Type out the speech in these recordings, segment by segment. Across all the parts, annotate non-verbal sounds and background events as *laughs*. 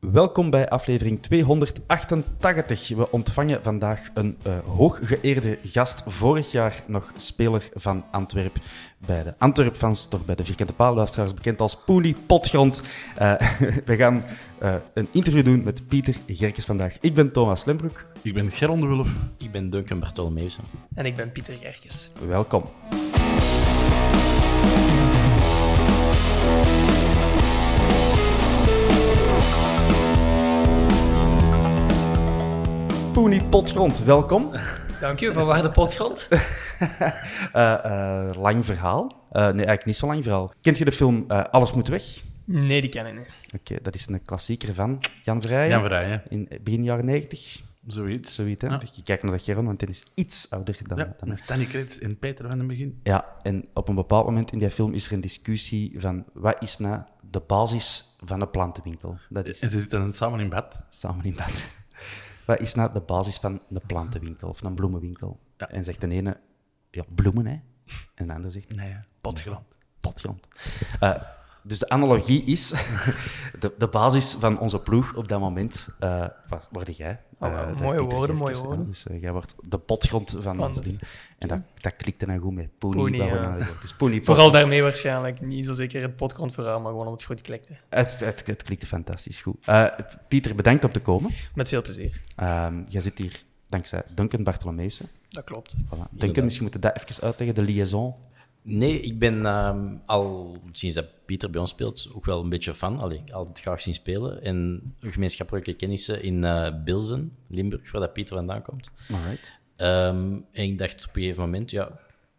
Welkom bij aflevering 288. We ontvangen vandaag een uh, hooggeëerde gast. Vorig jaar nog speler van Antwerp bij de Antwerp-fans, toch bij de Vierkante Paalluisteraars bekend als Poelie Potgrond. Uh, *laughs* we gaan uh, een interview doen met Pieter Gerkes vandaag. Ik ben Thomas Lembroek. Ik ben Geron de Wulf. Ik ben Duncan Bartolomeusen. En ik ben Pieter Gerkes. Welkom. Poenie Potgrond, welkom. Dank je, van waar de potgrond? uh, *laughs* uh, lang verhaal. Uh, nee, eigenlijk niet zo lang verhaal. Kent je de film Alles moet weg? Nee, die ken ik niet. Oké, okay, dat is een klassieker van Jan Verrijen. Jan Verrijen. In begin jaren negentig. Zoiets. Zoiets, hè? Ja. Je kijkt naar dat Geron, want hij is iets ouder dan... Ja, dan met Stanley Krets en Peter van den begin. Ja, en op een bepaald moment in die film is er een discussie van wat is nou de basis van een plantenwinkel? Dat is... En ze zitten dan samen in bed. Samen in bed. Wat is nou de basis van een plantenwinkel of een bloemenwinkel? Ja. En zegt de ene, ja, bloemen, hè? En de ander zegt... Nee, potgrond. Potgrond. Uh, dus de analogie is, *laughs* de, de basis van onze ploeg op dat moment, uh, word jij. Uh, oh, mooie Pieter woorden, Gerkes, mooie woorden. Dus uh, jij wordt de potgrond van, Van ons ding. En dat, dat klikte dan goed met Pony. Pony, waar we ja. Dus Pony *laughs* Vooral daarmee waarschijnlijk. Niet zo zeker het potgrondverhaal, maar gewoon om het goed klikte. Het, het, het klikte fantastisch goed. Uh, Pieter, bedankt om te komen. Met veel plezier. Um, jij zit hier dankzij Duncan Bartolomeusen. Dat klopt. Voilà. Duncan, misschien moeten we dat even uitleggen, de liaison. Nee, ik ben ehm, al sinds dat Pieter bij ons speelt ook wel een beetje fan. Allee, ik altijd graag zien spelen. En gemeenschappelijke kennissen in eh Bilzen, Limburg, waar dat Pieter vandaan komt. Alright. Ehm, en ik dacht op een gegeven moment, ja,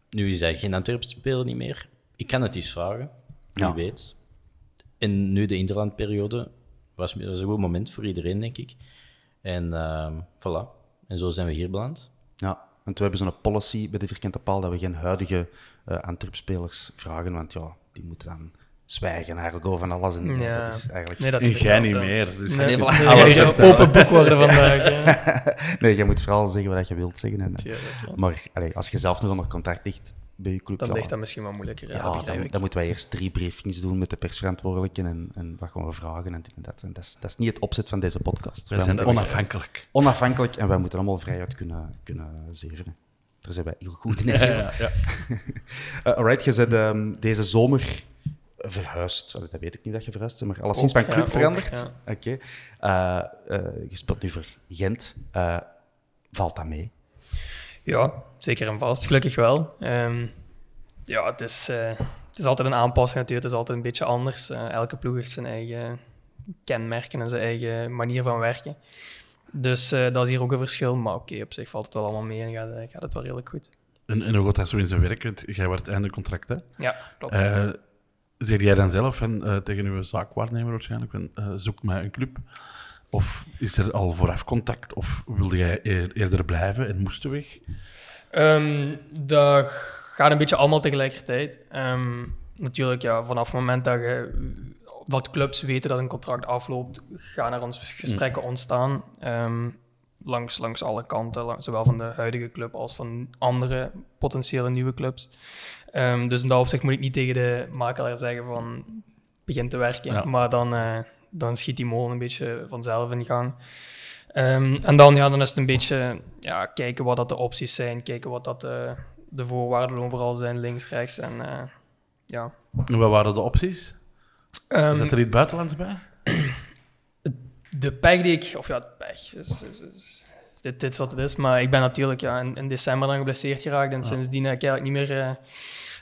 nu is hij geen Antwerpse speler niet meer. Ik kan het eens vragen, wie Ja. weet. En nu de interlandperiode was, was een goed moment voor iedereen, denk ik. En ehm, voilà. En zo zijn we hier beland. Ja, want we hebben zo'n policy bij de Vierkante Paal dat we geen huidige uh, Antwerp-spelers vragen, want ja, die moeten dan zwijgen eigenlijk over van alles. En Ja. dat is eigenlijk... Nee, dat En jij niet meer. Dus Nee, Nee, nee, voilà. nee, Alles je vertellen. open boek worden vandaag. *laughs* nee, je moet vooral zeggen wat je wilt zeggen. En, ja. maar allee, als je zelf nog onder contract ligt bij je club, Dan ja, ligt dat misschien wat moeilijker. Ja, ja, dan, moeten wij eerst drie briefings doen met de persverantwoordelijken en, en wat gaan we vragen en dit en dat. En dat, is, dat is niet het opzet van deze podcast. wij Wij zijn onafhankelijk. onafhankelijk en wij moeten allemaal vrijuit kunnen, kunnen zeveren. Daar zijn wij heel goed in. Ja, ja, ja. Uh, *laughs* alright, je bent ehm, deze zomer verhuisd. Allee, dat weet ik niet dat je verhuisd bent, maar alleszins van club veranderd. Oké. Eh, eh, je speelt nu voor Gent. Eh, valt dat mee? Ja, zeker en vast. Gelukkig wel. Ehm, ja, het is, eh, het is altijd een aanpassing natuurlijk. Het is altijd een beetje anders. Eh, elke ploeg heeft zijn eigen kenmerken en zijn eigen manier van werken. Dus eh, dat is hier ook een verschil. Maar oké, op zich valt het wel allemaal mee en gaat, gaat het wel redelijk goed. En, en hoe gaat dat zo in zijn werk? Jij wordt einde contract, hè? Ja, klopt. Eh, zeg jij dan zelf van, eh, tegen uw zaakwaarnemer waarschijnlijk, van, eh, zoek mij een club? Of is er al vooraf contact? Of wilde jij eer- eerder blijven en moesten weg? Ehm, dat gaat een beetje allemaal tegelijkertijd. Ehm, natuurlijk, ja, vanaf het moment dat je wat clubs weten dat een contract afloopt, gaan er ons gesprekken ontstaan. Ehm, langs, langs alle kanten, lang- zowel van de huidige club als van andere potentiële nieuwe clubs. Dus in dat opzicht moet ik niet tegen de makelaar zeggen van begin te werken. Ja. Maar dan, eh, dan schiet die molen een beetje vanzelf in gang. Ehm, en dan, ja, dan is het een beetje ja, kijken wat dat de opties zijn, kijken wat dat de, de voorwaarden overal zijn, links, rechts. En eh, ja. En wat waren de opties? Ehm, Zit er iets buitenlands bij? *clears throat* de pech die ik, of ja, pech, is, is, is, is dit, dit is wat het is. Maar ik ben natuurlijk ja, in, in december dan geblesseerd geraakt. En sindsdien heb ik eigenlijk niet meer. eh,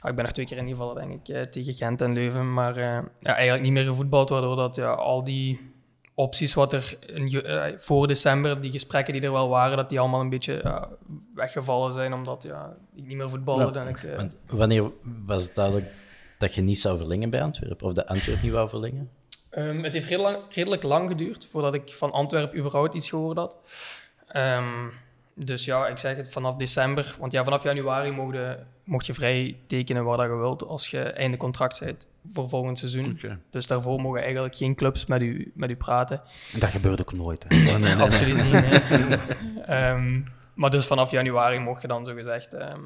ah, ik ben nog twee keer ingevallen, denk ik, eh, tegen Gent en Leuven. Maar eh, ja, eigenlijk niet meer gevoetbald, waardoor dat ja, al die opties wat er in, eh, voor december, die gesprekken die er wel waren, dat die allemaal een beetje weggevallen zijn. Omdat ja, ik niet meer voetbalde. Ik, Want wanneer was het duidelijk dat je niet zou verlengen bij Antwerpen? Of de Antwerpen niet wou verlengen? Ehm, het heeft redelijk lang, redelijk lang geduurd voordat ik van Antwerpen überhaupt iets gehoord had. Ehm, dus ja, ik zeg het vanaf december. Want ja, vanaf januari mocht je, mocht je vrij tekenen waar dat je wilt als je einde contract bent voor volgend seizoen. Dus daarvoor mogen eigenlijk geen clubs met u, met u praten. En dat gebeurt ook nooit. Hè. Absoluut niet. nee. *laughs* Ehm, maar dus vanaf januari mocht je dan zogezegd ehm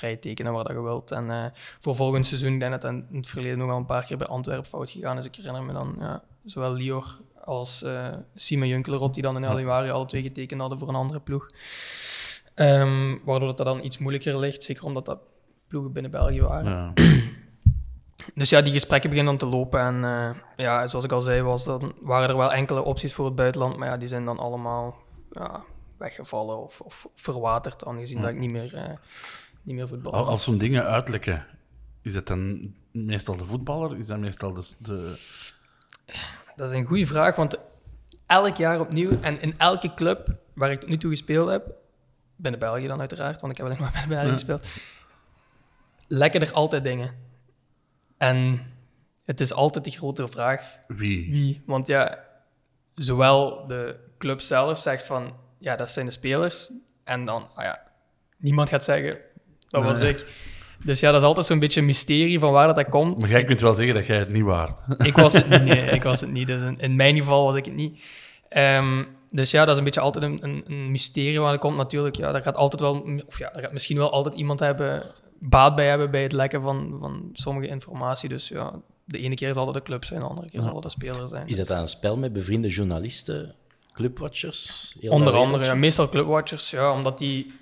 vrij tekenen waar dat je wilt. En eh, voor volgend seizoen, ik denk dat dat in het verleden nog al een paar keer bij Antwerpen fout gegaan is. Ik herinner me dan ja, zowel Lior als eh Simon Junkelerot, die dan in januari alle twee getekend hadden voor een andere ploeg. Ehm, waardoor dat, dat dan iets moeilijker ligt, zeker omdat dat ploegen binnen België waren. Ja. *clears throat* Dus ja, die gesprekken beginnen dan te lopen. En eh, ja, zoals ik al zei, was dan, waren er wel enkele opties voor het buitenland. Maar ja, die zijn dan allemaal ja, weggevallen of, of verwaterd, aangezien dat ik niet meer, eh, niet meer voetbal. Al- Als zo'n dingen uitlekken, is het dan meestal de voetballer? Is dat meestal de... de... Dat is een goede vraag, want elk jaar opnieuw en in elke club waar ik tot nu toe gespeeld heb, binnen België dan uiteraard, want ik heb alleen maar *laughs* binnen België Ja. gespeeld, lekken er altijd dingen. En het is altijd de grote vraag, Wie? Wie? Want ja, zowel de club zelf zegt van, ja, dat zijn de spelers. En dan, ah ja, niemand gaat zeggen, dat was Nee. ik. Dus ja, dat is altijd zo'n beetje een mysterie van waar dat, dat komt. Maar jij kunt wel zeggen dat jij het niet waard. Ik was het niet, nee, *laughs* ik was het niet. Dus in, in mijn geval was ik het niet. Ehm, dus ja, dat is een beetje altijd een, een, een mysterie waar dat komt natuurlijk. Ja, daar gaat altijd wel, of ja, daar gaat misschien wel altijd iemand hebben, baat bij hebben bij het lekken van, van sommige informatie. Dus ja, de ene keer zal het de club zijn, de andere keer zal het de speler zijn. Is dat dan een spel met bevriende journalisten, clubwatchers? Onder andere, ja, meestal clubwatchers, ja, omdat die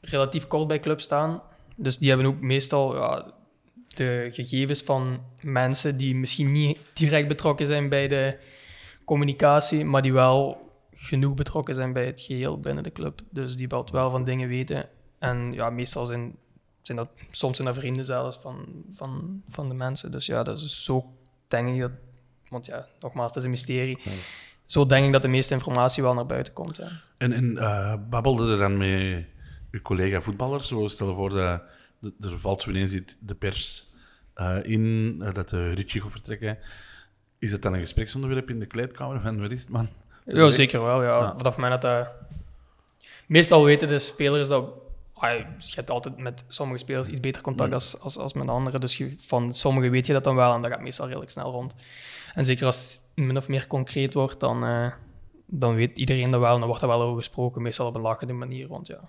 relatief kort bij club staan. Dus die hebben ook meestal ja, de gegevens van mensen die misschien niet direct betrokken zijn bij de communicatie, maar die wel genoeg betrokken zijn bij het geheel binnen de club. Dus die wat wel van dingen weten. En ja, meestal zijn, zijn dat, soms zijn dat vrienden zelfs van, van, van de mensen. Dus ja, dat is zo denk ik dat, want ja, nogmaals, het is een mysterie. Zo denk ik dat de meeste informatie wel naar buiten komt. Ja. En, en eh, babbelde er dan met uw collega voetballer? Zo stel je voor dat er valt zo ineens de pers eh, in, eh, dat de Ritchie gaat vertrekken. Is het dan een gespreksonderwerp in de kleedkamer van wat is het, man? Ja, zeker wel. Ja. Ja. Vanaf het moment dat dat... Meestal weten de spelers dat... Ah, je hebt altijd met sommige spelers iets beter contact als, als, als met anderen. Dus je, van sommigen weet je dat dan wel en dat gaat meestal redelijk snel rond. En zeker als het min of meer concreet wordt, dan, dan weet iedereen dat wel. En dan wordt er wel over gesproken, meestal op een lachende manier. Want ja,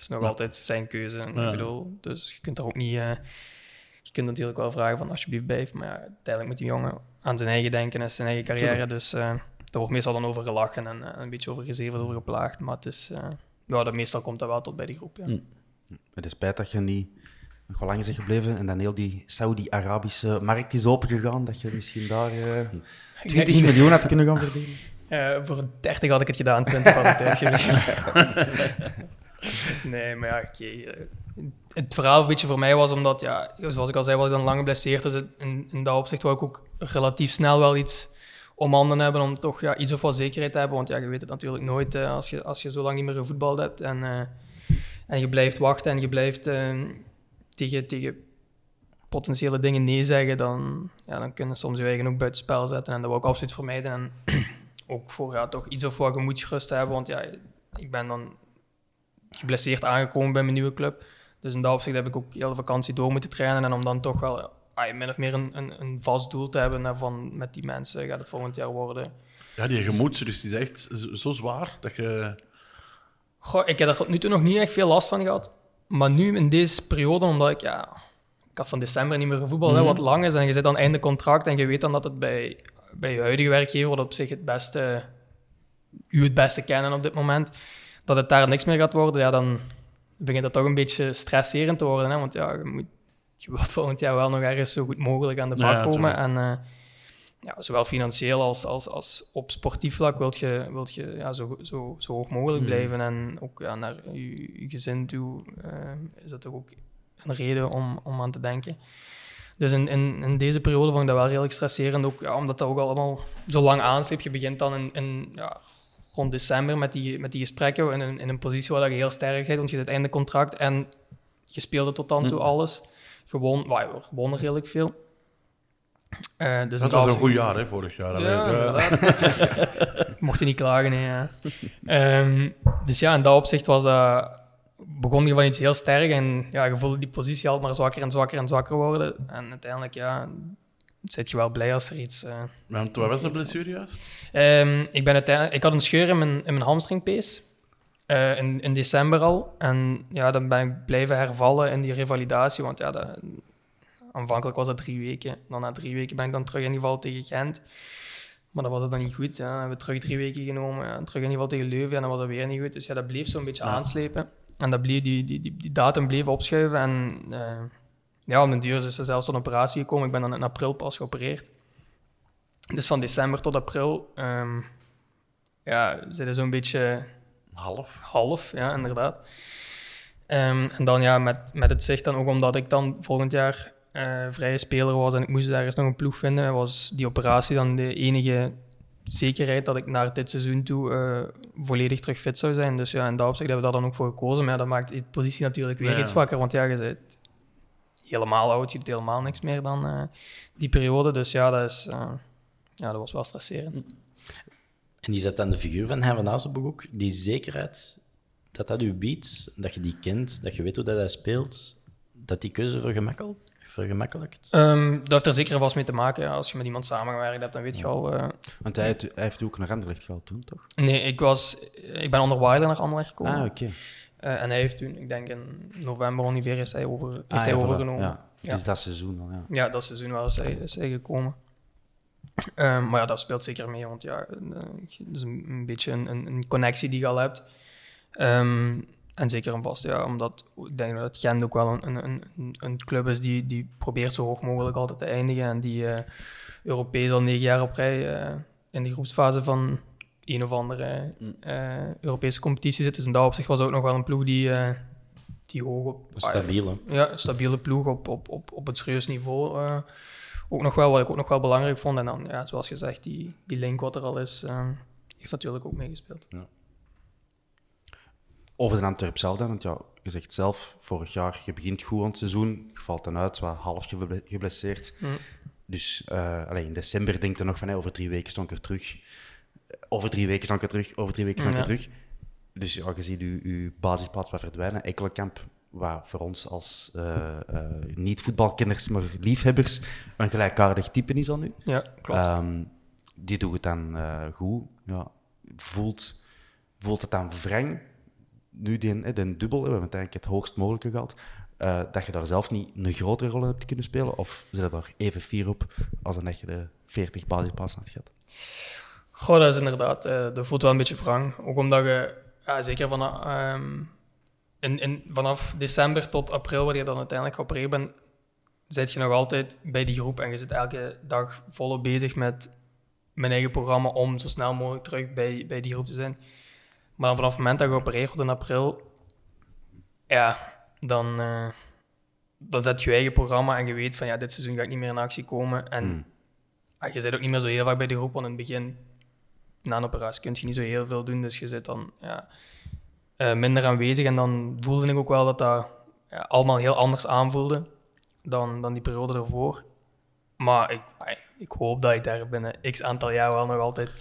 is nog Ja. altijd zijn keuze. Ja. Ik bedoel, dus je kunt er ook niet... eh, je kunt natuurlijk wel vragen van alsjeblieft blijf, maar ja, uiteindelijk moet die jongen aan zijn eigen denken en zijn eigen carrière. Tuurlijk. Dus eh er wordt meestal dan over gelachen en eh, een beetje over gezeverd, over geplaagd. Maar het is, eh, ja, dat meestal komt dat wel tot bij die groep. Ja. Hm. Het is spijt dat je niet nog wel lang bent gebleven en dan heel die Saudi-Arabische markt is opengegaan, dat je misschien daar eh, 20 niet- miljoen had kunnen gaan verdienen. Eh, voor 30 had ik het gedaan, 20 was ik thuis *laughs* gebleven. Nee, maar ja, oké. eh, het verhaal een beetje voor mij was omdat, ja, zoals ik al zei, was ik dan lang geblesseerd. Dus in, in dat opzicht wou ik ook relatief snel wel iets om handen hebben om toch ja, iets of wat zekerheid te hebben. Want ja, je weet het natuurlijk nooit eh, als, je, als je zo lang niet meer gevoetbald hebt. En, eh, en je blijft wachten en je blijft eh, tegen, tegen potentiële dingen nee zeggen, dan, ja, dan kunnen soms je eigen ook buitenspel zetten. En dat wil ik absoluut vermijden. En *clears throat* ook voor ja, toch iets of wat gemoedsrust te hebben. Want ja, ik ben dan geblesseerd aangekomen bij mijn nieuwe club. Dus in dat opzicht heb ik ook heel de vakantie door moeten trainen. En om dan toch wel ah, min of meer een, een, een vast doel te hebben van met die mensen gaat het volgend jaar worden. Ja, die gemoedsrust is echt zo, zwaar dat je... Goh, ik heb daar tot nu toe nog niet echt veel last van gehad. Maar nu in deze periode, omdat ik, ja, ik had van december niet meer gevoetbald, hè, wat lang is, en je zit aan einde contract en je weet dan dat het bij, bij je huidige werkgever, wat op zich het beste, u het beste kennen op dit moment, dat het daar niks meer gaat worden, ja, dan begint dat toch een beetje stresserend te worden. Hè, want ja, je, moet, je wilt volgend jaar wel nog ergens zo goed mogelijk aan de bak Ja, komen. En eh, ja, zowel financieel als, als, als op sportief vlak wilt je, wilt je ja, zo, zo, zo hoog mogelijk blijven. En ook ja, naar je, je gezin toe eh, is dat toch ook een reden om, om aan te denken. Dus in, in, in deze periode vond ik dat wel redelijk stresserend, ook ja, omdat dat ook allemaal zo lang aansleept. Je begint dan in, in, ja, rond december met die, met die gesprekken in een, in een positie waar je heel sterk bent, want je zit einde contract en je speelde tot dan toe alles. Gewoon, well, we gewonnen redelijk veel. Eh, dus Dat was een goed jaar, hè, vorig jaar. ja. *laughs* Mocht je niet klagen, nee, ja. Ehm, dus ja, in dat opzicht was dat... Begon je van iets heel sterk en ja, je voelde die positie altijd maar zwakker en zwakker en zwakker worden. En uiteindelijk, ja, zit je wel blij als er iets... eh, Want wat was de blessure juist? Ehm, ik, ben uiteindelijk, ik had een scheur in mijn, in mijn hamstringpees. eh, in, in december al. En ja, dan ben ik blijven hervallen in die revalidatie. Want ja, dat, aanvankelijk was dat drie weken. Dan na drie weken ben ik dan terug ingevallen tegen Gent. Maar dat was het dan niet goed. Ja. Dan hebben we terug drie weken genomen. Ja. Terug ingevallen tegen Leuven. En dan was dat weer niet goed. Dus ja, dat bleef zo'n beetje aanslepen. En dat bleef, die, die, die, die datum bleef opschuiven. En eh, ja, op den duur is er zelfs tot een operatie gekomen. Ik ben dan in april pas geopereerd. Dus van december tot april, ehm ja, zitten zo'n beetje Half. half, ja, inderdaad. Ehm, en dan ja, met, met het zicht dan ook omdat ik dan volgend jaar eh, vrije speler was en ik moest ergens nog een ploeg vinden, was die operatie dan de enige zekerheid dat ik naar dit seizoen toe eh, volledig terug fit zou zijn. Dus ja, in dat opzicht hebben we daar dan ook voor gekozen. Maar ja, dat maakt die positie natuurlijk weer Ja. iets zwakker, want ja, je bent helemaal oud, je doet helemaal niks meer dan eh, die periode. Dus ja, dat, is, eh, ja, dat was wel stresserend. En is dat dan de figuur van Hein van ook? Die zekerheid dat dat u biedt, dat je die kent, dat je weet hoe dat hij speelt, dat die keuze vergemakkelijk, vergemakkelijkt? Ehm, dat heeft er zeker vast mee te maken. Ja. Als je met iemand samengewerkt hebt, dan weet je al... eh, Want hij, heeft- hij heeft ook naar Anderlecht gehaald toen, toch? Nee, ik, was, ik ben onder Wilder naar Anderlecht gekomen. Ah, oké. Eh, en hij heeft toen, ik denk in november ongeveer, is hij over, heeft Ah, hij ja, overgenomen. Ja, Ja. Dus dat seizoen dan, ja. Ja, dat seizoen wel is hij, is hij gekomen. Ehm, maar ja, dat speelt zeker mee, want ja, eh, het is een, een beetje een, een, een connectie die je al hebt. Ehm, en zeker en vast, ja, omdat ik denk dat Gent ook wel een, een, een, een club is die, die probeert zo hoog mogelijk altijd te eindigen. En die eh Europees al negen jaar op rij in die groepsfase van een of andere eh, Europese competitie zit. Dus in dat opzicht was ook nog wel een ploeg die, eh, die hoog op... Stabiel, hè? Ja, stabiele ploeg op, op, op, op het serieus niveau. eh, ook nog wel, wat ik ook nog wel belangrijk vond. En dan, ja, zoals gezegd, die, die link wat er al is, heeft natuurlijk ook meegespeeld. Over de Antwerp zelf dan, want ja, je zegt zelf, vorig jaar, je begint goed aan het seizoen, je valt dan uit, wat half geble- geblesseerd. Dus eh, allee, in december denk je nog van, hey, over drie weken stond ik er terug. Over drie weken ik er terug, over drie weken ik er Ja. terug. Dus ja, je ziet je, je basisplaats wat verdwijnen. Ekkelenkamp, wat voor ons als eh, eh, niet-voetbalkenners, maar liefhebbers, een gelijkaardig type is al nu. Ja, klopt. Ehm, die doet het dan eh, goed. Ja, voelt, voelt het dan wrang, nu die, die dubbel, we hebben eigenlijk het hoogst mogelijke gehad, eh, dat je daar zelf niet een grotere rol in hebt kunnen spelen? Of zit je daar even fier op als dan dat je de 40 basisplaatsen had gehad? Goh, dat is inderdaad, eh, dat voelt wel een beetje wrang. Ook omdat je, ja, zeker vanaf, ehm, in, in, vanaf december tot april, waar je dan uiteindelijk geopereerd bent, zit je nog altijd bij die groep en je zit elke dag volop bezig met mijn eigen programma om zo snel mogelijk terug bij, bij die groep te zijn. Maar dan vanaf het moment dat je geopereerd wordt in april, ja, dan, eh, dan zet je je eigen programma en je weet van ja, dit seizoen ga ik niet meer in actie komen. En ah, je zit ook niet meer zo heel vaak bij de groep, want in het begin, na een operatie, kun je niet zo heel veel doen. Dus je zit dan ja, eh, minder aanwezig. En dan voelde ik ook wel dat dat ja, allemaal heel anders aanvoelde dan, dan die periode ervoor. Maar ik, ik hoop dat ik daar binnen x aantal jaar wel nog altijd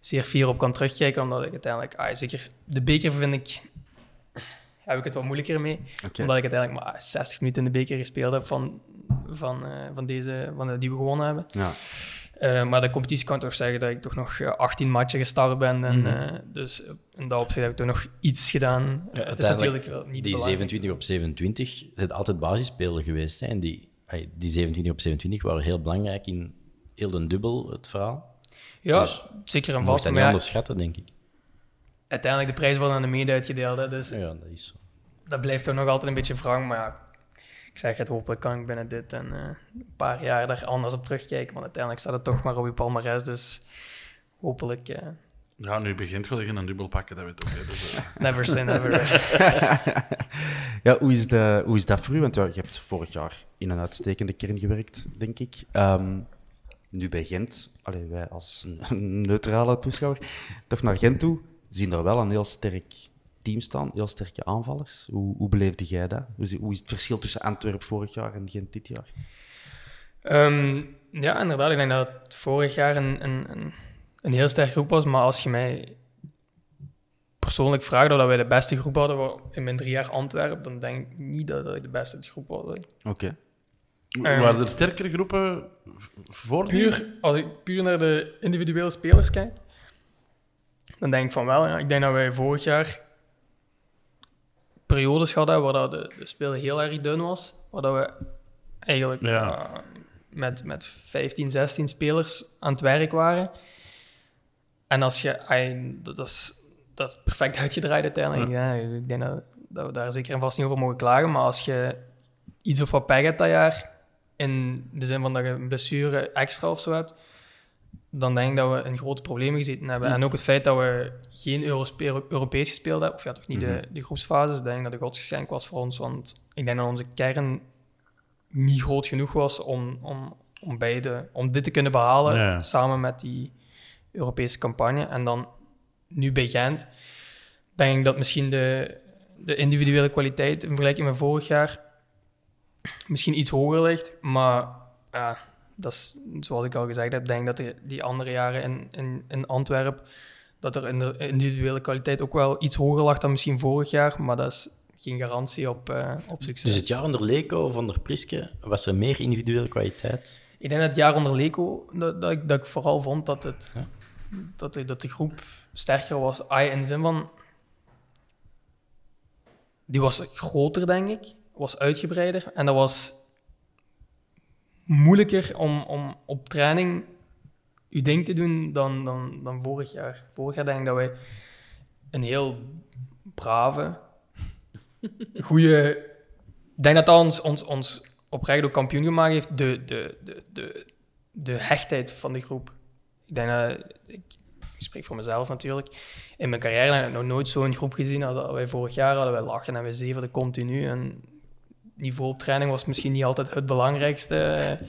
zeer fier op kan terugkijken. Omdat ik uiteindelijk, ah, zeker de beker vind ik heb ik het wat moeilijker mee. Omdat ik uiteindelijk maar 60 minuten in de beker gespeeld heb van, van, eh, van, deze, van die we gewonnen hebben. Ja. Eh, maar de competitie kan toch zeggen dat ik toch nog eh, 18 matchen gestart ben. En, Mhm. eh, dus in dat opzicht heb ik toch nog iets gedaan. Ja, het is natuurlijk wel niet die belangrijk. 27 op 27 zijn altijd basisspeler geweest. Hè? En die, die 27 op 27 waren heel belangrijk in heel de dubbel, het verhaal. Ja, Dus zeker en Je mocht vast. dat niet onderschatten, denk ik. uiteindelijk de prijs worden aan de mede uitgedeeld. Hè, dus Ja, dat is zo. dat blijft toch nog altijd een beetje wrang. Maar ja, ik zeg het, hopelijk kan ik binnen dit en eh, een paar jaar daar anders op terugkijken. Want uiteindelijk staat het toch maar op je palmarès. Dus hopelijk, eh, Ja, nu begint gewoon tegen een dubbel pakken, dat weet ik ook. Dus, eh, *laughs* never say never. *laughs* ja, hoe is, de, hoe is dat voor u? Want ja, je hebt vorig jaar in een uitstekende kern gewerkt, denk ik. Ehm, nu bij Gent, allee, wij als een *laughs* neutrale toeschouwer, toch naar Gent toe, zien daar wel een heel sterk team staan, heel sterke aanvallers. Hoe, hoe beleefde jij dat? Hoe is, hoe is het verschil tussen Antwerpen vorig jaar en Gent dit jaar? Ehm, ja, inderdaad. Ik denk dat het vorig jaar een, een, een, een heel sterk groep was. Maar als je mij persoonlijk vraagt dat wij de beste groep hadden in mijn drie jaar Antwerpen, dan denk ik niet dat ik de beste groep had. Oké. Ehm, waren er sterkere groepen voor? Puur, als ik puur naar de individuele spelers kijk, dan denk ik van wel. Ja. Ik denk dat wij vorig jaar periodes hadden waar dat de, de speler heel erg dun was. Waar dat we eigenlijk Ja. eh, met, met 15, 16 spelers aan het werk waren. En als je... ai, dat, is, dat perfect uitgedraaid uiteindelijk. Ja. ik denk dat, dat we daar zeker en vast niet over mogen klagen. Maar als je iets of wat pech hebt dat jaar, in de zin van dat je een blessure extra of zo hebt, dan denk ik dat we in grote problemen gezeten hebben. En ook het feit dat we geen Europees gespeeld hebben, of ja, toch niet de, de groepsfases, ik denk dat een godsgeschenk was voor ons. Want ik denk dat onze kern niet groot genoeg was om, om, om, beide, om dit te kunnen behalen, samen met die Europese campagne. En dan nu bij Gent, denk ik dat misschien de, de individuele kwaliteit in vergelijking met vorig jaar misschien iets hoger ligt. Maar ja, dat is, zoals ik al gezegd heb, denk dat die andere jaren in, in, in Antwerpen, dat er in de individuele kwaliteit ook wel iets hoger lag dan misschien vorig jaar. Maar dat is geen garantie op, eh, op succes. Dus het jaar onder Leko of onder Priske was er meer individuele kwaliteit. Ik denk dat het jaar onder Leco, dat, dat, ik, dat ik vooral vond dat, het, dat, de, dat de groep sterker was. Ai, in zin van... Die was groter, denk ik. Was uitgebreider. En dat was moeilijker om, om op training je ding te doen dan, dan, dan vorig jaar. Vorig jaar denk ik dat wij een heel brave, goede... Ik denk dat ons, ons, ons oprecht ook kampioen gemaakt heeft. De, de, de, de, de hechtheid van de groep. Ik denk dat... Ik, spreek voor mezelf natuurlijk. In mijn carrière heb ik nog nooit zo'n groep gezien als dat wij vorig jaar hadden. Wij lachen en wij zeverden continu. Niveau op training was misschien niet altijd het belangrijkste. Dat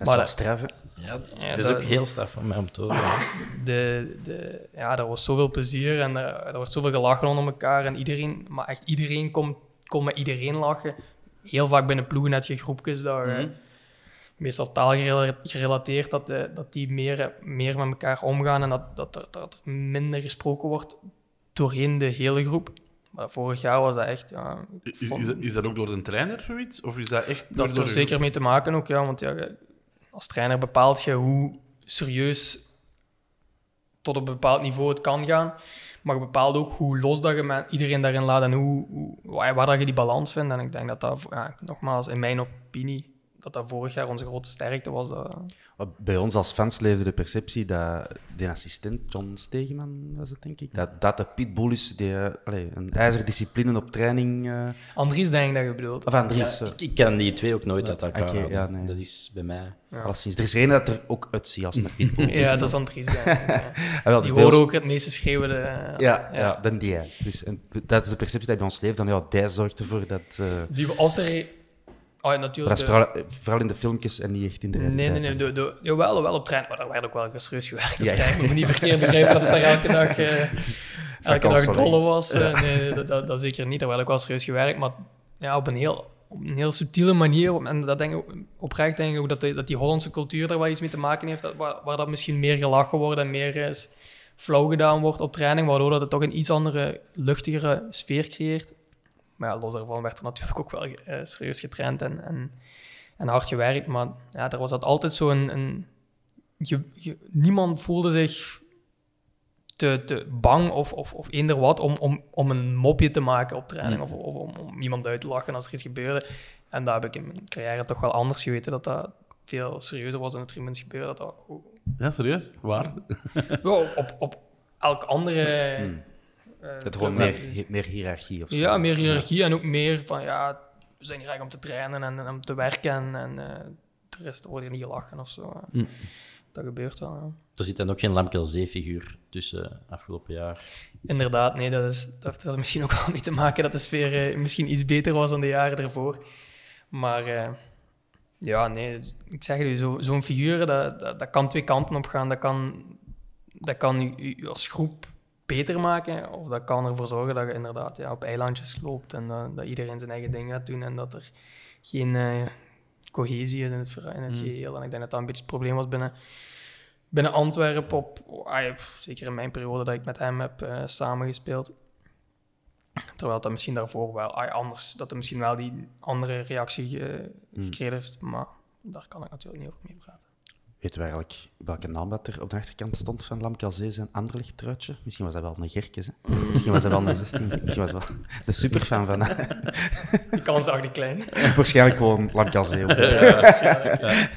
is Maar wel dat- streven. Ja, Ja, het is dat- ook heel straf van mij om te horen. de, de, ja, er was zoveel plezier en er, er wordt zoveel gelachen onder elkaar. En iedereen, maar echt iedereen kon, kon met iedereen lachen. Heel vaak binnen ploegen heb je groepjes dat je meestal taalgerelateerd, dat, de, dat die meer, meer met elkaar omgaan en dat, dat, er, dat er minder gesproken wordt doorheen de hele groep. Maar vorig jaar was dat echt... Ja, Is, vond- is, dat, is dat ook door de trainer zoiets? Of is dat echt dat heeft er zeker mee te maken ook, ja. Want ja, als trainer bepaalt je hoe serieus tot op een bepaald niveau het kan gaan. Maar je bepaalt ook hoe los dat je met iedereen daarin laat en hoe, hoe, waar, waar dat je die balans vindt. En ik denk dat dat, ja, nogmaals, in mijn opinie, dat dat vorig jaar onze grote sterkte was. Dat, Bij ons als fans leefde de perceptie dat de assistent, John Stegeman was het denk ik, dat, dat de pitbull is die eh, allee, een ijzerdiscipline op training... eh Andries, denk ik dat je bedoelt. of Andries, Ja, eh, ik, ik ken die twee ook nooit uit elkaar. Ja, nee. Dat is bij mij. alleszins. Er is er een dat er ook uitziet als een pitbull. *laughs* Ja, Dus dat is Andries, ja. *laughs* Ah, wel, Die dus horen ons- ook het meeste schreeuwen. de- Ja, ja. dan die. hè. Dus, en, dat is de perceptie die bij ons leeft. Dan, ja, die zorgt ervoor dat... eh Die, als er... Oh, ja, maar natuurlijk. dat is de- vooral, vooral in de filmpjes en niet echt in de Nee, realiteit. nee, nee. De, de, jawel, wel op trein. Maar daar werd ook wel serieus gewerkt. op Ja, trein. Ik moet niet verkeerd *laughs* begrijpen dat het daar elke dag, eh, *laughs* elke dag dolle was. Eh, nee, nee, dat, dat, dat zeker niet. Daar werd ook wel serieus gewerkt. Maar ja, op een heel, op een heel subtiele manier. En dat denk ik, oprecht denk ik ook dat die, dat die Hollandse cultuur daar wel iets mee te maken heeft. Dat, waar, waar dat misschien meer gelachen wordt en meer is flauw gedaan wordt op training. Waardoor dat het toch een iets andere, luchtigere sfeer creëert. Maar ja, los daarvan werd er natuurlijk ook wel eh, serieus getraind en, en, en hard gewerkt. Maar ja, er was dat altijd zo'n... Een, een, je, je, niemand voelde zich te, te bang of, of, of eender wat om, om, om een mopje te maken op training of, of om, om iemand uit te lachen als er iets gebeurde. En daar heb ik in mijn carrière toch wel anders geweten, dat dat veel serieuzer was in het tribunes gebeuren. Dat dat, Ja, serieus? Waar? ja, op, op elk andere... eh, Het gewoon meer, meer hiërarchie of zo. Ja, meer hiërarchie en ook meer van ja, we zijn hier eigenlijk om te trainen en, en om te werken en, eh, de rest wordt hier niet gelachen of zo. Hm. Dat gebeurt wel, ja. Er zit dan ook geen Lamkelzee-figuur tussen eh, afgelopen jaar. Inderdaad, nee, dat, is, dat heeft er misschien ook wel mee te maken dat de sfeer eh, misschien iets beter was dan de jaren ervoor. Maar eh, ja, nee, ik zeg het u, zo- zo'n figuur, dat, dat, dat kan twee kanten op gaan. Dat kan, dat kan u, u als groep beter maken, of dat kan ervoor zorgen dat je inderdaad ja, op eilandjes loopt en dat, dat iedereen zijn eigen ding gaat doen en dat er geen eh, cohesie is in het, in het geheel. En ik denk dat dat een beetje het probleem was binnen, binnen Antwerpen, op, ah, ja, zeker in mijn periode dat ik met hem heb eh, samengespeeld. Terwijl dat misschien daarvoor wel ah, anders, dat er misschien wel die andere reactie eh, gekregen heeft, maar daar kan ik natuurlijk niet over mee praten. Weten we eigenlijk welke naam dat er op de achterkant stond van Lamkelzee zijn Anderlecht truitje? Misschien was dat wel een Gerkes, hè? Misschien was dat wel een *laughs* 16. Misschien was dat wel de superfan van... Die kans zag die klein. *laughs* Waarschijnlijk gewoon Lamkelzee. op. *laughs* Ja, ja.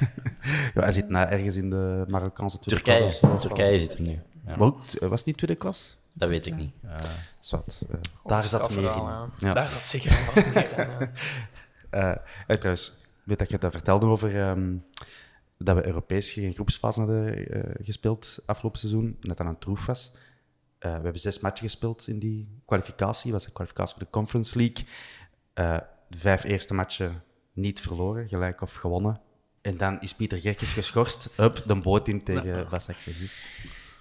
Ja, hij zit nou ergens in de Marokkaanse tweede Turkije, klas. Turkije zit er nu. Ja. Maar ook, eh, was het niet tweede klas? Dat weet ik niet. Eh, Zwat, eh, daar zat meer in. Daar zat zeker vast meer in. ja. Eh, trouwens, weet dat je dat vertelde over ehm, dat we Europees geen groepsfase hadden eh, gespeeld afgelopen seizoen, en dat dat een troef was. Eh, we hebben zes matchen gespeeld in die kwalificatie, was de kwalificatie voor de Conference League. Eh, de vijf eerste matchen niet verloren, gelijk of gewonnen. En dan is Pieter Gerkes geschorst, *laughs* up, de boot in tegen Basak Sevi.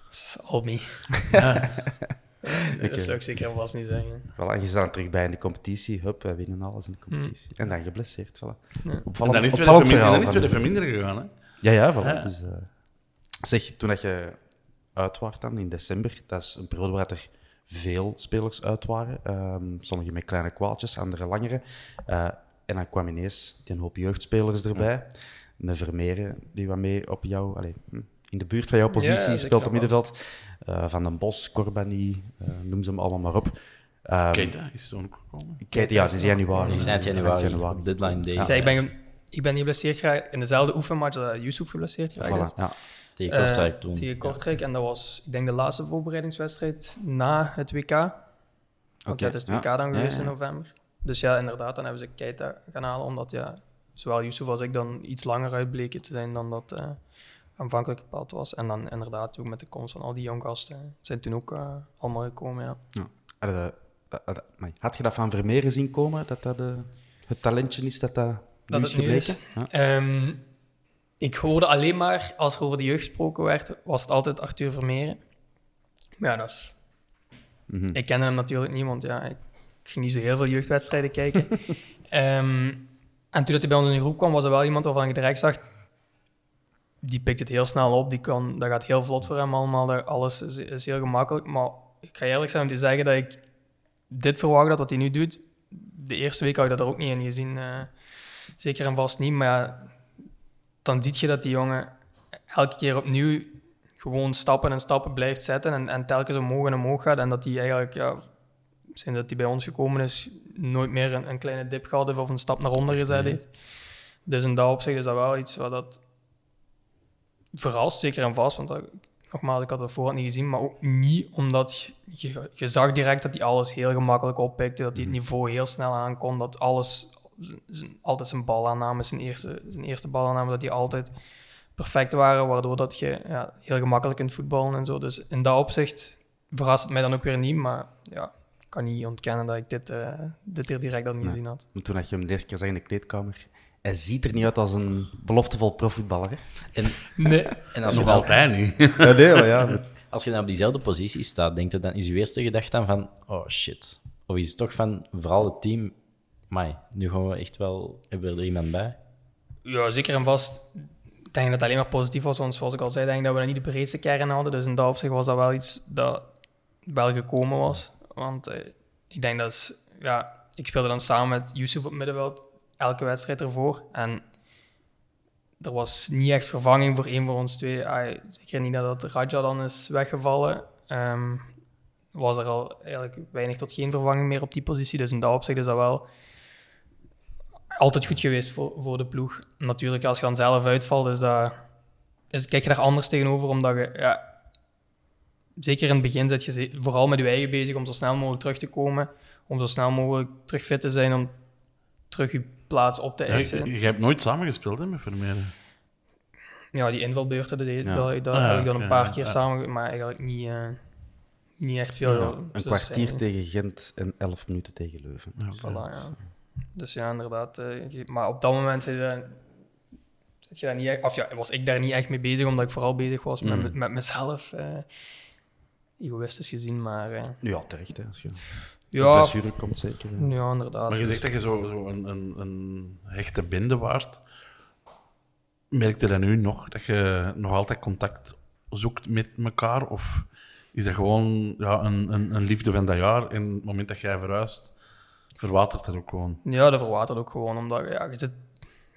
Dat is all me. *laughs* Dat zou ik zeker en vast niet zeggen. Voilà, en je staat er terug bij in de competitie, hup, we winnen alles in de competitie. En dan geblesseerd, voilà. En Opvallend, dan is het weer opvallend even, min- verhaal dan is het weer even minder gegaan. Hè? Ja, ja, voilà. Ja. Dus, eh, zeg, toen dat je uit was dan, in december, dat is een periode waar er veel spelers uit waren. Ehm sommigen met kleine kwaaltjes, anderen langere. Eh, en dan kwam ineens die een hoop jeugdspelers erbij. Een Vermeeren, die wat mee op jou, allee, hm, in de buurt van jouw positie Ja, speelt op middenveld. Eh, van den Bos, Corbani, eh, noem ze hem allemaal maar op. Ehm, Keita is toen ook gekomen. Keita, ja, sinds januari. Die is eind januari, deadline day. Ja. Ja, ik, ben, ik ben geblesseerd geraakt in dezelfde oefenmatch dat Yusuf geblesseerd geraakt. Voilà, ja. Tegen Eh, Kortrijk toen. Tegen Kortrijk. En dat was, ik denk, de laatste voorbereidingswedstrijd na het WK. Want dat is het WK dan geweest in november. Dus ja, inderdaad, dan hebben ze Keita gaan halen, omdat ja, zowel Yusuf als ik dan iets langer uitbleken te zijn dan dat eh, aanvankelijk bepaald was. En dan inderdaad ook met de komst van al die jong gasten zijn toen ook eh, allemaal gekomen, ja. Ja. Had, je, dat- dat- amai, had je dat van Vermeeren zien komen, dat dat eh, het talentje is dat dat, Dat is het nu is. Ja. Ehm, ik hoorde alleen maar, als er over de jeugd gesproken werd, was het altijd Arthur Vermeeren. Maar ja, dat is... Mhm. Ik kende hem natuurlijk niet, want ja, ik ging niet zo heel veel jeugdwedstrijden kijken. *laughs* Ehm, en toen dat hij bij ons in de groep kwam, was er wel iemand waarvan ik direct zag... Die pikt het heel snel op, die kan, dat gaat heel vlot voor hem allemaal, daar- alles is, is heel gemakkelijk. Maar ik ga eerlijk zijn om te zeggen dat ik dit verwacht had, wat hij nu doet. De eerste week had ik dat er ook niet in gezien. eh, zeker en vast niet, maar dan zie je dat die jongen elke keer opnieuw gewoon stappen en stappen blijft zetten en, en telkens omhoog en omhoog gaat. En dat hij eigenlijk, ja, sinds dat hij bij ons gekomen is, nooit meer een, een kleine dip gehad heeft of een stap naar onder gezet heeft. Dus in dat opzicht is dat wel iets wat dat verrast, zeker en vast. Want dat, nogmaals, ik had het voorhand niet gezien, maar ook niet omdat je, zag direct dat hij alles heel gemakkelijk oppikte, dat hij het niveau heel snel aankon, dat alles, altijd zijn balaanname, zijn eerste, zijn eerste balaanname, dat die altijd perfect waren, waardoor dat je ja, heel gemakkelijk kunt voetballen en zo. Dus in dat opzicht verrast het mij dan ook weer niet, maar ja, ik kan niet ontkennen dat ik dit, eh, dit er direct al niet Nee. gezien had. Maar Toen had je hem de eerste keer zag in de kleedkamer, hij ziet er niet uit als een beloftevol profvoetballer. En, Nee, *laughs* en als, Nog dan, altijd niet. *laughs* Ja, nee, maar ja. maar- als je dan op diezelfde positie staat, denk je dan, is je eerste gedachte dan van, oh shit. Of is het toch van, vooral het team, mai, nu gaan we echt wel, hebben we er iemand bij? Ja, zeker en vast. Ik denk dat het alleen maar positief was, want zoals ik al zei, denk ik dat we niet de breedste kern hadden. Dus in dat opzicht was dat wel iets dat wel gekomen was. Want eh, ik denk dat ja, ik speelde dan samen met Yusuf op het middenveld elke wedstrijd ervoor. En er was niet echt vervanging voor één van ons twee. Zeker niet dat Raja dan is weggevallen. Ehm, was er al eigenlijk weinig tot geen vervanging meer op die positie. Dus in dat opzicht is dat wel altijd goed geweest voor, voor de ploeg. Natuurlijk, als je dan zelf uitvalt, is dat, is, kijk je daar anders tegenover. Omdat je, ja, zeker in het begin zit je vooral met je eigen bezig om zo snel mogelijk terug te komen. Om zo snel mogelijk terug fit te zijn om terug je plaats op te eisen. Ja, je, je, hebt nooit samengespeeld hè, met Vermeeren? Ja, die invalbeurten, dat, ja. dat, dat ah, heb ik dan een paar keer samen, maar eigenlijk niet, uh, niet echt veel. Ja, een kwartier tegen Gent en elf minuten tegen Leuven. Voilà, ja. Dus ja, inderdaad. Uh, maar op dat moment zit je, zit je daar niet echt, of ja, was ik daar niet echt mee bezig, omdat ik vooral bezig was mm. met, met mezelf. Uh, egoïstisch gezien, maar... Uh, ja, terecht, hè. Als je ja, komt zeker. Ja, inderdaad. Maar je zegt dat je zo, zo een, een, een hechte binde waard. Merkte dat nu nog, dat je nog altijd contact zoekt met elkaar? Of is dat gewoon ja, een, een, een liefde van dat jaar en het moment dat jij verhuist, verwatert dat ook gewoon? Ja, dat verwatert ook gewoon, omdat ja, je zit...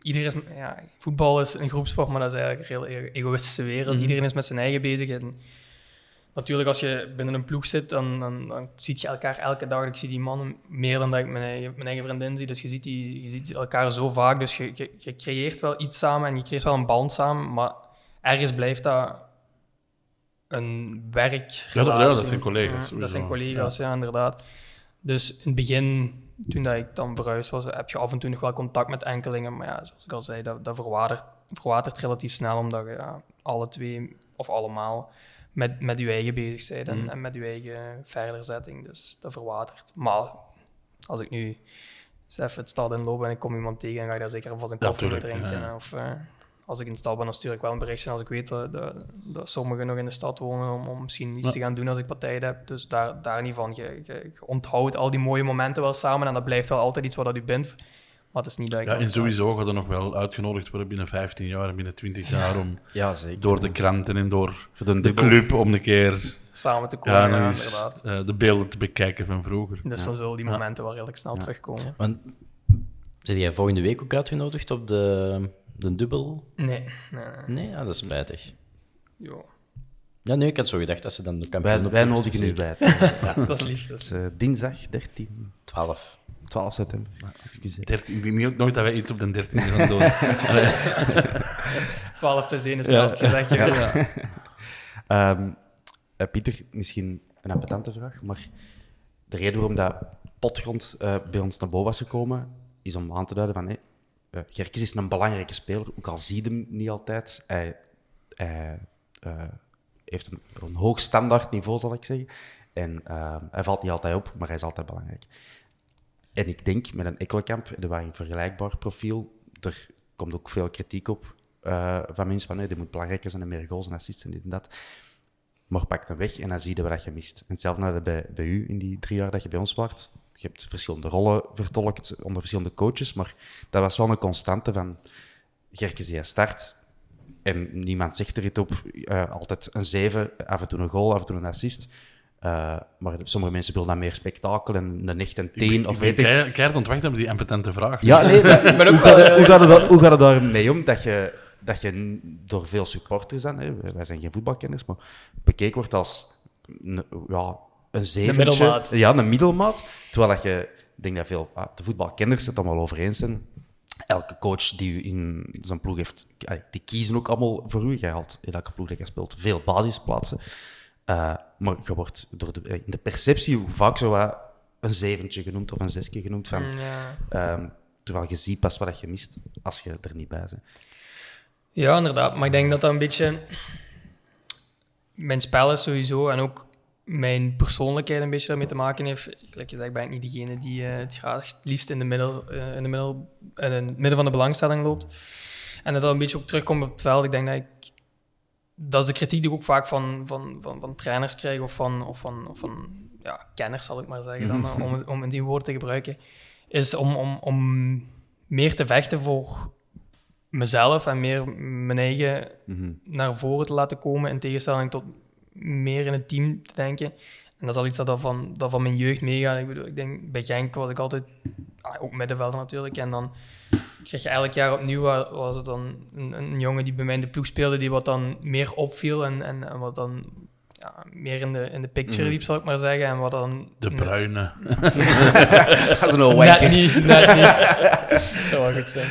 Iedereen is, ja, voetbal is een groepsport, maar dat is eigenlijk een heel egoïstische wereld. Mhm. Iedereen is met zijn eigen bezig en natuurlijk, als je binnen een ploeg zit, dan, dan, dan zie je elkaar elke dag. Ik zie die mannen meer dan dat ik mijn eigen, mijn eigen vriendin zie. Dus je ziet, die, je ziet elkaar zo vaak. Dus je, je, je, creëert wel iets samen en je creëert wel een band samen. Maar ergens blijft dat een werk. Ja, dat, ja, dat zijn collega's. dat zijn collega's, ja. inderdaad. Dus in het begin, toen dat ik dan verhuisd was, heb je af en toe nog wel contact met enkelingen. Maar ja, zoals ik al zei, dat, dat verwatert, verwatert relatief snel, omdat je ja, alle twee of allemaal met, met je eigen bezig en, mm. en, met je eigen verderzetting. Dus dat verwatert. Maar als ik nu het stad inloop en ik kom iemand tegen, dan ga ik daar zeker vast een koffie ja, drinken. Of uh, als ik in de stad ben, dan stuur ik wel een berichtje als ik weet dat, dat, dat sommigen nog in de stad wonen om, om misschien iets te gaan doen als ik partij heb. Dus daar, daar niet van. Je, je, je onthoudt al die mooie momenten wel samen en dat blijft wel altijd iets wat dat u bent. Maar het is niet dat Ja, en sowieso gaat er nog wel uitgenodigd worden binnen 15 jaar en binnen 20 jaar om ja, zeker. door de kranten en door de, de, club om een keer samen te komen. Ja, ja inderdaad. Uh, de beelden te bekijken van vroeger. Dus dan zullen die momenten wel redelijk snel terugkomen. Want, zit jij volgende week ook uitgenodigd op de, de dubbel? Nee. Nee, nee. nee? dat is spijtig. Ja. Ja, nee, ik had zo gedacht dat ze dan de kampioen... Wij, wij nodigen nu bij. ja, *laughs* dat is lief. Dat is, uh, dinsdag 13... 12. 12 september. Nou, excuseer. 13, ik denk nooit dat wij iets op de 13 gaan doen. *laughs* *laughs* 12 plus 1 is ja. gezegd. Ja. ja. um, uh, Pieter, misschien een appetante vraag, maar de reden waarom dat potgrond uh, bij ons naar boven was gekomen, is om aan te duiden van hey, uh, is een belangrijke speler, ook al zie je hem niet altijd. Hij, hij heeft een, hoog standaard niveau, zal ik zeggen. En ehm, hij valt niet altijd op, maar hij is altijd belangrijk. En ik denk met een Ekkelenkamp, er was een vergelijkbaar profiel. Er komt ook veel kritiek op van mensen van nee, die moet belangrijker zijn en meer goals en assists en dit en dat. Maar pak hem weg en dan zie je wat je mist. En hetzelfde bij, bij u in die drie jaar dat je bij ons was. Je hebt verschillende rollen vertolkt onder verschillende coaches, maar dat was wel een constante van Gerkes die start. En niemand zegt er iets op. Uh, altijd een zeven, af en toe een goal, af en toe een assist. Uh, maar sommige mensen willen dan meer spektakel en een echt en teen. Of weet ik. Keihard ontwacht hebben die impotente vraag. Ja, nee, *laughs* dat, hoe, gaat, hoe, gaat het, hoe gaat het daarmee om dat je, dat je door veel supporters, dan, hè, wij zijn geen voetbalkenners, maar bekeken wordt als een, ja, een zeventje. Een middelmaat. Ja, een middelmaat. Terwijl dat je, ik denk dat veel ah, de voetbalkenners het allemaal over eens zijn. Elke coach die u in zijn ploeg heeft, die kiezen ook allemaal voor u. Jij had in elke ploeg dat je speelt veel basisplaatsen. Uh, maar je wordt door de, in de perceptie vaak zo een zeventje genoemd of een zesje genoemd. Van, ja. um, terwijl je ziet pas wat je mist als je er niet bij bent. Ja, inderdaad. Maar ik denk dat dat een beetje mijn spel is sowieso en ook mijn persoonlijkheid een beetje daarmee te maken heeft. Like je zegt, ben ik niet degene die uh, het graag het liefst in, de middel, uh, in, de middel, in het midden van de belangstelling loopt. En dat dat een beetje ook terugkomt op het veld. Ik denk dat ik dat is de kritiek die ik ook vaak van, van, van, van trainers krijg of van, of van, of van ja, kenners, zal ik maar zeggen, dan, mhm. om, om die woord te gebruiken, is om, om, om meer te vechten voor mezelf en meer mijn eigen mhm. naar voren te laten komen in tegenstelling tot meer in het team te denken. En dat is al iets dat, dat, van, dat van mijn jeugd meegaat. Ik bedoel, ik denk, bij Genk was ik altijd, ah, ook middenvelder natuurlijk, en dan kreeg je elk jaar opnieuw, wa- was het dan een, een jongen die bij mij in de ploeg speelde, die wat dan meer opviel en, en wat dan ja, meer in de, in de picture Mhm. liep, zal ik maar zeggen. En wat dan... De bruine. *laughs* Dat is een *laughs* Net niet, net niet. *laughs* Zou wel goed zijn.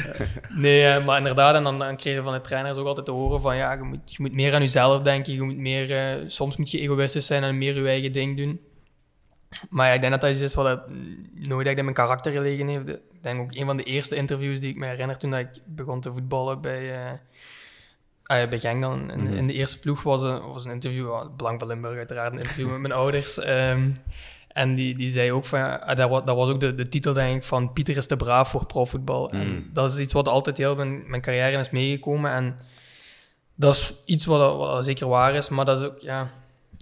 Nee, eh, maar inderdaad, en dan, dan kreeg je van de trainers ook altijd te horen van ja, je moet, je moet meer aan jezelf denken, je moet meer, eh, soms moet je egoïstisch zijn en meer je eigen ding doen. Maar ja, ik denk dat dat iets is wat het, nooit echt in mijn karakter gelegen heeft. Ik denk ook een van de eerste interviews die ik me herinner toen dat ik begon te voetballen bij, eh ah bij Genk dan, in, Mhm. in de eerste ploeg, was een, was een interview, ah, Belang van Limburg uiteraard, een interview met mijn ouders. Ehm, en die, die zei ook van, ah, dat, was, dat was ook de, de titel denk ik van Pieter is te braaf voor profvoetbal. En Mm. dat is iets wat altijd heel mijn, mijn carrière is meegekomen. En dat is iets wat, wat zeker waar is, maar dat is ook ja,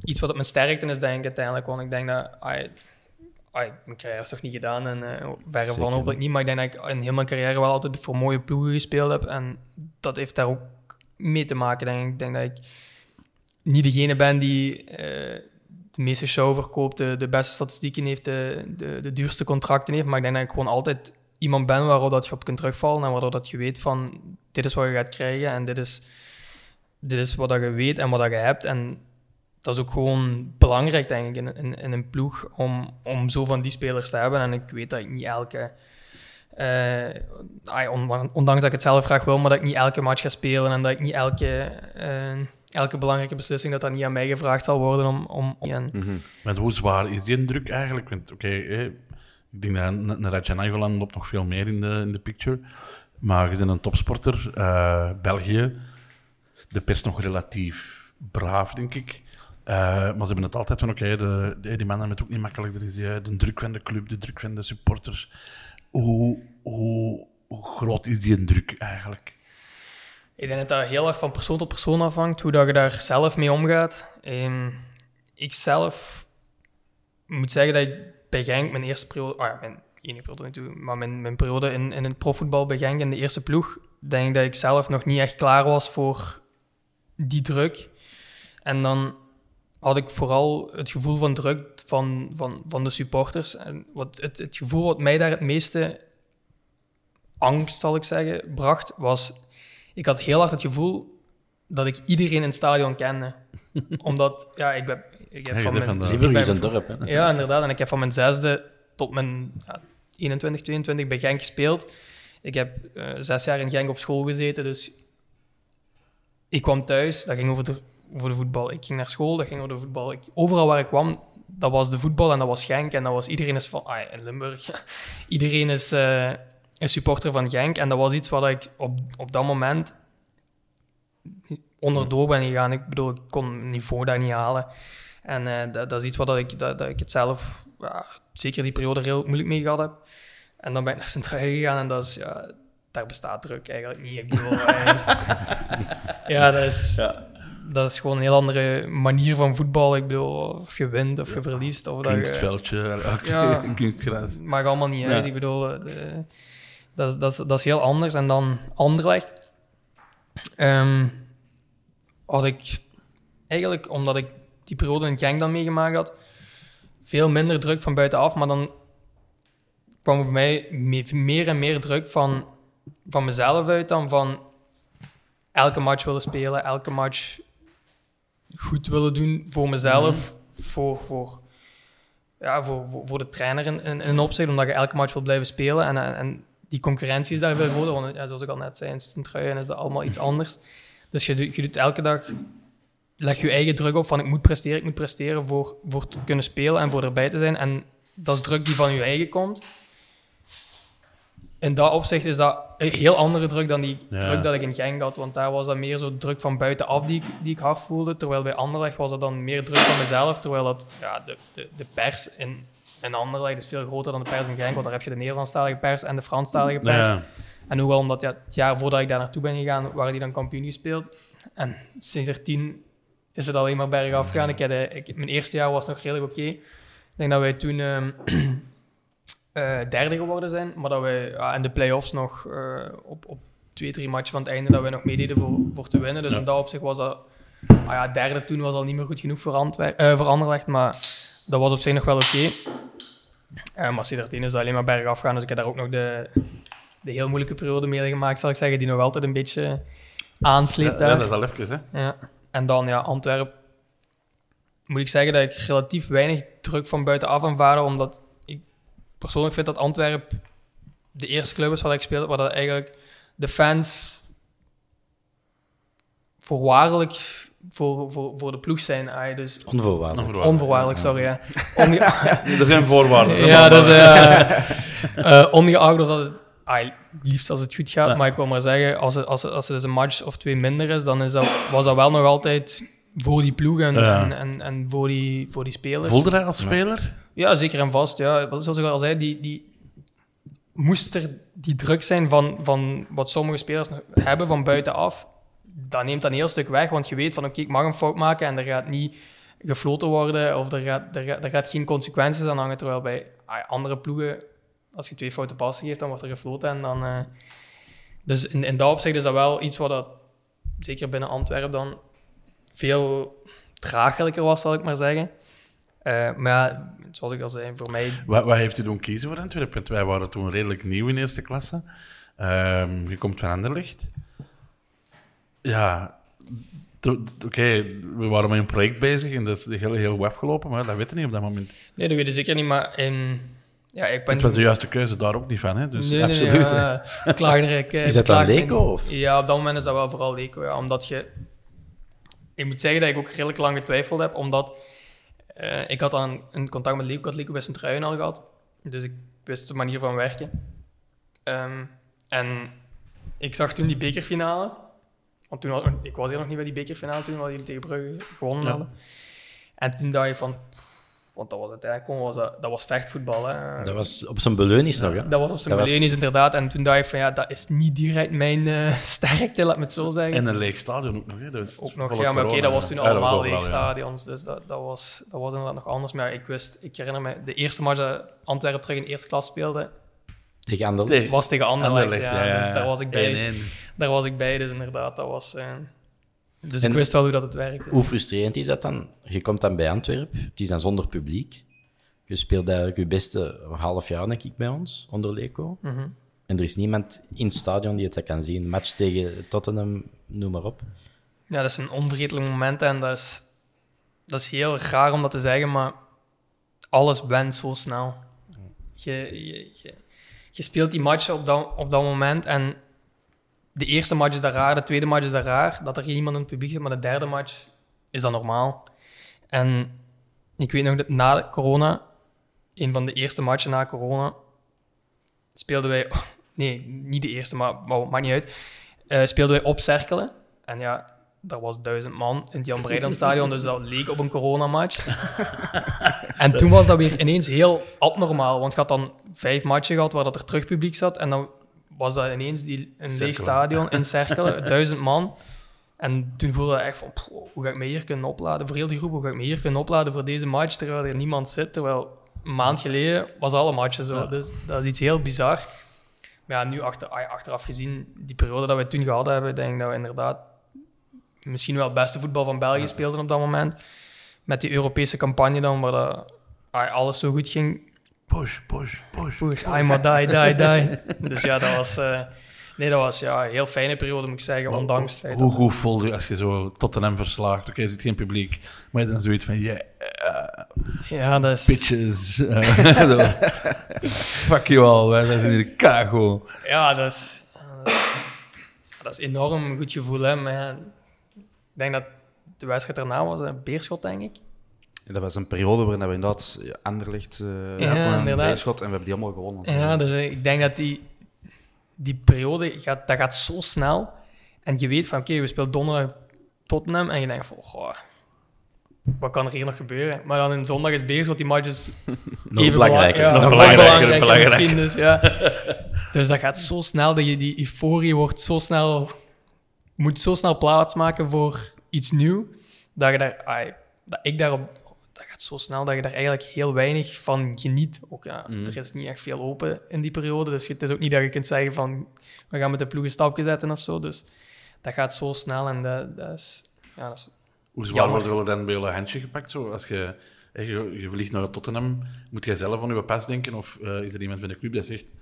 iets wat op mijn sterkte is, denk ik uiteindelijk. Want ik denk dat, ai, mijn carrière is toch niet gedaan en eh verre van hopelijk niet. Maar ik denk dat ik in heel mijn carrière wel altijd voor mooie ploegen gespeeld heb. En dat heeft daar ook mee te maken, denk ik. Denk dat ik niet degene ben die eh, de meeste show verkoopt, de, de beste statistieken heeft, de, de, de duurste contracten heeft. Maar ik denk dat ik gewoon altijd iemand ben waarop dat je op kunt terugvallen en waardoor dat je weet van dit is wat je gaat krijgen en dit is, dit is wat dat je weet en wat dat je hebt. En dat is ook gewoon belangrijk, denk ik, in, in, in een ploeg om, om zo van die spelers te hebben. En ik weet dat ik niet elke... eh, ondanks, ondanks dat ik het zelf graag wil, maar dat ik niet elke match ga spelen en dat ik niet elke, eh, elke belangrijke beslissing, dat dat niet aan mij gevraagd zal worden om... om, Maar hoe zwaar is die druk eigenlijk? Want oké, eh, ik denk dat Raja Nainggolan loopt nog veel meer in de, in de picture. Maar je bent een topsporter. eh, België, de pers nog relatief braaf, denk ik. Eh, maar ze hebben het altijd van, oké, de, de- die mannen hebben het ook niet makkelijk. Er is die, de druk van de club, de druk van de supporters. Hoe, hoe, hoe groot is die druk eigenlijk? Ik denk dat dat heel erg van persoon tot persoon afhangt, hoe dat je daar zelf mee omgaat. Ehm, ik zelf moet zeggen dat ik bij Genk mijn eerste periode, ah ja, mijn enige periode natuurlijk, maar mijn, mijn periode in, in het profvoetbal bij Genk in de eerste ploeg, denk dat ik zelf nog niet echt klaar was voor die druk. En dan had ik vooral het gevoel van druk van, van, van de supporters. En wat het, het gevoel wat mij daar het meeste angst, zal ik zeggen, bracht, was... Ik had heel hard het gevoel dat ik iedereen in het stadion kende. *laughs* Omdat, ja, ik ben... Ik heb van mijn, van de- ik Limburg ben- is een dorp, hè? Ja, inderdaad. En ik heb van mijn zesde tot mijn ja, 21, 22 bij Genk gespeeld. Ik heb eh, zes jaar in Genk op school gezeten, dus ik kwam thuis, dat ging over de, over de voetbal. Ik ging naar school, dat ging over de voetbal. Ik, overal waar ik kwam, dat was de voetbal en dat was Genk. En dat was, iedereen is van, ah, in Limburg, *laughs* iedereen is eh, een supporter van Genk. En dat was iets wat ik op, op dat moment onderdoor ben gegaan. Ik bedoel, ik kon het niveau daar niet halen. En eh, dat, dat is iets wat dat ik, dat, dat ik het zelf, ja, zeker die periode, heel moeilijk mee gehad heb. En dan ben ik naar Centraal gegaan en dat is, ja, daar bestaat druk eigenlijk niet. Ik bedoel, eh, *laughs* ja, dat is, dat is gewoon een heel andere manier van voetbal. Ik bedoel, of je wint of je verliest. Of dat je, Kunstveldje, Ja. *laughs* kunstgras. maakt allemaal niet uit. Ik bedoel, eh, de- dat, is, dat, is, dat is heel anders. En dan Anderlecht. Ehm, had ik eigenlijk, omdat ik die periode in Genk dan meegemaakt had, veel minder druk van buitenaf. Maar dan kwam bij mij me- meer en meer druk van, van mezelf uit dan van elke match willen spelen, elke match goed willen doen voor mezelf, voor, voor, ja, voor, voor, voor de trainer in, in, in een opzicht, omdat je elke match wil blijven spelen. En, en, en die concurrentie is daar veel groter, want ja, zoals ik al net zei, in Sint-Truiden is dat allemaal iets anders. Dus je, doet- je doet elke dag, leg je eigen druk op van ik moet presteren, ik moet presteren voor, voor te kunnen spelen en voor erbij te zijn. En dat is druk die van je eigen komt. In dat opzicht is dat een heel andere druk dan die Ja. druk dat ik in Genk had. Want daar was dat meer zo druk van buitenaf die ik, die ik hard voelde. Terwijl bij Anderlecht was dat dan meer druk van mezelf. Terwijl dat, ja, de, de, de pers in, in Anderlecht is veel groter dan de pers in Genk. Want daar heb je de Nederlandstalige pers en de Franstalige pers. Ja. En hoewel omdat ja, het jaar voordat ik daar naartoe ben gegaan, waren die dan kampioen gespeeld. En sindsdien is het alleen maar bergaf gegaan. Ik had, ik, mijn eerste jaar was nog redelijk oké. Ik denk dat wij toen ehm, *clears throat* eh, derde geworden zijn, maar dat wij ja, in de play-offs nog eh, op, op twee, drie matchen van het einde dat wij nog meededen voor, voor te winnen. Dus Ja. in dat opzicht was dat Ah ja, derde toen was al niet meer goed genoeg voor, Antwer eh, voor Anderlecht, maar dat was op zich nog wel oké. Eh, maar sindsdien is dat alleen maar bergaf gaan, dus ik heb daar ook nog de, de heel moeilijke periode meegemaakt, zal ik zeggen, die nog altijd een beetje aansleept Ja, ja, dat is al even, hè. Ja. En dan, ja, Antwerpen. Moet ik zeggen dat ik relatief weinig druk van buitenaf aanvaarde, omdat persoonlijk vind dat Antwerpen de eerste club is waar ik speelde, waar dat eigenlijk de fans voorwaardelijk voor, voor, voor de ploeg zijn. Ah, dus Onvoorwaardelijk. onvoorwaardelijk, sorry. Ja. Onge- *laughs* Er zijn voorwaarden. er zijn ja, dat is eh, eh, ongeacht dat het ah, liefst als het goed gaat, Ja. maar ik wil maar zeggen, als het, als, het, als het dus een match of twee minder is, dan is dat, was dat wel nog altijd voor die ploeg en, Ja. en, en, en voor, die, voor die spelers. Voelde hij als speler? Ja, zeker en vast. Ja. Zoals ik al zei, die, die moest er die druk zijn van, van wat sommige spelers hebben van buitenaf. Dat neemt dan een heel stuk weg, want je weet van oké, ik mag een fout maken en er gaat niet gefloten worden of er gaat, er, gaat- er gaat geen consequenties aan hangen. Terwijl bij ah, andere ploegen, als je twee foute passen geeft, dan wordt er gefloten. En dan, eh, dus in, in dat opzicht is dat wel iets wat dat, zeker binnen Antwerpen dan veel draaglijker was, zal ik maar zeggen. Eh, maar ja, zoals ik al zei, voor mij... Wat, wat heeft u doen kiezen voor Antwerpen? Want wij waren toen redelijk nieuw in eerste klasse. Ehm, je komt van Anderlecht. Ja, oké, we waren met een project bezig en dat is heel, heel goed afgelopen, maar dat weten we niet op dat moment. Nee, dat weet ik zeker niet, maar in... Ja, ik ben... Het was de juiste keuze daar ook niet van, hè? Dus Nee, nee, nee, absoluut. hè. ja, ik klaag er, ik, eh, Is dat dan Leco, of? Ja, op dat moment is dat wel vooral Leco, ja. Omdat je... Ik moet zeggen dat ik ook redelijk lang getwijfeld heb, omdat eh, ik had dan een contact met Leco, ik had Leco bij al gehad. Dus ik wist de manier van werken. Ehm, en ik zag toen die bekerfinale. Want toen ik was hier nog niet bij die bekerfinale toen, waar jullie tegen Brugge gewonnen Ja. hadden. En toen dacht je van... Want dat was uiteindelijk gewoon... Was dat, dat was vechtvoetbal, hè. Dat was op zijn beleunis nog, hè? Dat was op zijn was- beleunis inderdaad. En toen dacht ik van ja, dat is niet direct mijn eh, *laughs* sterkte, laat me het zo zeggen. En een leeg stadion ook nog, hè? Dus ook nog, ja, maar oké, dat was toen ja. Ja, was allemaal leeg ja. stadions. Dus dat, dat, was, dat was inderdaad nog anders. Maar ja, ik wist, ik herinner me, de eerste match dat Antwerpen terug in eerste klas speelde, Tegen Anderlecht. Was tegen Anderlecht. Anderlecht, ja, ja, ja, Dus ja. daar was ik bij. 1-1. Daar was ik bij, dus inderdaad, dat was... eh, dus En ik wist wel hoe dat het werkte. Hoe frustrerend is dat dan? Je komt dan bij Antwerpen, het is dan zonder publiek. Je speelt eigenlijk je beste half jaar, denk ik, bij ons, onder Leco. Mhm. En er is niemand in het stadion die het kan zien. Match tegen Tottenham, noem maar op. Ja, dat is een onvergetelijk moment en dat is, dat is heel raar om dat te zeggen, maar alles went zo snel. Je, je, je, je speelt die match op dat, op dat moment en de eerste match is dat raar, de tweede match is dat raar, dat er geen iemand in het publiek zit, maar de derde match is dat normaal. En ik weet nog dat na corona, een van de eerste matchen na corona, speelden wij... *laughs* Nee, niet de eerste, maar, maar maakt niet uit. Eh, speelden wij op Cerkelen. En ja, daar was duizend man in het Jan stadion, dus dat leek op een coronamatch. *laughs* en toen was dat weer ineens heel abnormaal, want je had dan vijf matchen gehad waar dat er terug publiek zat. En dan was dat ineens die, een leeg stadion in Cerkelen, *laughs* duizend man. En toen voelde ik echt van, "Pff, hoe ga ik me hier kunnen opladen? Voor heel die groep, hoe ga ik me hier kunnen opladen voor deze match, terwijl er niemand zit? Terwijl een maand geleden was alle matchen zo. Dus dat is iets heel bizar. Maar ja, nu achter, achteraf gezien, die periode dat we toen gehad hebben, denk ik dat we inderdaad misschien wel het beste voetbal van België speelden op dat moment. Met die Europese campagne dan, waar dat, alles zo goed ging. Push, push, push. Push, I maar die, die, die. *laughs* Dus ja, dat was... eh, nee, dat was ja, een heel fijne periode, moet ik zeggen, ondanks het feit Hoe dat... goed voelde je als je zo Tottenham verslaagt? Oké, er zit geen publiek, maar je hebt dan zoiets van, yeah, Ja, dat is... bitches. *laughs* Fuck you all, wij zijn hier kago. Ja, dat is, dat is, dat is enorm goed gevoel. Hè? Maar ja, ik denk dat de wedstrijd daarna was een beerschot, denk ik. Dat was een periode waarin we inderdaad Anderlecht uh, Ja, hadden een inderdaad. bijschot en we hebben die allemaal gewonnen. Ja, dus eh, ik denk dat die, die periode gaat, dat gaat zo snel. En je weet van, oké, we spelen donderdag Tottenham. En je denkt van, goh, wat kan er hier nog gebeuren? Maar dan in zondag is Beerschot, die match is *laughs* Nog even belangrijker. ja, Nog nog belangrijker, belangrijker belangrijker. misschien. Dus, ja. *laughs* dus dat gaat zo snel, dat je die euforie wordt zo snel... moet zo snel plaatsmaken voor iets nieuws, dat, je daar, ai, dat ik daarop... Dat gaat zo snel dat je daar eigenlijk heel weinig van geniet. Ook, ja, Er is niet echt veel open in die periode, dus het is ook niet dat je kunt zeggen van... We gaan met de ploeg een stapje zetten of zo, dus dat gaat zo snel en dat, dat is... Ja, dat is Hoe zwaar worden er dan bij jullie handje gepakt? Zo, als je, hè, je, je vliegt naar Tottenham, moet jij zelf aan je pas denken? Of eh, is er iemand van de club dat zegt,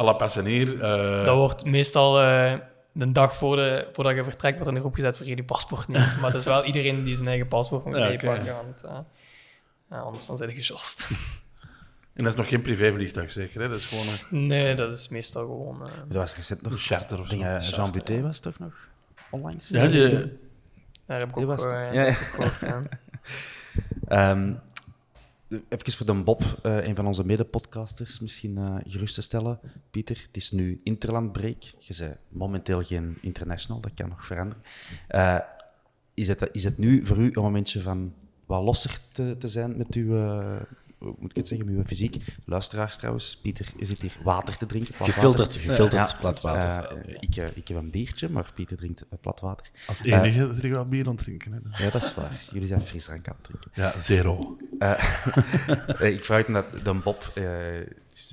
à la passenier... eh, Dat wordt meestal eh, de dag voor de, voordat je vertrekt, wordt er nog opgezet voor je die paspoort niet. Maar het is wel iedereen die zijn eigen paspoort moet Ja, meepakken. Want, eh, ja, anders dan zijn ze gejost. *laughs* En dat is nog geen privévliegtuig, zeker? Hè? Dat is gewoon een nee, dat is meestal gewoon... eh, Er was recent nog... charter of Ik zo. denk, Jean Buté was toch nog onlangs? Ja, die, daar heb ik Die ook, was eh, Ja, ja. heb ik gehoord. *laughs* Ehm, even voor de Bob, eh, een van onze mede-podcasters, misschien eh, gerust te stellen. Pieter, het is nu interlandbreak. Je zei momenteel geen international, dat kan nog veranderen. Eh, is, het, is het nu voor u een momentje van wat losser te, te zijn met uw, eh, hoe moet ik het zeggen, met uw fysiek? Luisteraars trouwens, Pieter zit hier water te drinken. plat water. Gefilterd, gefilterd Ja. plat water. Eh, ik, eh, ik heb een biertje, maar Pieter drinkt plat water. als enige zit ik wel bier aan het drinken. Hè? Dus- Ja, dat is waar. Jullie zijn frisdrank aan het drinken. Ja, zero. *laughs* Ik vraag dat de Bob, eh, is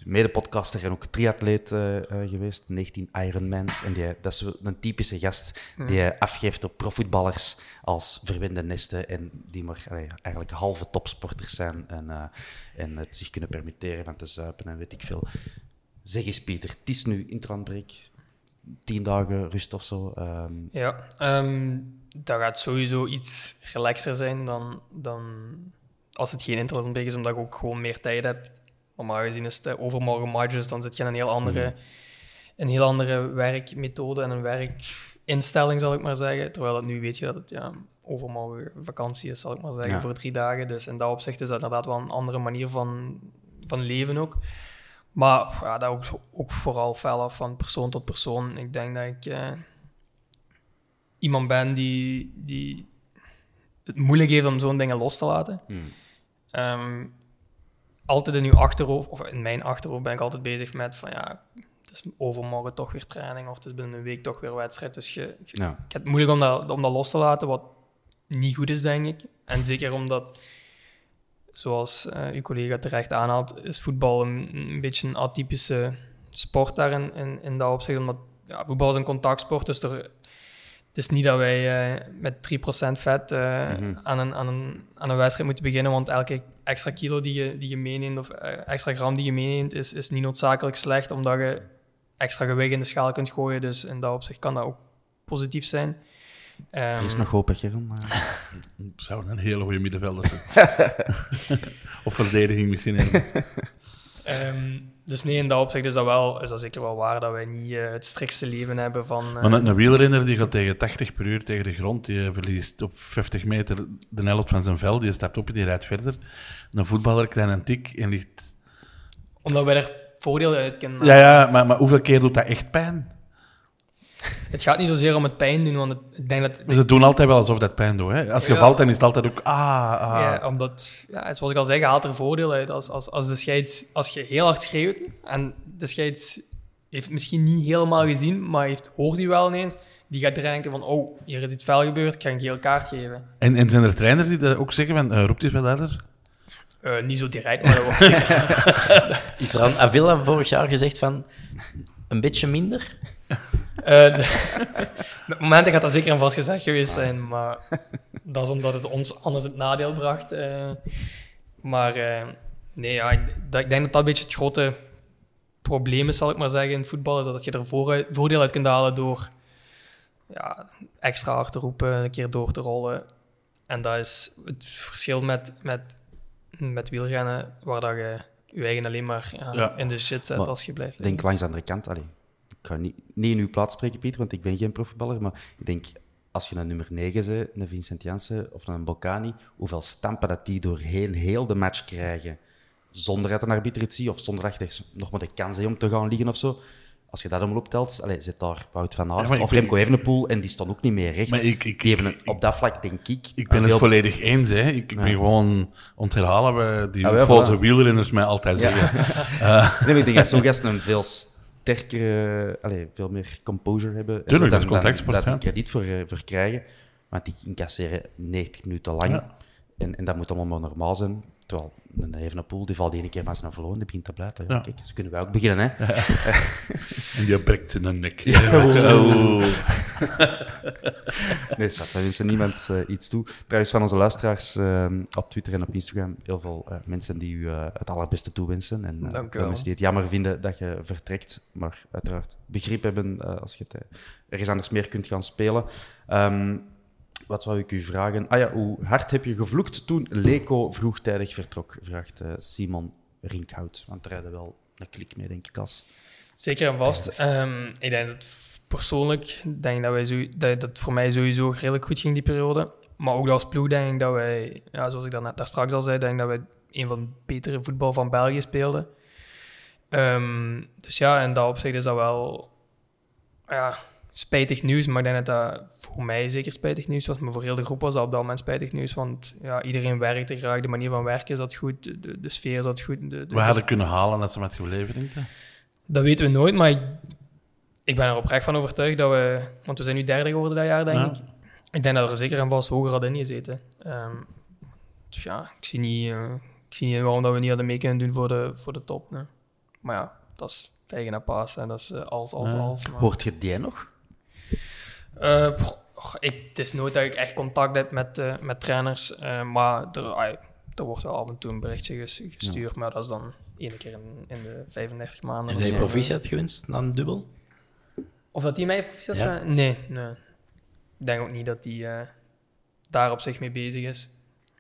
mede-podcaster en ook triatleet eh, eh, geweest, 19 Ironmans. En die, dat is een typische gast die hij afgeeft op profvoetballers als verwende nesten en die maar allee, eigenlijk halve topsporters zijn en, eh, en het zich kunnen permitteren van te zuipen en weet ik veel. Zeg eens, Pieter, het is nu interlandbreak. Tien dagen rust of zo. ehm, Ja, ehm, dat gaat sowieso iets relaxer zijn dan, dan als het geen interlandbreak is, omdat je ook gewoon meer tijd hebt. Normaal gezien is het eh, overmorgen matches, dan zit je in een heel andere, een heel andere werkmethode en een werkinstelling, zal ik maar zeggen. Terwijl dat nu weet je dat het ja, overmorgen vakantie is, zal ik maar zeggen, Ja. voor drie dagen. Dus in dat opzicht is dat inderdaad wel een andere manier van, van leven ook. Maar ja, dat ook, ook vooral fel af van persoon tot persoon. Ik denk dat ik eh, iemand ben die, die het moeilijk heeft om zo'n dingen los te laten. Ehm, altijd in uw achterhoofd, of in mijn achterhoofd, ben ik altijd bezig met van ja, het is overmorgen toch weer training of het is binnen een week toch weer wedstrijd. Dus je, je- Ja. ik heb het moeilijk om dat, om dat los te laten, wat niet goed is, denk ik. En zeker omdat, zoals eh, uw collega terecht aanhaalt, is voetbal een, een beetje een atypische sport daarin, in, in dat opzicht. Omdat ja, voetbal is een contactsport, dus er, het is niet dat wij eh, met 3% vet eh, aan, een, aan, een, aan een wedstrijd moeten beginnen, want elke extra kilo die je, die je meeneemt, of eh, extra gram die je meeneemt, is, is niet noodzakelijk slecht, omdat je extra gewicht in de schaal kunt gooien. Dus in dat opzicht kan dat ook positief zijn. er is Ehm, nog hoop, Geron, maar- *laughs* Zou een hele goede middenvelder zijn. *laughs* of verdediging misschien. even. Ehm, dus nee, in dat opzicht is dat, wel, is dat zeker wel waar dat wij niet eh, het striktste leven hebben van... eh, Maar een, een wielrenner die gaat tegen 80 per uur tegen de grond, die verliest op 50 meter de helft van zijn vel, die stapt op en die rijdt verder. Een voetballer krijgt een tik en ligt... Omdat wij er voordeel uit kunnen Ja, ja, maar, maar hoeveel keer doet dat echt pijn? Het gaat niet zozeer om het pijn doen, want ik denk dat... Ze doen altijd wel alsof dat pijn doet. Hè? Als je Ja. valt, dan is het altijd ook... Ah, ah. Ja, omdat, ja, zoals ik al zei, je haalt er voordeel uit. Als, als, als, de scheids, als je heel hard schreeuwt en de scheids heeft misschien niet helemaal gezien, maar heeft, hoort u wel ineens, die gaat denken van, oh, hier is iets fel gebeurd, ik ga een geel kaart geven. En, en zijn er trainers die dat ook zeggen van, eh, roept eens wat harder? Eh, niet zo direct, maar dat. *laughs* Is er aan Avila vorig jaar gezegd van een beetje minder? Eh, *laughs* de- met momenten gaat dat zeker een vastgezegd geweest zijn, maar dat is omdat het ons anders het nadeel bracht. eh. maar eh, nee, ja, ik, dat, ik denk dat dat een beetje het grote probleem is, zal ik maar zeggen, in het voetbal, is dat je er voordeel uit kunt halen door ja, extra hard te roepen, een keer door te rollen. En dat is het verschil met, met, met wielrennen, waar dat je je eigen alleen maar Ja. in de shit zet Maar als je blijft Ik denk langs de andere kant. Allee, ik ga niet, niet in uw plaats spreken, Pieter, want ik ben geen profvoetballer. Maar ik denk, als je een nummer 9 bent, een Vincent Janssen of een Bocani, hoeveel stampen dat die doorheen heel de match krijgen, zonder dat een arbiter het ziet, of zonder dat je nog maar de kans hebt om te gaan liggen of zo. Als je dat allemaal optelt, allee, zit daar Wout van Aert Ja, of Remco Evenepoel en die staan ook niet meer recht. Maar ik- ik- die hebben een- op dat vlak, denk ik... Ik ben een het volledig eens. Hè. Ik, ben gewoon ontherhalen bij die Ah, wel, volse voilà. wielrenners mij altijd zeggen. *laughs* Eh, Nee, ik denk dat zo'n gasten een veel sterkere, allee, veel meer composure hebben. en Tuurlijk, dat is contactsport, Dat ja. die krediet voor, eh, voor krijgen. Want die incasseren 90 minuten lang. Ja. En, en dat moet allemaal maar normaal zijn. Terwijl een Evenepoel, die valt één keer maar zijn verloren, die begint te blijten. Ja. Kijk, zo kunnen wij ook beginnen, hè. *laughs* En die breekt zijn nek. Oeh. nee, schat, wij wensen niemand eh, iets toe. Trouwens, van onze luisteraars eh, op Twitter en op Instagram, heel veel eh, mensen die u eh, het allerbeste toewensen. En eh, Dank u veel wel. mensen die het jammer vinden dat je vertrekt, maar uiteraard begrip hebben eh, als je het ergens anders meer kunt gaan spelen. Ehm, wat wou ik u vragen? Ah ja, hoe hard heb je gevloekt toen Leco vroegtijdig vertrok? Vraagt eh, Simon Rinkhout. Want er rijden wel een klik mee, denk ik, als... Zeker en vast. Ehm, ik denk dat persoonlijk denk dat, wij zo, dat dat voor mij sowieso redelijk goed ging die periode. Maar ook als ploeg denk ik dat wij, ja, zoals ik dat net daar straks al zei, denk dat wij een van de betere voetbal van België speelden. Ehm, dus ja, in dat opzicht is dat wel ja, spijtig nieuws. Maar ik denk dat dat voor mij zeker spijtig nieuws was. Maar voor heel de groep was dat op dat moment spijtig nieuws. Want ja, iedereen werkte graag. De manier van werken is dat goed. De, de sfeer is dat goed. De, de, We hadden kunnen halen als ze met gebleven, denk je? dat weten we nooit, maar ik, ik ben er oprecht van overtuigd dat we... Want we zijn nu derde geworden dat jaar, denk Ja. ik. Ik denk dat we er zeker en vast hoger hadden ingezeten. Ehm dus ja, ik zie, niet, eh, ik zie niet waarom dat we niet hadden mee kunnen doen voor de, voor de top. nee. Maar ja, dat is vijgen en paas. En dat is eh, als, als, Ja. als. Maar, Hoort je die nog? Eh, goh, ik, het is nooit dat ik echt contact heb met, eh, met trainers. eh, maar er, er wordt wel af en toe een berichtje ges- gestuurd. Maar dat is dan één keer in, in de 35 maanden. Heb jij zo. proficiat gewenst na een dubbel? Of dat die mij proficiat Ja. Nee, nee. Ik denk ook niet dat die eh, daar op zich mee bezig is.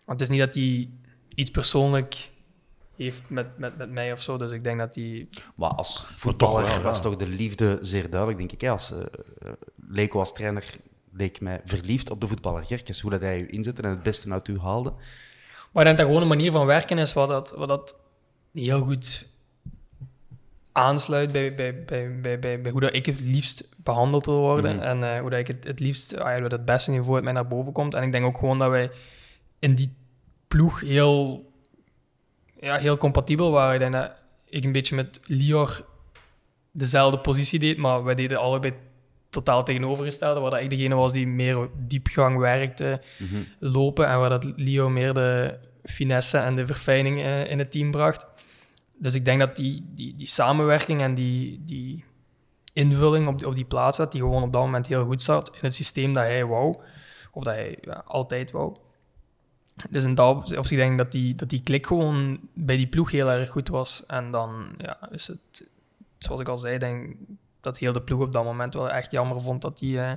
Want het is niet dat hij iets persoonlijk heeft met, met, met mij of zo. Dus ik denk dat hij... Maar als toch voetballer was toch de liefde zeer duidelijk, denk ik. hè. Als eh, Leko als trainer leek mij verliefd op de voetballer Gerkes. Hoe dat hij u inzette en het beste uit u haalde. Maar dat dat gewoon een manier van werken is wat dat, wat dat heel goed aansluit bij, bij, bij, bij, bij, bij hoe dat ik het liefst behandeld wil worden. Mhm. En eh, hoe dat ik het, het liefst, ah ja, het beste niveau uit mij naar boven komt. En ik denk ook gewoon dat wij in die ploeg heel, ja, heel compatibel waren. Ik denk dat ik een beetje met Lior dezelfde positie deed, maar wij deden allebei totaal tegenovergestelde, waar dat ik degene was die meer diepgang werkte, lopen, en waar dat Leo meer de finesse en de verfijning eh, in het team bracht. Dus ik denk dat die, die, die samenwerking en die, die invulling op die, op die plaats dat die gewoon op dat moment heel goed zat in het systeem dat hij wou, of dat hij ja, altijd wou. Dus in dat opzicht denk ik dat die, dat die klik gewoon bij die ploeg heel erg goed was. En dan ja, is het, zoals ik al zei, denk ik dat heel de ploeg op dat moment wel echt jammer vond dat die, eh,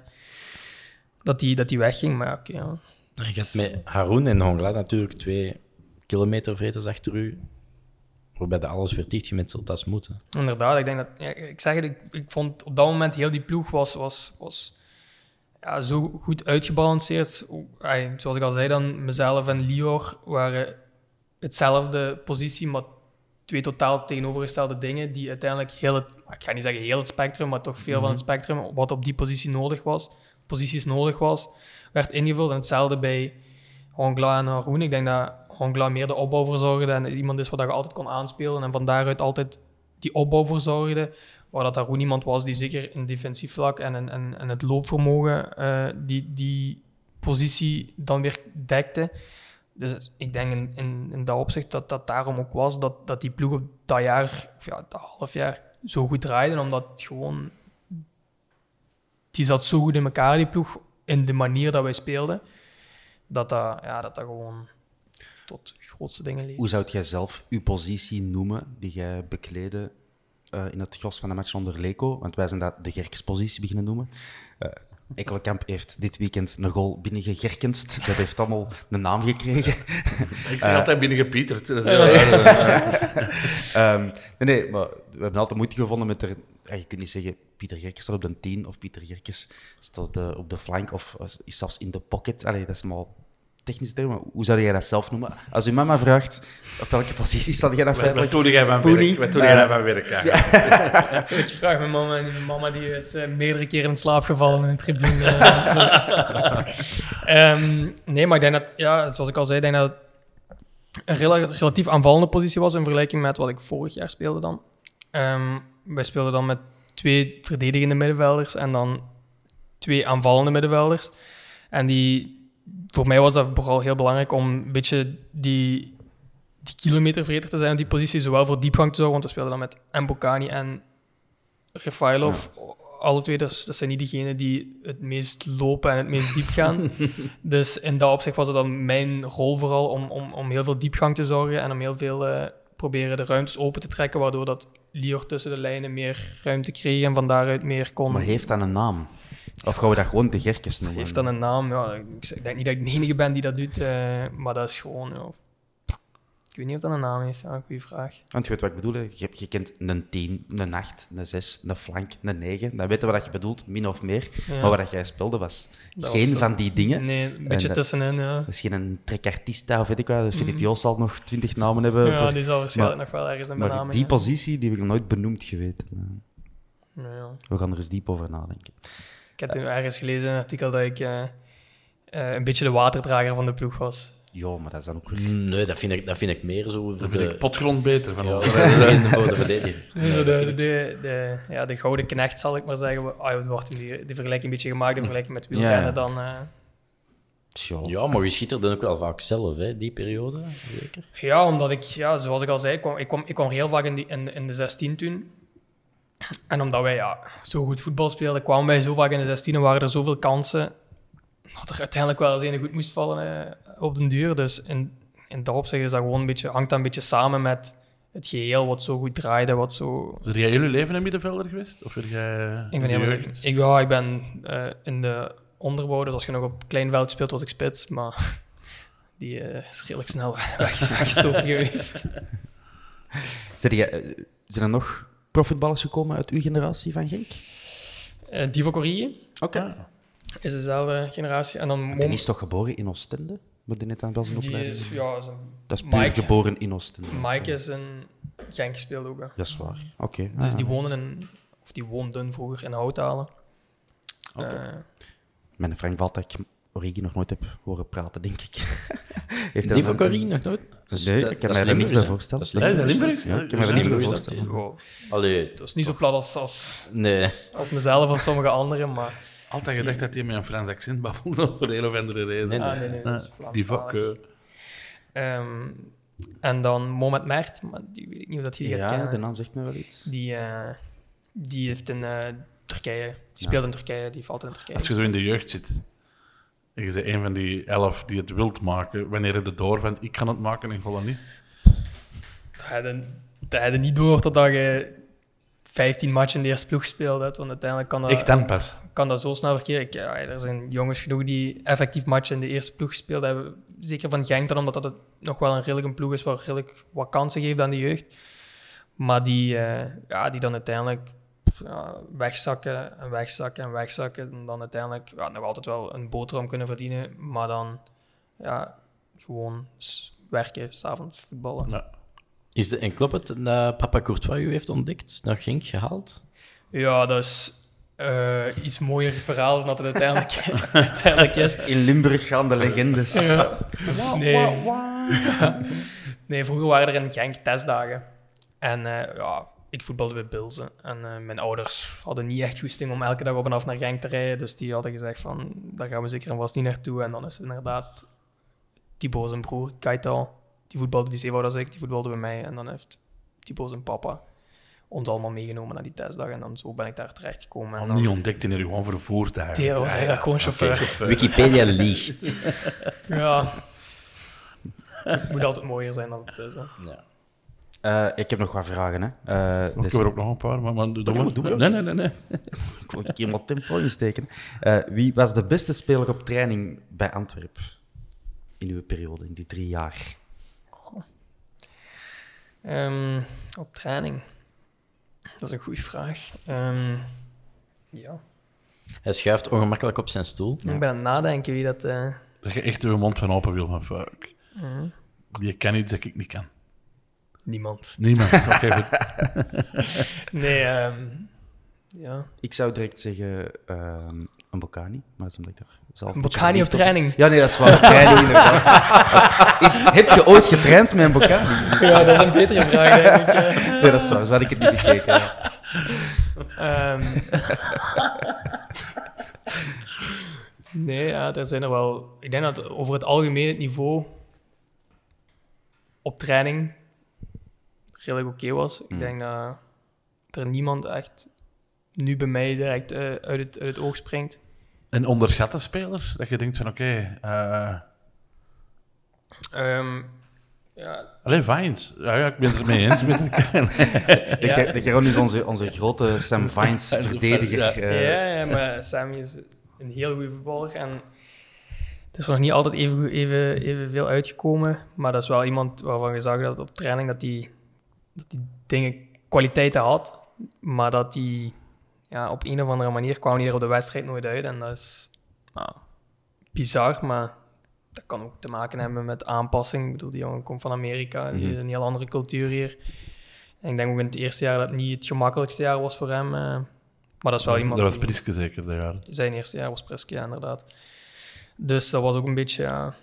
dat die, dat die wegging. Maar oké, ja. Je hebt met Haroun en Hongla natuurlijk twee kilometervreters achter u, waarbij de alles weer dichtgemetseld als moeten. Inderdaad, ik denk dat, ja, ik zeg het, ik, ik vond op dat moment heel die ploeg was, was, was ja, zo goed uitgebalanceerd. Zoals ik al zei, dan mezelf en Lior waren hetzelfde positie, maar twee totaal tegenovergestelde dingen die uiteindelijk heel het, ik ga niet zeggen heel het spectrum, maar toch veel van het spectrum wat op die positie nodig was, posities nodig was, werd ingevuld. En hetzelfde bij Hongla en Haroun. Ik denk dat Hongla meer de opbouw verzorgde en iemand is waar je altijd kon aanspelen en van daaruit altijd die opbouw verzorgde. Waar dat Haroun iemand was die zeker in defensief vlak en, en, en, en het loopvermogen eh, die, die positie dan weer dekte. Dus ik denk in, in, dat opzicht dat dat daarom ook was dat, dat die ploeg op dat jaar, of ja, dat half jaar, zo goed draaide. Omdat gewoon... Die zat zo goed in elkaar, die ploeg, in de manier dat wij speelden. Dat dat, ja, dat, dat gewoon tot grootste dingen leed. Hoe zou jij zelf uw positie noemen die jij bekleedde eh, in het gros van de match onder Leko? Want wij zijn dat de Gerkes-positie beginnen noemen. Eh Ekkelenkamp heeft dit weekend een goal binnengegerkenst. Dat heeft allemaal een naam gekregen. Ik zeg altijd binnengepieterd. Is *laughs* Ehm, nee, nee, maar we hebben altijd moeite gevonden met er... ja, je kunt niet zeggen, Pieter Gerkes staat op de 10 of Pieter Gerkes staat eh, op de flank of eh, is zelfs in de pocket. Allee, dat is maar technisch term. maar Hoe zou jij dat zelf noemen? Als uw mama vraagt op welke positie staat jij Wat feitelijk? doe jij van werk? Wat doe jij van werk? *laughs* Ik vraag mijn mama en die mama die is eh, meerdere keren in slaap gevallen in de tribune. eh, *laughs* dus, Ehm, nee, maar ik denk dat, ja, zoals ik al zei, denk dat het een rela- relatief aanvallende positie was in vergelijking met wat ik vorig jaar speelde dan. Ehm, wij speelden dan met twee verdedigende middenvelders en dan twee aanvallende middenvelders. En die, voor mij was dat vooral heel belangrijk om een beetje die die kilometervreter te zijn op die positie, zowel voor diepgang te zorgen, want we speelden dan met Mbokani en Refailov. Alle twee, dus, dat zijn niet diegenen die het meest lopen en het meest diep gaan. *laughs* dus in dat opzicht was het dan mijn rol vooral om, om, om heel veel diepgang te zorgen en om heel veel eh, proberen de ruimtes open te trekken, waardoor dat Lior tussen de lijnen meer ruimte kreeg en van daaruit meer kon... Maar heeft dat een naam? Of gaan we dat gewoon de Gerkes noemen? Heeft dan een naam? Ja, ik denk niet dat ik de enige ben die dat doet, eh, maar dat is gewoon... Ja. Ik weet niet of dat een naam heeft. Ja, goede vraag. Want je weet wat ik bedoel. hè. Je, je kent een 10, een 8, een 6, een flank, een 9. Dan weten we wat je bedoelt, min of meer. Ja. Maar wat jij speelde was Dat geen was, van die dingen. Nee, een beetje tussenin, ja. Is geen trekartista of weet ik wat. Filip Joos zal nog twintig namen hebben. Ja, voor- die zal waarschijnlijk nog wel ergens een Maar benaming die hebben. positie die heb ik nooit benoemd geweten. Ja. We gaan er eens diep over nadenken. Ik heb toen ergens gelezen in een artikel dat ik eh, eh, een beetje de waterdrager van de ploeg was. Ja, maar dat is dan ook weer... Nee, dat vind ik, dat vind ik meer zo voor Dan vind de... ik potgrond beter van Ja, *laughs* voor de verdediger. *laughs* Nee, zo de, de, de, de- ja, de gouden knecht, zal ik maar zeggen. Ah, het wordt die, die vergelijking een beetje gemaakt, de vergelijking met wielrennen. Ja. Dan, eh, Tja. Ja, maar je schitterde ook wel vaak zelf, hè, die periode. Zeker. ja, omdat ik, ja, zoals ik al zei, ik kwam, ik kwam, ik kwam heel vaak in, die, in, in de 16 toen. En omdat wij ja, zo goed voetbal speelden, kwamen wij zo vaak in de 16 en waren er zoveel kansen dat er uiteindelijk wel eens een goed moest vallen eh, op den duur. Dus in, in dat opzicht is dat gewoon een beetje, hangt dat een beetje samen met het geheel wat zo goed draaide, wat zo... Is jij heel je leven een middenvelder geweest? Of jij Ik in ben, helemaal- ik, ja, ik ben eh, in de onderbouw, dus als je nog op klein veld speelt, was ik spits, maar *laughs* die eh, is redelijk snel *laughs* weg- weggestoken *laughs* geweest. Zijn, jij, zijn er nog profvoetballers gekomen uit uw generatie van Genk? Eh Divo Corrie Oké. is dezelfde generatie. En dan Die is toch geboren in Oostende? Moet die net aan wel zijn die opleiding? is, ja, is een, Dat is puur Mike. geboren in Oostende. Mike is in Genk gespeeld ook. hè. Dat is waar. Oké. Dus ah. die woonden in, of die woonden vroeger in Houthalen. Eh, Mijn Frank valt dat ik Origi nog nooit heb horen praten, denk ik. *laughs* Heeft Die een- van Corrie nog nooit? Dat Nee, dat- ik kan dat mij er niets bij voorstellen. Dat is dat Limburgs? Ja, ik kan me er niets bij voorstellen. wow. Allee, Het is niet zo plat als, als, nee. als mezelf of sommige anderen, maar... Altijd gedacht dat hij met een Frans accent babbelde voor de een of andere reden. Nee, Ah, nee, nee, dat is Ah, die vak... Ehm, en dan Mohamed Mert, maar die weet ik niet of dat hij die gaat Ja, kennen. de naam zegt me wel iets. Die, eh, die heeft in eh, Turkije, die speelt in Turkije, die valt in Turkije. als je zo in de jeugd zit en je bent een van die elf die het wilt maken, wanneer je er door van ik kan het maken en gewoon niet. Dat je- dat niet door totdat je 15 matchen in de eerste ploeg gespeeld hebt, want uiteindelijk kan dat, Echt dan pas. kan dat zo snel verkeren. Ik, ja, er zijn jongens genoeg die effectief matchen in de eerste ploeg gespeeld hebben. Zeker van Genk dan, omdat dat het nog wel een redelijk ploeg is waar redelijk wat kansen geeft aan de jeugd. Maar die, eh, ja, die dan uiteindelijk ja, wegzakken en wegzakken en wegzakken. En dan uiteindelijk ja, nog altijd wel een boterham kunnen verdienen, maar dan ja, gewoon s- werken, s'avonds voetballen. Ja. Is de, en klopt het dat Papa Courtois u heeft ontdekt, naar Genk gehaald? Ja, dat is eh iets mooier verhaal dan dat het uiteindelijk, *laughs* *laughs* uiteindelijk is. In Limburg gaan de legendes. Nee. *laughs* nee, vroeger waren er in Genk testdagen. En eh, ja, ik voetbalde bij Bilzen. En eh, mijn ouders hadden niet echt goesting om elke dag op en af naar Genk te rijden. Dus die hadden gezegd van, daar gaan we zeker en vast niet naartoe. En dan is het inderdaad Thibaut zijn broer, Kaital. Die voetbalde die zeewoud als ik, die voetbalde bij mij. En dan heeft Thibaut zijn papa ons allemaal meegenomen naar die testdag. En dan zo ben ik daar terecht gekomen. En Al niet dan, ontdekt in er gewoon vervoerd die eigenlijk. was eigenlijk gewoon chauffeur. Wikipedia liegt. *laughs* Ja. Het moet altijd mooier zijn dan het is. Hè. Ja. Eh, ik heb nog wat vragen. Hè. Eh, Ik dus- heb er ook nog een paar, maar, maar. Nee, nee, nee. nee. *laughs* Ik wil een keer wat tempo insteken. Eh, wie was de beste speler op training bij Antwerpen in uw periode, in die drie jaar? Ehm, op training. Dat is een goede vraag. Ehm, ja. Hij schuift ongemakkelijk op zijn stoel. Ik ben aan het nadenken wie dat... eh, Dat je echt je mond van open wil van fuck. Mhm. Je kan iets dat ik niet kan. Niemand. Niemand. *laughs* Nee, ehm, ja. Ik zou direct zeggen ehm een Bocani, maar dat is omdat ik daar zelf... Een Bocani op training. Ja, nee, dat is waar. Training, inderdaad. *laughs* Is, heb je ooit getraind met een Bocani? Ja, dat is een betere vraag, denk ik. Nee, dat is waar. Zo had ik het niet gekeken. ja. Ehm. nee, ja, er zijn er wel... Ik denk dat over het algemeen het niveau... op training redelijk oké was. Ik Mm. denk dat er niemand echt nu bij mij direct eh, uit, het, uit het oog springt. Een onderschatte speler? Dat je denkt van oké... eh, Ehm, ja, Alleen Vines. Ja, ja, ik ben het ermee eens met. *laughs* De, Ger- *laughs* de Geron is onze, onze grote Sam Vines *laughs* verdediger. Ja. eh, ja, ja, maar Sammy is een heel goede voetballer. En het is nog niet altijd even, even, even veel uitgekomen. Maar dat is wel iemand waarvan je zag dat op training dat hij dat die dingen, kwaliteiten had. Maar dat hij ja, op een of andere manier kwam hij er op de wedstrijd nooit uit. En dat is nou, bizar, maar dat kan ook te maken hebben met aanpassing. Ik bedoel, die jongen komt van Amerika, die Mhm. een heel andere cultuur hier. En ik denk ook in het eerste jaar dat het niet het gemakkelijkste jaar was voor hem. eh, maar dat is wel iemand Dat was die- Priske zeker, dat jaar. zijn eerste jaar was Preske, ja, inderdaad. Dus dat was ook een beetje... Ja,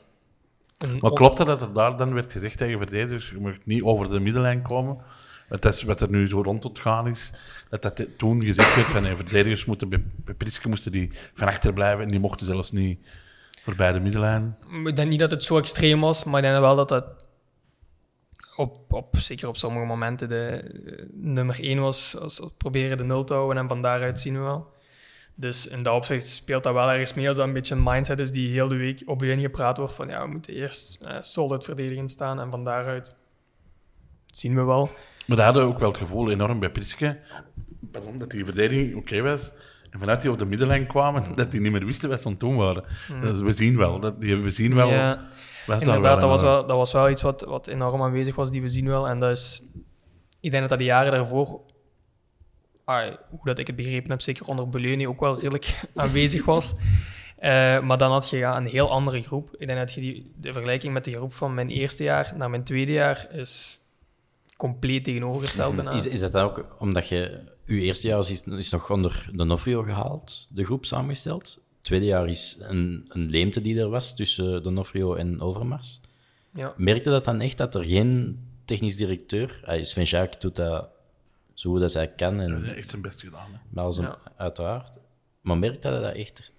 Maar klopt het dat er daar dan werd gezegd tegen verdedigers, je mag niet over de middenlijn komen? Het is wat er nu zo rond het gaan is. Dat dat toen gezegd werd van hey, verdedigers moeten bij, bij Priske moesten die van achter blijven en die mochten zelfs niet voorbij de middenlijn. Ik denk niet dat het zo extreem was, maar ik denk wel dat dat op, op, zeker op sommige momenten de eh, nummer één was. Als we proberen de nul te houden en van daaruit zien we wel. Dus in dat opzicht speelt dat wel ergens mee als dat een beetje een mindset is die heel de week op je ingepraat wordt van ja, we moeten eerst eh, solid verdedigend staan en van daaruit zien we wel. Maar daar hadden we ook wel het gevoel enorm bij Priske, pardon, dat die verdediging oké was. En vanuit die op de middenlijn kwamen, *laughs* dat die niet meer wisten wat ze aan het doen waren. Dus we zien wel, dat, die, we zien wel, Hmm. Ja. was Inderdaad, wel dat was een- wel, dat was wel iets wat, wat enorm aanwezig was, die we zien wel. En dat is, ik denk dat dat de jaren daarvoor, ah, hoe dat ik het begrepen heb, zeker onder Beleuni ook wel redelijk *laughs* aanwezig was. Eh, maar dan had je ja, een heel andere groep. Ik denk dat je die, de vergelijking met de groep van mijn eerste jaar naar mijn tweede jaar is compleet tegenovergesteld. bijna. Is, is dat dan ook omdat je... Uw eerste jaar is, is nog onder Donofrio gehaald, de groep samengesteld. Tweede jaar is een, een leemte die er was tussen Donofrio en Overmars. Ja. Merkte dat dan echt dat er geen technisch directeur... Ah, Sven Jacques doet dat zo goed als hij kan, Hij en heeft echt zijn best gedaan. Hè. maar als een, Ja. uiteraard. Maar merkte dat dat echt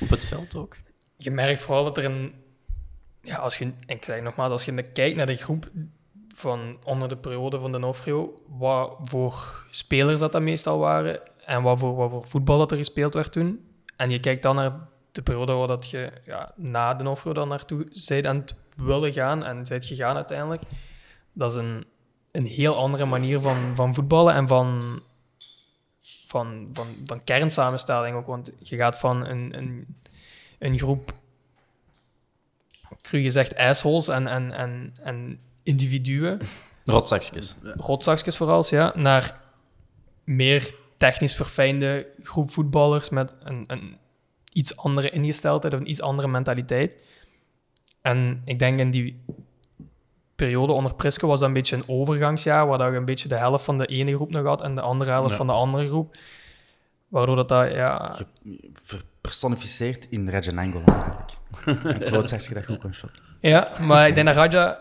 op het veld ook? je merkt vooral dat er een. Ja, als je, ik zeg nogmaals, als je kijkt naar de groep van onder de periode van de Nofrio, wat voor spelers dat dat meestal waren en wat voor, wat voor voetbal dat er gespeeld werd toen. En je kijkt dan naar de periode waar dat je ja, na de Nofrio dan naartoe bent aan het willen gaan en zijt gegaan uiteindelijk. Dat is een, een heel andere manier van, van voetballen en van, van, van, van kernsamenstelling ook. Want je gaat van een, een, een groep, cru gezegd, assholes en, en, en, en individuen, Rotzakjes. rotzakjes vooral, ja, naar meer technisch verfijnde groep voetballers met een, een iets andere ingesteldheid of een iets andere mentaliteit. En ik denk in die periode onder Priske was dat een beetje een overgangsjaar, waar dat je een beetje de helft van de ene groep nog had en de andere helft Ja. van de andere groep. Waardoor dat, dat ja, Verpersonificeerd in Rajan Angola eigenlijk. *laughs* Een klootzakje dat goed kan shot. Ja, maar ik denk dat Raja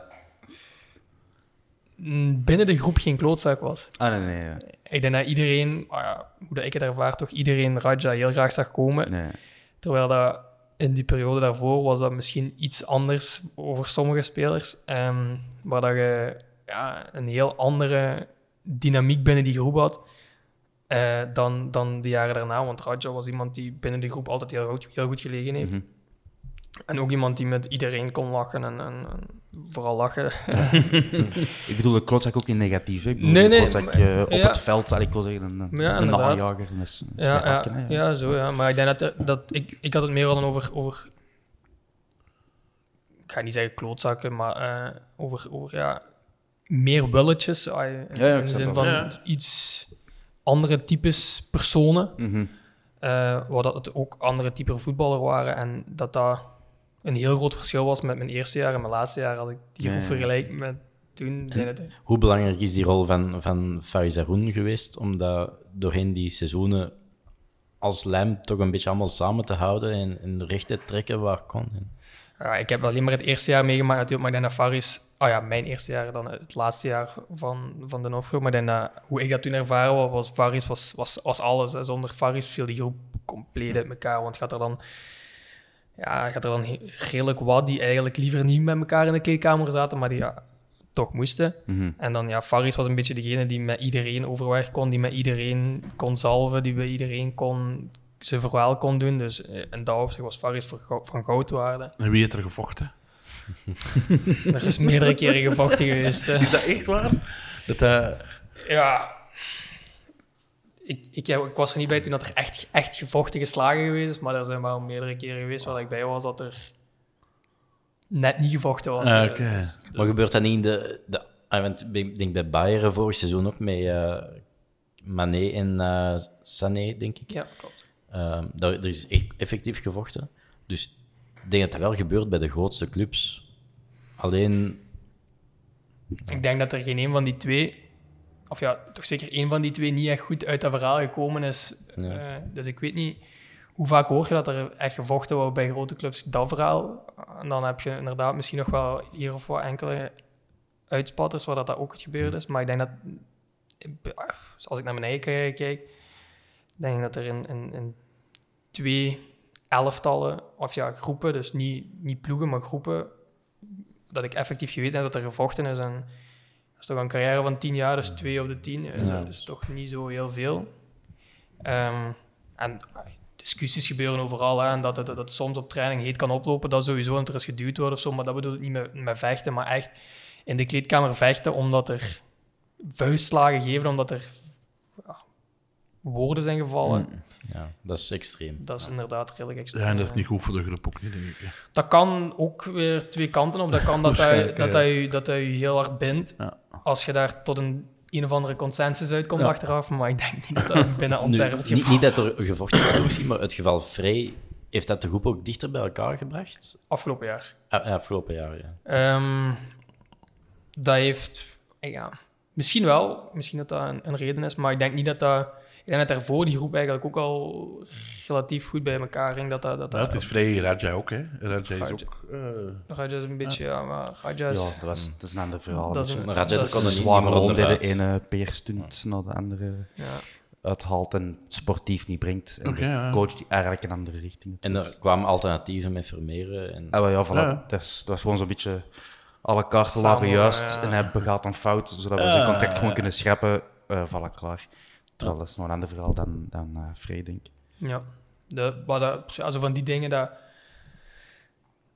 binnen de groep geen klootzak was. Ah, nee, nee. Ik denk dat iedereen, ah ja, hoe dat ik het ervaar, toch iedereen Raja heel graag zag komen. nee. Terwijl dat in die periode daarvoor was dat misschien iets anders over sommige spelers. ehm, waar dat je ja, een heel andere dynamiek binnen die groep had eh, dan, dan de jaren daarna. Want Raja was iemand die binnen de groep altijd heel goed, heel goed gelegen heeft. Mhm. En ook iemand die met iedereen kon lachen en, en, en vooral lachen. *laughs* Ik bedoel de klootzak ook niet negatief. hè. Ik bedoel Nee, de nee, klootzak maar- eh, op ja. het veld, allee, ik wil zeggen, een, een, Ja. Met, met Ja, ja, hakken, ja, zo ja. Maar ik denk dat, dat ik, ik had het meer dan over, over ik ga niet zeggen klootzakken, maar eh, over, over ja, meer willetjes. ah, in Ja, ja, ik de zin van Ja. iets andere types personen, eh waar dat het ook andere type voetballer waren. En dat dat een heel groot verschil was met mijn eerste jaar en mijn laatste jaar. Als ik die ja. vergelijk met toen. Hoe belangrijk is die rol van, van Faris Haroun geweest om dat doorheen die seizoenen als lijm toch een beetje allemaal samen te houden en, en recht te trekken waar kon? Ja, ik heb alleen maar het eerste jaar meegemaakt natuurlijk, maar dat Faris... Oh ja, mijn eerste jaar, dan het laatste jaar van, van de Nofro. Maar dat, hoe ik dat toen ervaren was, was Faris was, was, was alles. Hè. Zonder Faris viel die groep compleet uit elkaar. Want gaat er dan... Ja, gaat er dan redelijk wat die eigenlijk liever niet met elkaar in de kleedkamer zaten, maar die ja, toch moesten. Mhm. En dan, ja, Faris was een beetje degene die met iedereen overweg kon, die met iedereen kon zalven, die bij iedereen kon, zijn verhaal kon doen. Dus eh, in dat opzicht was Faris voor van goud waarde. En wie heeft er gevochten? *laughs* Er is meerdere keren gevochten *laughs* geweest. hè. Is dat echt waar? Dat, eh, Ja. Ik, ik, ik was er niet bij toen dat er echt, echt gevochten geslagen geweest is, maar er zijn wel meerdere keren geweest waar ik bij was dat er net niet gevochten was. Ah, oké. dus- dus- Maar gebeurt dat niet in de... de ah, want ik denk bij Bayern vorig seizoen ook met eh Mané en eh, Sané, denk ik. ja, klopt. Ehm, daar, er is echt effectief gevochten. Dus ik denk dat dat wel gebeurt bij de grootste clubs. Alleen, Ik denk dat er geen een van die twee, of ja, toch zeker één van die twee niet echt goed uit dat verhaal gekomen is. Eh, dus ik weet niet hoe vaak hoor je dat er echt gevochten wordt bij grote clubs, dat verhaal. En dan heb je inderdaad misschien nog wel hier of wat enkele uitspatters waar dat, dat ook gebeurd is. Maar ik denk dat, als ik naar mijn eigen kijk, denk ik dat er in, in, in twee elftallen, of ja, groepen, dus niet, niet ploegen, maar groepen, dat ik effectief geweten heb dat er gevochten is. En dat is toch een carrière van tien jaar, dus twee op de tien. is Ja. dat dus toch niet zo heel veel. Ehm, en discussies gebeuren overal. Hè, en dat het dat het soms op training heet kan oplopen, dat sowieso, en er is geduwd wordt of zo. Maar dat bedoel ik niet met, met vechten, maar echt in de kleedkamer vechten omdat er vuistslagen geven, omdat er ja, woorden zijn gevallen. Ja, dat is extreem. Dat is inderdaad redelijk extreem. ja, en dat is niet goed voor de groep ook niet, denk ik. Dat kan ook weer twee kanten op. Dat kan dat, dat, Waarschijnlijk, dat, ja. dat, dat je heel hard bindt. Ja. Als je daar tot een een of andere consensus uitkomt Ja. achteraf. Maar ik denk niet dat dat binnen Antwerpen het niet, geval niet dat er gevochten is misschien, maar het geval Frey, heeft dat de groep ook dichter bij elkaar gebracht? afgelopen jaar. Ah, ja, afgelopen jaar, ja. Ehm, dat heeft... Ja, misschien wel. Misschien dat dat een, een reden is. Maar ik denk niet dat dat... Ik denk dat daarvoor die groep eigenlijk ook al relatief goed bij elkaar ging. Dat dat, dat, het is vrij Raja ook, hè. Raja is ook... eh, Raja is een beetje... Ja, maar Raja is... Ja, dat, was, dat is een ander verhaal. Dat is een- Raja dat is- kon er niet zware de ene peerstunt naar de andere ja. uithaalt en sportief niet brengt. En Oké, de coach die eigenlijk een andere richting. En er kwamen alternatieven met Vermeeren. En... Ah, ja, voilà. Ja. Dat, is, dat was gewoon zo'n beetje... Alle kaarten lagen juist ja. en hij begaat een fout, zodat we zijn contact gewoon kunnen schrappen. Eh voilà, klaar. Terwijl dat is nog een ander verhaal dan, dan Frey, denk ik. Ja, de, ja, zo van die dingen dat.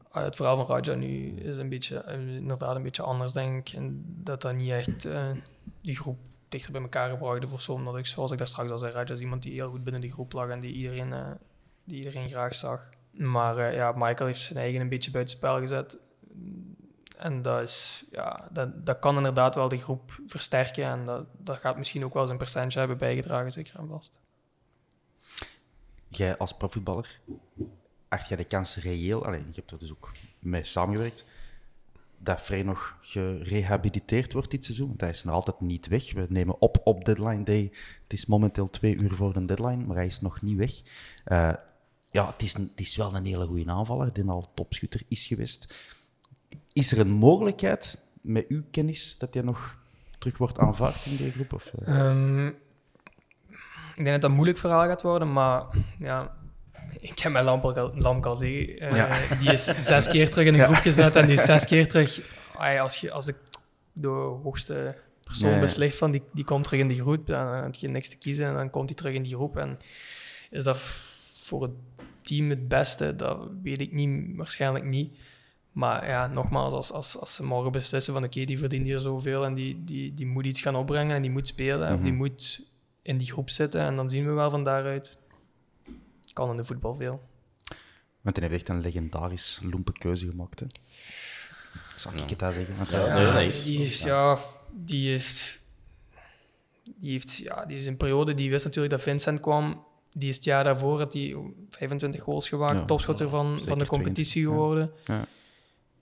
ah, Het verhaal van Raja nu is een beetje, eh, inderdaad een beetje anders, denk ik. En dat dat niet echt eh, die groep dichter bij elkaar heeft of zo. Omdat ik, zoals ik daar straks al zei, Raja is iemand die heel goed binnen die groep lag en die iedereen, die iedereen graag zag. Maar ja, Michael heeft zijn eigen een beetje buitenspel gezet. En dat, is, ja, dat, dat kan inderdaad wel de groep versterken. En dat, dat gaat misschien ook wel zijn percentage hebben bijgedragen, zeker en vast. Jij als profvoetballer, acht jij de kans reëel, alleen je hebt er dus ook mee samengewerkt, dat Frey nog gerehabiliteerd wordt dit seizoen? Want hij is nog altijd niet weg. We nemen op op deadline day. Het is momenteel twee uur voor de deadline, maar hij is nog niet weg. Eh, ja, het is, het is wel een hele goede aanvaller, die al topschutter is geweest. Is er een mogelijkheid, met uw kennis, dat hij nog terug wordt aanvaard in die groep? Of, eh? Ehm, ik denk dat dat een moeilijk verhaal gaat worden, maar ja, ik heb mijn Lamp al, Lamp al eh, Ja. Die is zes keer terug in de groep gezet en die is zes keer terug. Als, je, als de, de hoogste persoon ja. beslist van die, die komt terug in die groep, dan heb je niks te kiezen en dan komt hij terug in die groep. En is dat voor het team het beste? Dat weet ik niet, waarschijnlijk niet. Maar ja, nogmaals, als, als, als ze morgen beslissen van oké, die verdient hier zoveel en die, die, die moet iets gaan opbrengen en die moet spelen of die moet in die groep zitten en dan zien we wel van daaruit. Kan in de voetbal veel. Want hij heeft echt een legendarisch loempe keuze gemaakt. Hè. Zal ik het daar zeggen? Want, Ja, nee, is- die heeft, ja, die heeft, die heeft, ja, die is een periode, die wist natuurlijk dat Vincent kwam. Die is het jaar daarvoor, had hij 25 goals gemaakt, Ja, topschutter van, van de competitie 20, ja. geworden. Ja.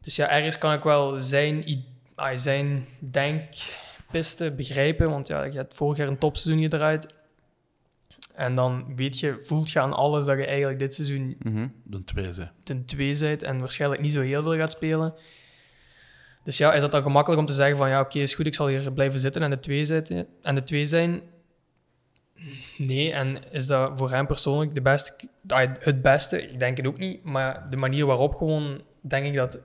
Dus ja, ergens kan ik wel zijn, ah, zijn denkpiste begrijpen, want ja, je hebt vorig jaar een topseizoen gedraaid. En dan weet je, voelt je aan alles dat je eigenlijk dit seizoen mhm. de twee, ze. ten twee bent en waarschijnlijk niet zo heel veel gaat spelen. Dus ja, is dat dan gemakkelijk om te zeggen van ja, oké, is goed, ik zal hier blijven zitten en de twee, zitten, en de twee zijn? Nee, en is dat voor hem persoonlijk de beste, het beste? Ik denk het ook niet, maar de manier waarop gewoon, denk ik dat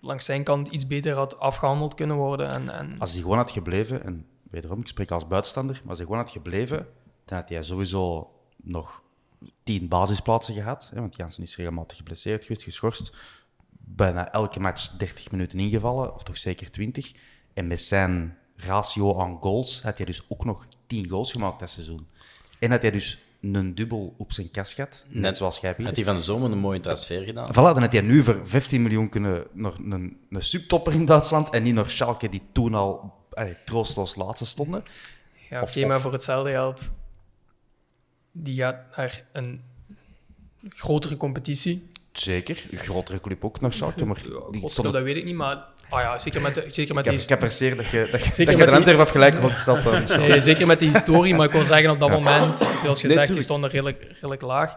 langs zijn kant iets beter had afgehandeld kunnen worden. En, en Als hij gewoon had gebleven, en wederom, ik spreek als buitenstander, maar als hij gewoon had gebleven, dan had hij sowieso nog tien basisplaatsen gehad. Hè, want Jansen is regelmatig geblesseerd geweest, geschorst. Bijna elke match 30 minuten ingevallen, of toch zeker 20. En met zijn ratio aan goals had hij dus ook nog 10 goals gemaakt dat seizoen. En had hij dus een dubbel op zijn kas gehad, net zoals jij, Pieter. Had hij van de zomer een mooie transfer gedaan? Voilà, dan had hij nu voor 15 miljoen kunnen naar een, een subtopper in Duitsland en niet naar Schalke, die toen al allee, troosteloos laatste stonden. ja, of- oké, maar of- voor hetzelfde geld, die gaat naar een grotere competitie. Zeker, een grotere club ook naar Schalke, maar die stonden... dat weet ik niet, maar ah ja, zeker met de, zeker met Ik, die heb, ik dat je, dat je, Zeker dat je de die- Antwerp hebt gelijk mocht stappen. *laughs* Nee, zeker met die historie, maar ik wil zeggen op dat moment, zoals Nee, gezegd, die stonden redelijk, redelijk laag.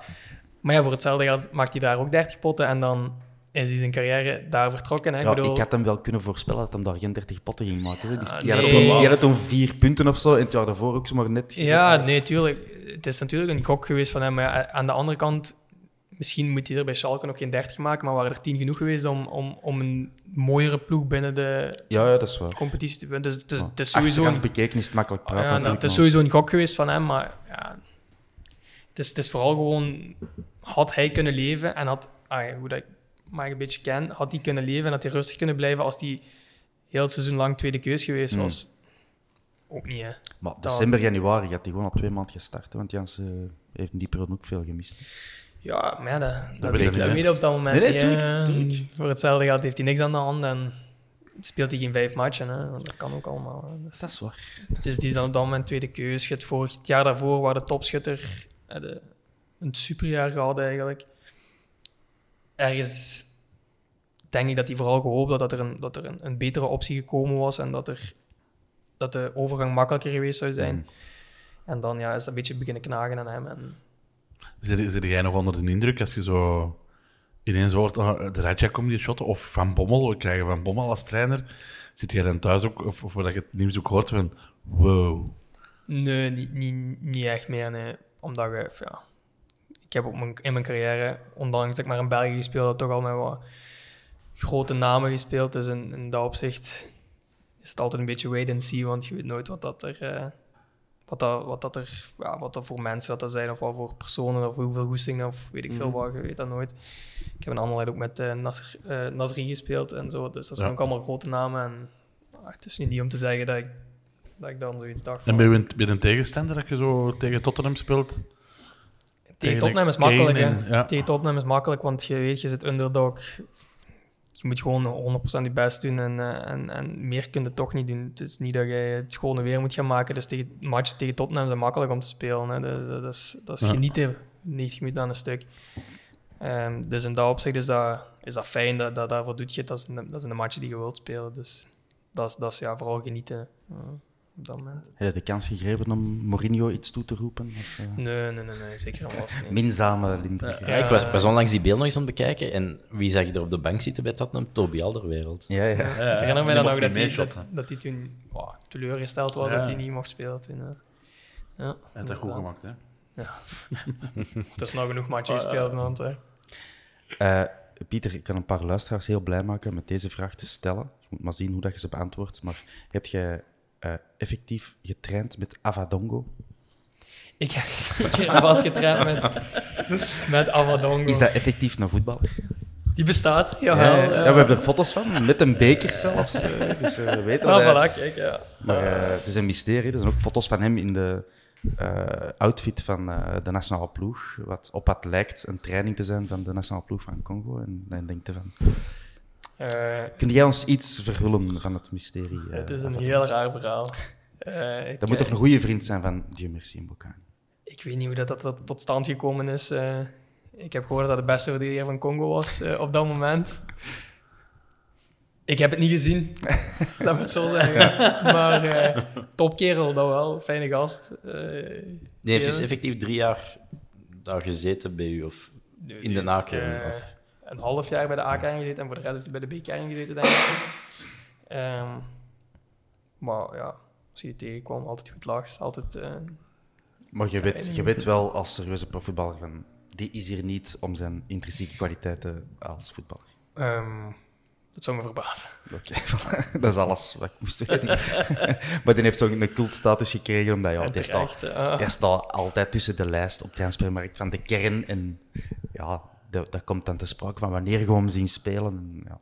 Maar ja, voor hetzelfde geld maakt hij daar ook 30 potten en dan is hij zijn carrière daar vertrokken. Hè. Ja, ik bedoel, ik had hem wel kunnen voorspellen dat hij daar geen 30 potten ging maken. hè. Die, Ah, die, had nee. het om, die had om vier punten of zo, en het jaar daarvoor ook zomaar net... Ja, nee, tuurlijk. Het is natuurlijk een gok geweest van hem. Maar aan de andere kant, misschien moet hij er bij Schalke nog geen 30 maken, maar waren er 10 genoeg geweest om, om, om een mooiere ploeg binnen de Ja, ja, dat is waar. competitie te winnen. Dus, dus Ja. het is sowieso een bekeken is het makkelijk praten. Ja, nou, het is sowieso een gok geweest van hem, maar ja, het, is, het is vooral gewoon... Had hij kunnen leven en had... ah, hoe dat ik maar een beetje ken, had hij kunnen leven en had hij rustig kunnen blijven als hij heel het seizoen lang tweede keus geweest Hmm. was. Ook niet, hè. Maar december, januari had hij gewoon al twee maanden gestart, hè, want Jans heeft in die periode ook veel gemist. Ja, maar ja, dat, dat weet weet ik niet, op dat moment. Nee, nee, tuurlijk, tuurlijk. Voor hetzelfde geld heeft hij niks aan de hand en speelt hij geen vijf matchen. Hè. Want Dat kan ook allemaal. hè. Dus- Dat is waar. Dus die is dan op dat moment tweede keus. Vorig het jaar daarvoor waar de topschutter de, een superjaar gehad eigenlijk. Ergens denk ik dat hij vooral gehoopt had dat er, een, dat er een, een betere optie gekomen was en dat, er, dat de overgang makkelijker geweest zou zijn. Mm. En dan ja, is dat een beetje beginnen knagen aan hem. En, Zit, zit jij nog onder de indruk als je zo ineens hoort, ah, de Radja komt die shotten, of Van Bommel, we krijgen Van Bommel als trainer. Zit jij dan thuis ook, of, of dat je het nieuws ook hoort van, wow. nee, niet, niet, niet echt meer. Nee. Omdat je, ja, ik heb op mijn, in mijn carrière, ondanks dat ik maar in België gespeeld heb, toch al met wat grote namen gespeeld. Dus in, in dat opzicht is het altijd een beetje wait and see, want je weet nooit wat dat er, eh, wat dat, wat dat er, ja, wat dat voor mensen dat er zijn, of wat voor personen, of hoeveel goestingen, of weet ik veel wat, je weet dat nooit. Ik heb een andere ook met eh, Nasri gespeeld en zo, dus dat zijn Ja. ook allemaal grote namen. En ah, het is nu niet om te zeggen dat ik, dat ik dan zoiets dacht En van... ben je, een- ben je een tegenstander dat je zo tegen Tottenham speelt? Tegen Tottenham is makkelijk, hè. en- ja. Tegen Tottenham is makkelijk, want je weet, je zit underdog. Je moet gewoon 100% je best doen en, eh, en, en meer kun je toch niet doen. Het is niet dat je het schone weer moet gaan maken. Dus tegen, matchen tegen Tottenham zijn makkelijk om te spelen. Hè. Dat, dat, dat is, dat is Ja. genieten, 90 minuten aan een stuk. Ehm, dus in dat opzicht is dat, is dat fijn, dat, dat, daarvoor doet je het. Dat is, een, dat is die je wilt spelen. Dus dat is, dat is ja, vooral genieten op dat moment. Heb je de kans gegrepen om Mourinho iets toe te roepen? Of, eh, Nee, nee, nee, nee zeker vast niet. Minzame Limburger. Ja, ik was, was onlangs die beeld nog eens aan het bekijken. En wie zag je er op de bank zitten bij Tottenham? Toby Alderwereld. Ja, ja. Ik herinner me dan nog dat hij, dat, shotten. dat hij toen oh, teleurgesteld was Ja. dat hij niet mocht spelen. Toen, ja, Hij heeft dat goed gemaakt, hè? *laughs* Het is nog genoeg matchen gespeeld, want hè. Eh, Pieter, ik kan een paar luisteraars heel blij maken met deze vraag te stellen. Je moet maar zien hoe dat je ze beantwoordt. Maar heb je eh, effectief getraind met Avadongo? Ik heb *laughs* zeker met, met Avadongo. Is dat effectief een voetballer? Die bestaat, Ja, jawel. ja, ja, we hebben er foto's van, met een beker zelfs. eh, dus eh, we weten Ah, voilà, kijk, ja. Maar het is een mysterie. Er zijn ook foto's van hem in de outfit van de nationale ploeg. Wat op wat lijkt een training te zijn van de nationale ploeg van Congo. En dan denkt je van... Eh, Kun jij ons iets verhullen van het mysterie? eh, het is een heel raar verhaal. Eh, Dat moet toch eh, een goede vriend zijn van Dieu merci en Bocani? Ik weet niet hoe dat, dat, dat tot stand gekomen is. eh. ik heb gehoord dat hij de beste verdediger van Congo was eh, op dat moment. Ik heb het niet gezien, *laughs* laat me het zo zeggen. Maar eh, topkerel, dat wel. Fijne gast. Eh, Die heeft dus effectief drie jaar daar gezeten bij u, of in de heeft, nakern. Een half jaar bij de A-kern gezeten en voor de rest heeft hij bij de B-kern gezeten, denk ik. *coughs* Ehm, maar ja, als je die tegenkwam, altijd goed lacht. Altijd, eh, Maar je weet, je weet wel als serieuze profvoetballer van... Die is hier niet om zijn intrinsieke kwaliteiten als voetballer. ehm, Dat zou me verbazen. Oké, *laughs* dat is alles wat ik moest weten. *laughs* maar die heeft zo'n cultstatus gekregen, omdat ja, die, staat, die staat altijd tussen de lijst op de transfermarkt van de kern. En ja, dat, dat komt dan te sprake van wanneer je hem zien spelen. En, ja.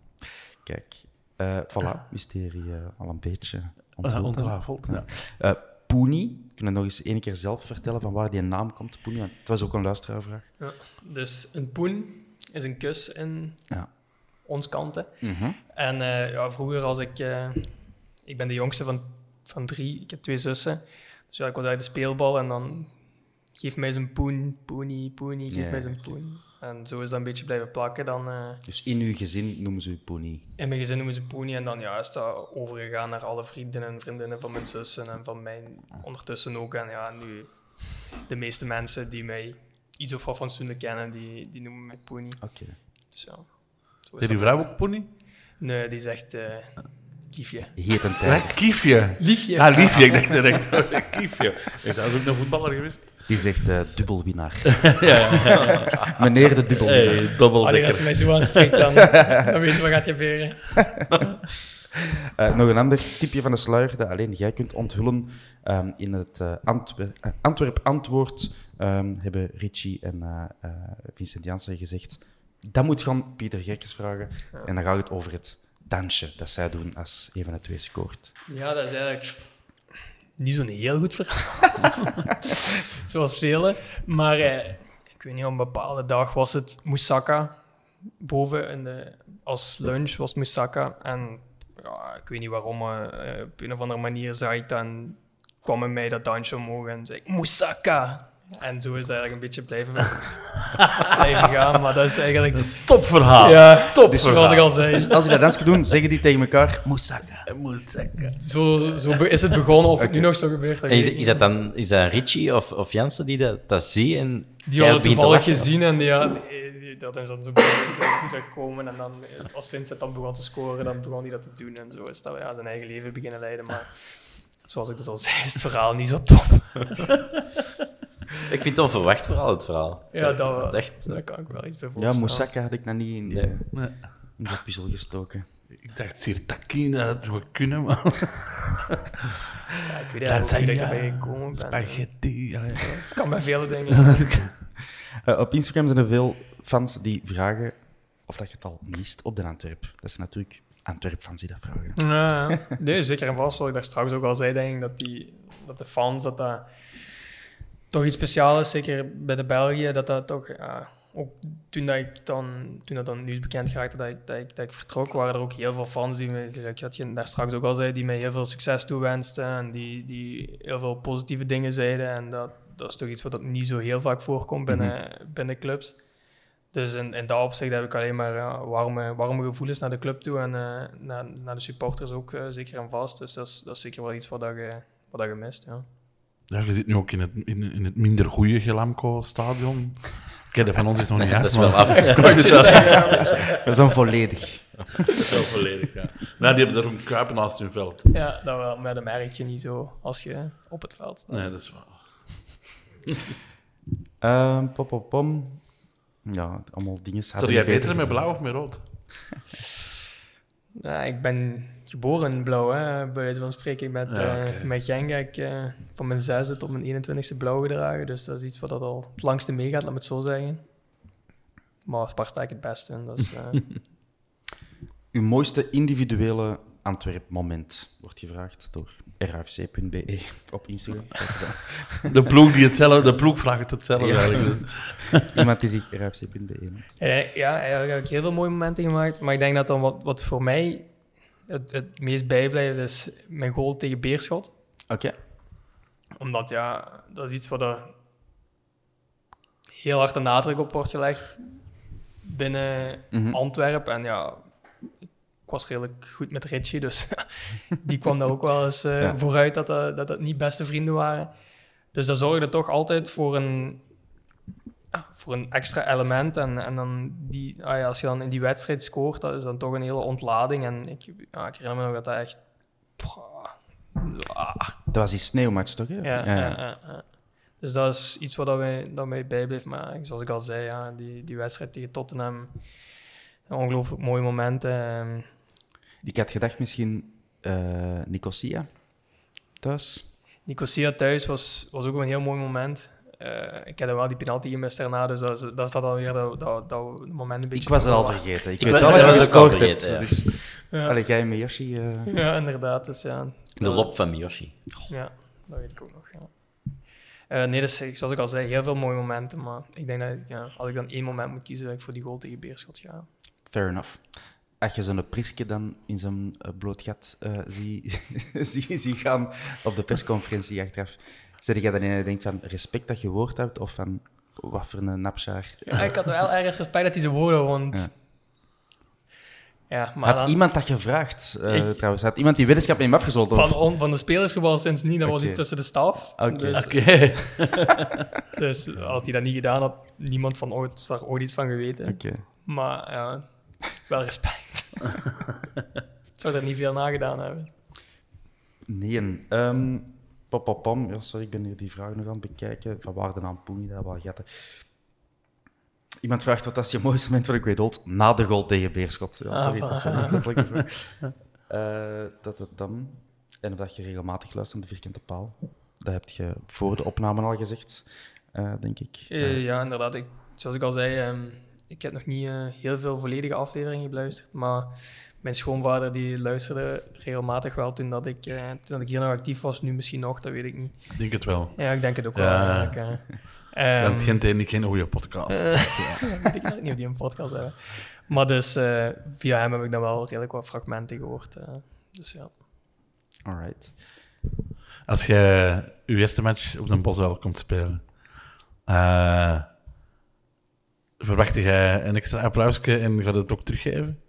Kijk, eh voilà, mysterie eh, al een beetje Uh, onthuld. ontrafeld. Ja. Eh Poenie, kun je nog eens één keer zelf vertellen van waar die naam komt, Poenie? Want het was ook een luisteraarvraag. Ja. Dus een poen is een kus in Ja. ons kant. hè. Mhm. En eh, ja, vroeger als ik... eh, ik ben de jongste van, van drie. Ik heb twee zussen. Dus ja, ik was eigenlijk de speelbal en dan... Geef mij zijn poen, poenie, poenie, geef mij zijn poen. En zo is dat een beetje blijven plakken. Dan, eh, Dus in uw gezin noemen ze u Poenie. in mijn gezin noemen ze poenie. En dan ja, is dat overgegaan naar alle vrienden en vriendinnen van mijn zussen en van mij ondertussen ook. En ja, nu de meeste mensen die mij iets of wat fatsoenlijk kennen, die, die noemen mij poenie. Oké. Dus ja, zo Is die vrouw ook pony? Nee, die zegt eh kiefje. Heet een Ja, tijger. Kiefje. Liefje. Ah, liefje. Ik dacht direct. *laughs* *laughs* Kiefje. Ik dacht, ook een voetballer geweest. Die zegt eh dubbelwinnaar. *laughs* Meneer de dubbelwinnaar. Hey, Wanneer dobbeldekker. als je mij zo aanspreekt, dan, dan weet je wat gaat gebeuren. Eh, nog een ander tipje van de sluier dat alleen jij kunt onthullen. Ehm, in het eh, Antwer- eh, Antwerp Antwoord ehm, hebben Richie en eh, eh, Vincent Janssen gezegd... Dat moet gaan Pieter Gerkes vragen. En dan gaat het over het dansje dat zij doen als een van de twee scoort. Ja, dat is eigenlijk niet zo'n heel goed verhaal. *laughs* Zoals vele. Maar eh, ik weet niet, op een bepaalde dag was het moussaka. Boven in de, als lunch was moussaka. En ja, ik weet niet waarom, eh, op een of andere manier zag ik dan, kwam in mij dat dansje omhoog en zei ik, moussaka. En zo is het eigenlijk een beetje blijven, *laughs* blijven gaan. Maar dat is eigenlijk... Topverhaal. Ja, Top zoals ik al zei. Dus als je dat dansje doen, zeggen die tegen elkaar... Moussaka. Zo, zo be- is het begonnen, of het nu nog zo gebeurt. dat is, is dat dan is dat Richie of, of Jansen die dat, dat ziet en Die hadden toevallig lachen? gezien en die, ja, dat is dan zo teruggekomen. En dan, eh, als Vincent dan begon te scoren, dan begon hij dat te doen. En zo is dat ja, zijn eigen leven beginnen leiden. Maar zoals ik dus al zei, is het verhaal niet zo top. *laughs* Ik vind het onverwacht vooral, het verhaal. Ja, dat wel. Echt, Daar kan ik wel iets bij Ja, moussaka had ik nog niet in die, Nee. Nee. in die puzzel gestoken. Ik dacht, sirtaki, dat had we kunnen, maar... Ja, ik weet niet dat ik gekomen. Spaghetti. ja, ja. Het kan bij vele dingen. *laughs* Eh, op Instagram zijn er veel fans die vragen of dat je het al mist op de Antwerp. Dat is natuurlijk Antwerp-fans die dat vragen. Ja, ja. nee, zeker en vast. Wat ik daar straks ook al zei, denk ik dat, die, dat de fans, dat dat toch iets speciaals. Zeker bij de België, dat dat toch... Ja, ook toen, dat ik dan, toen dat dan nieuws bekend geraakte dat ik, dat, ik, dat ik vertrok, waren er ook heel veel fans die me, gelijk wat je daar straks ook al zei, die mij heel veel succes toewensten en die, die heel veel positieve dingen zeiden. En dat, dat is toch iets wat ook niet zo heel vaak voorkomt binnen, binnen clubs. Dus in, in dat opzicht heb ik alleen maar ja, warme, warme gevoelens naar de club toe en eh, naar, naar de supporters ook eh, zeker en vast. Dus dat is, dat is zeker wel iets wat, dat je, wat dat je mist. Ja. Ja, je zit nu ook in het, in, in het minder goede Gelamco-stadion. Oké, dat van ons is nog niet *laughs* Dat uit, is wel af. *laughs* Ja. *laughs* Dat is dan volledig. Dat is wel volledig, ja. Nou, die hebben een kuipen naast hun veld. Ja, dat wel, maar dat merk je niet zo als je op het veld staat. Nee, dat is waar. Ehm pom, pom, pom. Ja, allemaal dingen. Stel jij beter met blauw of met rood? Ja, ik ben geboren in blauw, hè, bij wijze van spreken. Met, Ja, eh, met Genk heb ik eh, van mijn zesde tot mijn 21ste blauw gedragen. Dus dat is iets wat dat al het langste meegaat, laat me het zo zeggen. Maar sta ik het beste in? Dat is, eh, *laughs* Uw mooiste individuele Antwerp-moment wordt gevraagd door rfc.be *laughs* op Instagram. *laughs* De ploeg, die hetzelfde, de ploeg vraagt hetzelfde Ja. eigenlijk. *laughs* Iemand die zich rfc.be noemt. Eh, ja, eigenlijk heb ik heel veel mooie momenten gemaakt. Maar ik denk dat dan wat, wat voor mij het, het meest bijblijft, is mijn goal tegen Beerschot. Oké. Omdat ja, dat is iets wat er heel hard de nadruk op wordt gelegd binnen Mhm. Antwerpen. En ja, ik was redelijk goed met Richie, dus *laughs* die kwam daar ook wel eens eh, Ja. vooruit dat dat, dat dat niet beste vrienden waren. Dus dat zorgde toch altijd voor een, ja, voor een extra element. En, en dan die, ah ja, als je dan in die wedstrijd scoort, dat is dan toch een hele ontlading. En ik, ik herinner me nog dat dat echt... Ah, Dat was die sneeuwmatch, toch? Ja, ja. Dus dat is iets wat mij, dat mij bijblijft. Maar zoals ik al zei, ja, die, die wedstrijd tegen Tottenham, een ongelooflijk mooi moment. ehm, Ik had gedacht misschien eh Nicosia thuis. Nicosia thuis was, was ook een heel mooi moment. Eh, ik heb dan wel die penalty gemist daarna, dus dat, is- dat is dat alweer dat, dat, dat moment een beetje... Ik was het al vergeten. Ik, Ik weet wel dat dat je was ik al gescoord hebt. vergeten, ja. Dus, Ja. Allee, jij en Yoshi. eh, Ja, inderdaad. Dus ja, De lop van Miyoshi. ja, dat weet ik ook nog. Ja. Eh, nee, dus zoals ik al zei, heel veel mooie momenten. Maar ik denk dat ja, als ik dan één moment moet kiezen, dat ik voor die goal tegen Beerschot ga. Fair enough. Als je zo'n Priske dan in zijn eh, bloot gat eh zie, *laughs* zie, zie gaan op de persconferentie achteraf, zeg jij dan in en je denkt van respect dat je woord hebt of van wat voor een napsjaar? Ja, ik had wel ergens respect dat hij zijn woorden, want... Ja, maar Had dan- iemand dat gevraagd, eh, Ik- trouwens? Had iemand die wetenschap met hem afgesloten? van, Of? on- van de spelersgebouw sinds niet, dat was iets tussen de staf. Oké. Dus, *laughs* dus had hij dat niet gedaan, had niemand van ooit daar ooit iets van geweten. Oké. Maar ja, wel respect. *laughs* Zou er niet veel nagedaan hebben. Nee. pop, pom. Ja, sorry, ik ben hier die vraag nog aan het bekijken. Van waar de naam daar wel gatten. Iemand vraagt wat is je mooiste moment van de Great Old na de goal tegen Beerschot. Ja, Ah, sorry, dat is een echt letterlijke vraag. *laughs* Eh, dat het dan... En dat je regelmatig luistert naar de vierkante paal. Dat heb je voor de opname al gezegd, eh, denk ik. Eh, ja, inderdaad. Ik, zoals ik al zei, ehm, ik heb nog niet eh, heel veel volledige afleveringen beluisterd. Maar mijn schoonvader die luisterde regelmatig wel toen, dat ik, eh, toen dat ik hier nog actief was. Nu misschien nog, dat weet ik niet. Ik denk het wel. Ja, ik denk het ook Ja. wel. eigenlijk, eh. Ehm, Want Gent heeft niet geen goede podcast. Eh, *laughs* ik weet niet of die een podcast hebben. Maar dus eh, via hem heb ik dan wel redelijk wat fragmenten gehoord. eh. dus ja. Alright. Als je je eerste match op een Boswel komt spelen, eh verwacht je een extra applausje en gaat het ook teruggeven?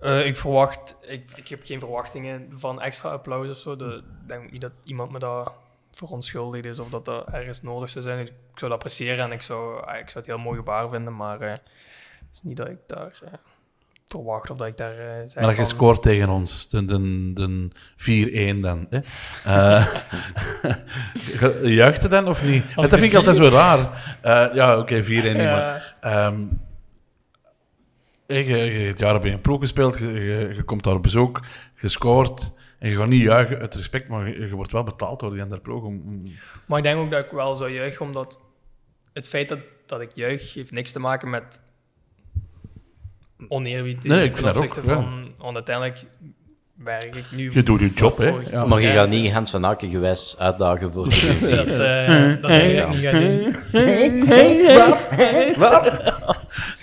Eh, ik verwacht, ik, ik heb geen verwachtingen van extra applaus of zo. Ik denk niet dat iemand me dat verontschuldigd is of dat dat ergens nodig zou zijn. Ik zou dat appreciëren en ik zou, ah, ik zou het heel mooi gebaar vinden, maar eh, het is niet dat ik daar eh, verwacht of dat ik daar zeg Maar dat je scoort tegen ons, de, de, de 4-1 dan. Hè? *laughs* Het dan of niet? Dat vind ik altijd zo raar. Eh, ja, oké, 4-1 niet, maar... ehm, je, je, je hebt jaren bij een ploeg gespeeld, je, je, je komt daar op bezoek, je scoort... En je gaat niet juichen uit respect, maar je, je wordt wel betaald door die andere ploeg. Om- Maar ik denk ook dat ik wel zou juichen, omdat het feit dat, dat ik juich, heeft niks te maken met oneerbied Nee, ik ten vind dat opzichte ook, ja. van... Want uiteindelijk werk ik nu... Je doet je job, hè. Ja. Maar je gaat niet Hans van Aken gewijs uitdagen voor de *laughs* Dat, eh, dat denk ik niet gaan doen. Wat?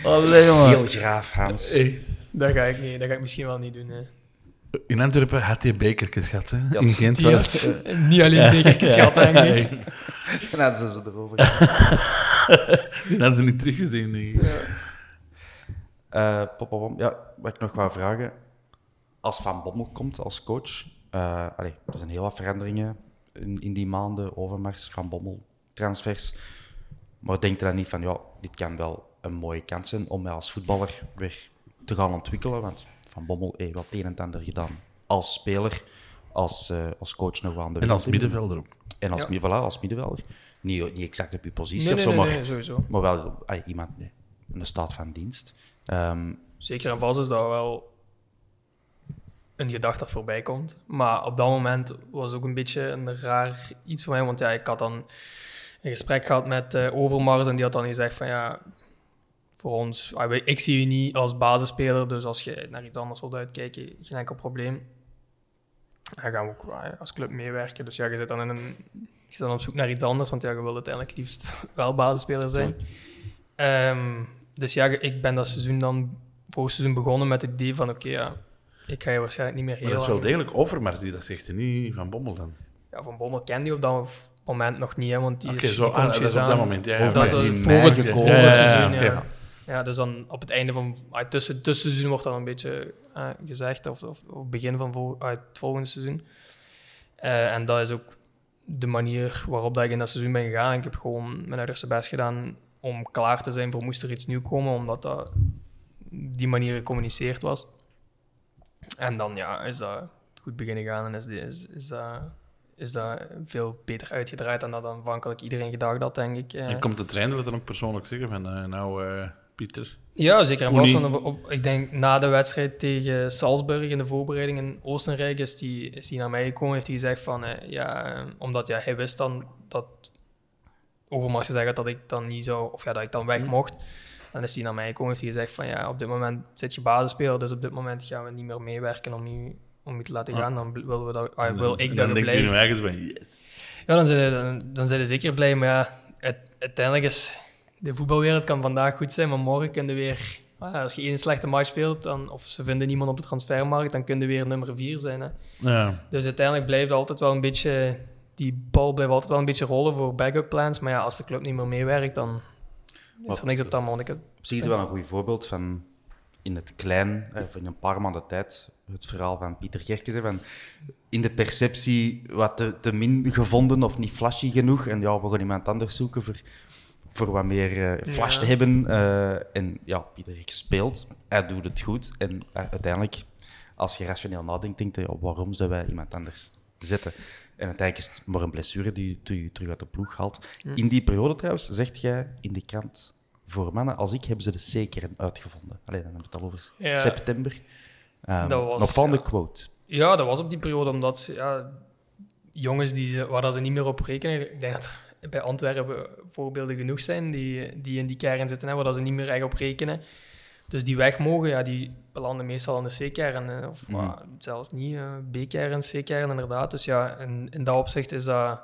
Allee, jongen. Heel graaf, Hans. Echt. Dat ga ik niet. Dat ga ik misschien wel niet doen. Hè. In Antwerpen had hij bekertjes gehad. Hè? Ja, In Gent was *laughs* niet alleen bekertjes gehad, denk ik. En dan zijn ze erover. *laughs* Die hadden ze niet teruggezien. denk ik. Eh, pop, pop, pop. Ja, wat ik nog wou vragen. Als Van Bommel komt als coach, eh allee, er zijn heel wat veranderingen in, in die maanden, Overmars, Van Bommel, transfers. Maar denk je dan niet van, ja, dit kan wel een mooie kans zijn om mij als voetballer weer te gaan ontwikkelen? Want Van Bommel heeft wel het een en het ander gedaan als speler, als, eh, als coach nog wel aan de En als in. middenvelder ook. En als, Ja. voilà, als middenvelder. Niet, niet exact op je positie Nee, of zo, nee, maar, nee, sowieso. maar wel iemand met een staat van dienst. Ehm, Zeker en vast is dat wel een gedachte dat voorbij komt. Maar op dat moment was het ook een beetje een raar iets voor mij. Want ja, ik had dan een gesprek gehad met eh Overmars en die had dan gezegd van ja, voor ons, ah, ik zie je niet als basisspeler, dus als je naar iets anders wilt uitkijken, geen enkel probleem. Dan gaan we ook ah, als club meewerken. Dus ja, je zit dan, in een, je zit dan op zoek naar iets anders, want ja, je wil uiteindelijk liefst *laughs* wel basisspeler zijn. Dus ja, ik ben dat seizoen dan vorig seizoen begonnen met het idee van oké, ja, ik ga je waarschijnlijk niet meer heel Maar dat is wel degelijk Overmars die dat zegt, en niet Van Bommel dan. Ja, Van Bommel kende die op dat moment nog niet, hè, want die Oké, is komt ah, dat is op dat moment. Ja, ja, Dat is voor het, gekomen. Ja, seizoen, oké. Dus dan op het einde van ah, tussen tussenseizoen wordt dat een beetje eh, gezegd, of, of, of begin van vol, ah, het volgende seizoen. Eh, en dat is ook de manier waarop dat ik in dat seizoen ben gegaan. Ik heb gewoon mijn uiterste best gedaan om klaar te zijn voor moest er iets nieuw komen, omdat dat die manier gecommuniceerd was. En dan ja, is dat goed beginnen gaan en is, is, is, dat, is dat veel beter uitgedraaid dan dat aanvankelijk iedereen gedacht had, denk ik. eh. En komt de trainer dan ook persoonlijk zeggen van, eh, nou, eh, Pieter, Ja, zeker. En vast op, op- ik denk na de wedstrijd tegen Salzburg in de voorbereiding in Oostenrijk is die, is die naar mij gekomen heeft hij gezegd van eh, ja, eh, omdat ja, hij wist dan dat Overmars gezegd dat ik dan niet zou, of ja, dat ik dan weg mocht. Dan is hij naar mij gekomen heeft hij gezegd van ja, op dit moment zit je basisspeler, dus op dit moment gaan we niet meer meewerken om je, om je te laten gaan. Dan willen we dat, ah, En wil dan- ik en dat dan je blijft. ergens bij, yes. Ja, dan zijn, dan, dan zijn ze zeker blij. Maar ja, het- uiteindelijk is de voetbalwereld kan vandaag goed zijn, maar morgen kun je weer... ah, als je één slechte match speelt, dan, of ze vinden niemand op de transfermarkt, dan kun je weer nummer vier zijn. Hè. Ja. Dus uiteindelijk blijft altijd wel een beetje... Die bal blijft altijd wel een beetje rollen voor backup plans. Maar ja, als de club niet meer meewerkt, dan is er niks op dat is het wel een goed voorbeeld van in het klein, eh, of in een paar maanden tijd, het verhaal van Pieter Gerkes. hè, Van in de perceptie wat te, te min gevonden of niet flashy genoeg. En ja, we gaan iemand anders zoeken voor, voor wat meer eh, flash Ja. te hebben. eh, en ja, Pieter Gerkes speelt. Hij doet het goed. En eh, uiteindelijk, als je rationeel nadenkt, denk je, ja, waarom zouden wij iemand anders zetten? En uiteindelijk is het maar een blessure die je terug uit de ploeg haalt. In die periode trouwens, zegt jij in de krant, voor mannen als ik hebben ze de C-kern uitgevonden. Alleen dan hebben we het al over Ja. september. Um, Dat was, een opvallende ja. quote. Ja, dat was op die periode omdat ja, jongens die ze, waar dat ze niet meer op rekenen. Ik denk dat er bij Antwerpen voorbeelden genoeg zijn die, die in die kern zitten, hè, waar dat ze niet meer echt op rekenen. Dus die weg mogen, ja, die belanden meestal in de C-kern. Of Mhm. zelfs niet eh, B-kern, C-kern inderdaad. Dus ja, in, in dat opzicht is dat,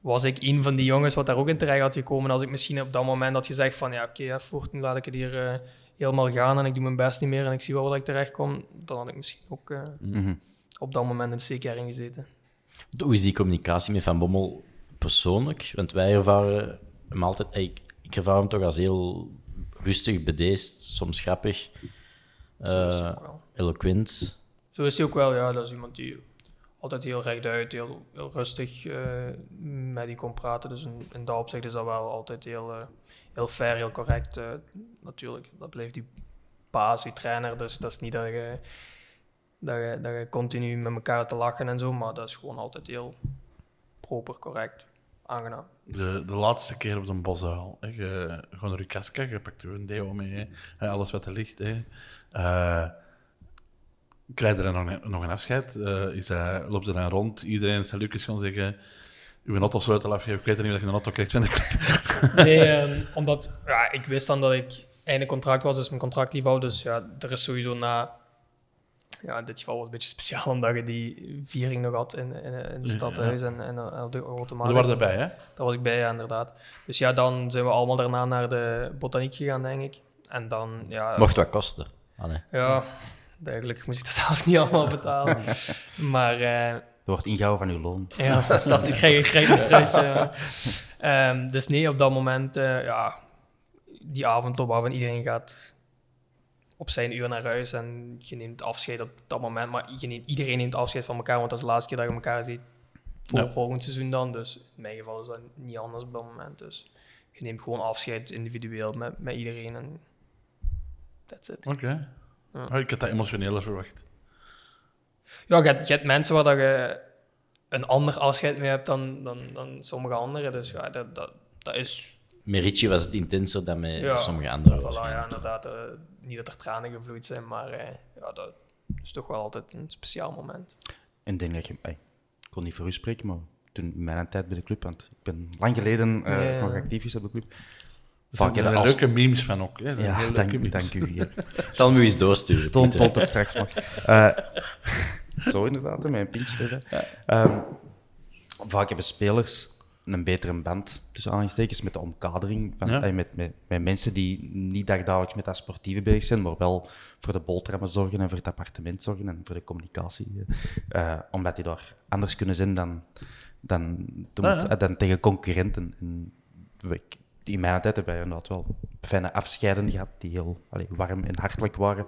was ik een van die jongens wat daar ook in terecht had gekomen. Als ik misschien op dat moment had gezegd van ja, oké, okay, nu laat ik het hier eh, helemaal gaan en ik doe mijn best niet meer en ik zie wel waar ik terecht kom, dan had ik misschien ook eh, Mhm. op dat moment in de C-kern gezeten. Hoe is die communicatie met Van Bommel persoonlijk? Want wij ervaren hem altijd... Ik, ik ervaar hem toch als heel rustig, bedeesd, soms grappig, Eh, wel. eloquent. Zo is hij ook wel, ja. Dat is iemand die altijd heel rechtuit, heel, heel rustig eh, met die kon praten. Dus in, in dat opzicht is dat wel altijd heel, eh, heel fair, heel correct. eh, natuurlijk, dat blijft die baas, die trainer. Dus dat is niet dat je, dat, je, dat je continu met elkaar te lachen en zo, maar dat is gewoon altijd heel proper, correct, aangenaam. De, de laatste keer op de bosuil. hè. Je, gewoon Rukaska, je pakt er een deo mee. Hè, Alles wat er ligt. Hè. Eh, krijg je er dan nog, een- nog een afscheid? Eh, is hij, loopt er dan rond? Iedereen, Lucas gewoon zeggen... Uw auto sleutel afgeven. Ik weet niet of je een auto krijgt van de club. *laughs* Nee, ehm, omdat ja, ik wist dan dat ik einde contract was, dus mijn contract lief hou. Dus ja, er is sowieso na... Ja, in dit geval was het een beetje speciaal, omdat je die viering nog had in, in, in het Ja. stadhuis en, en, en op de Grote Maar Markt. er waren erbij, hè? Daar was ik bij, ja, inderdaad. Dus ja, dan zijn we allemaal daarna naar de botaniek gegaan, denk ik. En dan, ja... Mocht wat kosten. Ja, gelukkig moest ik dat zelf niet allemaal betalen. *laughs* maar... eh, Er wordt ingehouden van uw loon. *laughs* ja, dat staat, ik krijg, ik krijg het terug. Ehm, dus nee, op dat moment, eh, ja, die avond op en iedereen gaat op zijn uur naar huis en je neemt afscheid op dat moment. Maar je neemt, iedereen neemt afscheid van elkaar, want dat is de laatste keer dat je elkaar ziet voor Ja. volgend seizoen dan. Dus in mijn geval is dat niet anders op dat moment. Dus je neemt gewoon afscheid individueel met, met iedereen en that's it. Oké. Ja. Oh, ik had dat emotioneler verwacht. Ja, je hebt, je hebt mensen waar dat je een ander afscheid mee hebt dan, dan, dan sommige anderen. Dus ja, dat, dat, dat is... Met Richie was het intenser dan met Ja, sommige anderen. Voilà, ja, inderdaad. eh, niet dat er tranen gevloeid zijn, maar eh, ja, dat is toch wel altijd een speciaal moment. En denk dat je... ey, ik kon niet voor u spreken, maar toen mijn tijd bij de club, want ik ben lang geleden eh, Ja, ja. nog actief is op de club. Vaak er als- leuke memes van ook. Hè? Ja, heel dank, memes. dank u. Ja. Ik zal u eens doorsturen. Toont het straks mag. Eh, *laughs* zo inderdaad, een pintje erbij. Ehm, vaak hebben spelers een betere band, tussen aanhalingstekens, met de omkadering. Van, Ja. eh, met, met, met mensen die niet dagdagelijks met dat sportieve bezig zijn, maar wel voor de boterhammen zorgen en voor het appartement zorgen en voor de communicatie. eh, omdat die daar anders kunnen zijn dan, dan, Ja, ja. tegen concurrenten. En in mijn tijd hebben wij inderdaad wel fijne afscheiden gehad, die heel allee, warm en hartelijk waren.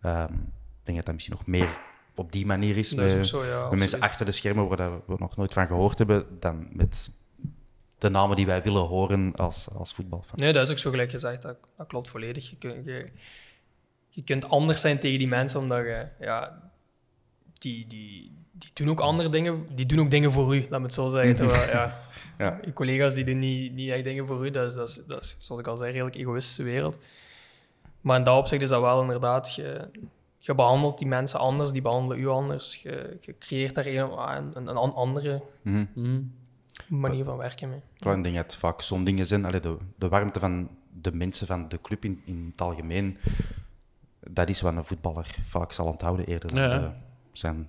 Ehm, ik denk dat dat misschien nog meer op die manier is. Dat is zo, ja, met mensen achter de schermen waar we nog nooit van gehoord hebben, dan met de namen die wij willen horen als, als voetbalfan. Nee, dat is ook zo gelijk gezegd. Dat, dat klopt volledig. Je, kun- je, je kunt anders zijn tegen die mensen, omdat je... Ja, die, die, die doen ook andere dingen. Die doen ook dingen voor u, laat me het zo zeggen. Terwijl, ja, *laughs* Ja. je collega's die doen niet, niet echt dingen voor u. Dat is, dat, is, dat is, zoals ik al zei, een redelijk egoïstische wereld. Maar in dat opzicht is dat wel inderdaad... Je, je behandelt die mensen anders, die behandelen u anders. Je, je creëert daar een, een, een andere Mhm. manier van werken mee. Vooral ik denk dat het vaak zo'n dingen zijn. Allee, de, de warmte van de mensen van de club in, in het algemeen, dat is wat een voetballer vaak zal onthouden eerder dan Ja. de- zijn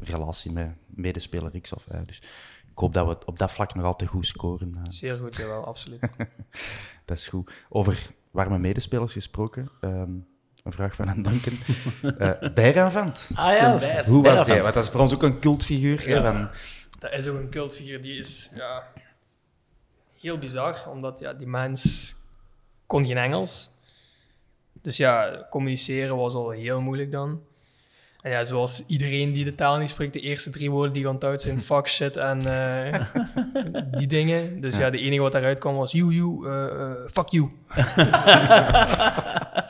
relatie met medespeler X of Y. Dus ik hoop dat we op dat vlak nog altijd goed scoren. eh. Zeer goed, jawel, absoluut. *laughs* Dat is goed. Over warme medespelers gesproken. ehm, een vraag van aan Danken. *laughs* Eh Bijran Vant. Ah ja, Hoe Bijran was die? Want dat is voor ons ook een cultfiguur. hè, van, Dat is ook een cultfiguur die is ja, heel bizar, omdat ja, die mens kon geen Engels. Dus ja, communiceren was al heel moeilijk dan. En ja, zoals iedereen die de taal niet spreekt, de eerste drie woorden die je onthoudt zijn *laughs* fuck, shit en eh, *laughs* die dingen. Dus ja, de enige wat daaruit kwam was you, you, eh, eh, fuck you.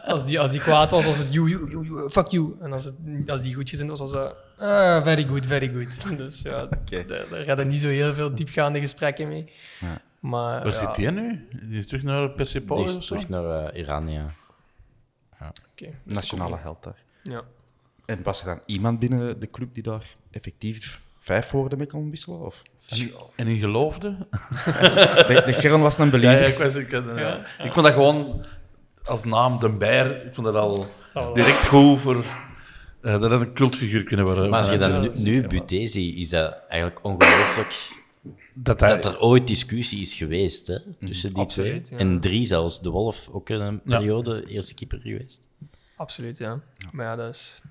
*laughs* als, die, als die kwaad was, was het you, you, you, you, fuck you. En als, het, als die goed gezind was, was het ah, very good, very good. Dus ja, daar, daar hadden niet zo heel veel diepgaande gesprekken mee. Ja. Maar, Waar ja, zit die nu? Die is terug naar Die Persepolis is of zo? terug naar Iran, ja. oké. nationale held daar. Ja. En was er dan iemand binnen de club die daar effectief vijf woorden mee kon wisselen? Of? En in geloofde? *laughs* De, de Gern was een believer. ja, ik, was, ik, eh, ja. ik vond dat gewoon als naam De Beer, ik vond dat al direct goed voor... eh, dat had een cultfiguur kunnen worden. Maar als je dan nu, nu. Buté ziet, is dat eigenlijk ongelooflijk dat hij, dat er ooit discussie is geweest hè, tussen die Absoluut, twee. ja. En drie zelfs, De Wolf, ook een Ja. periode eerste keeper geweest. Absoluut, ja. Maar ja, dat is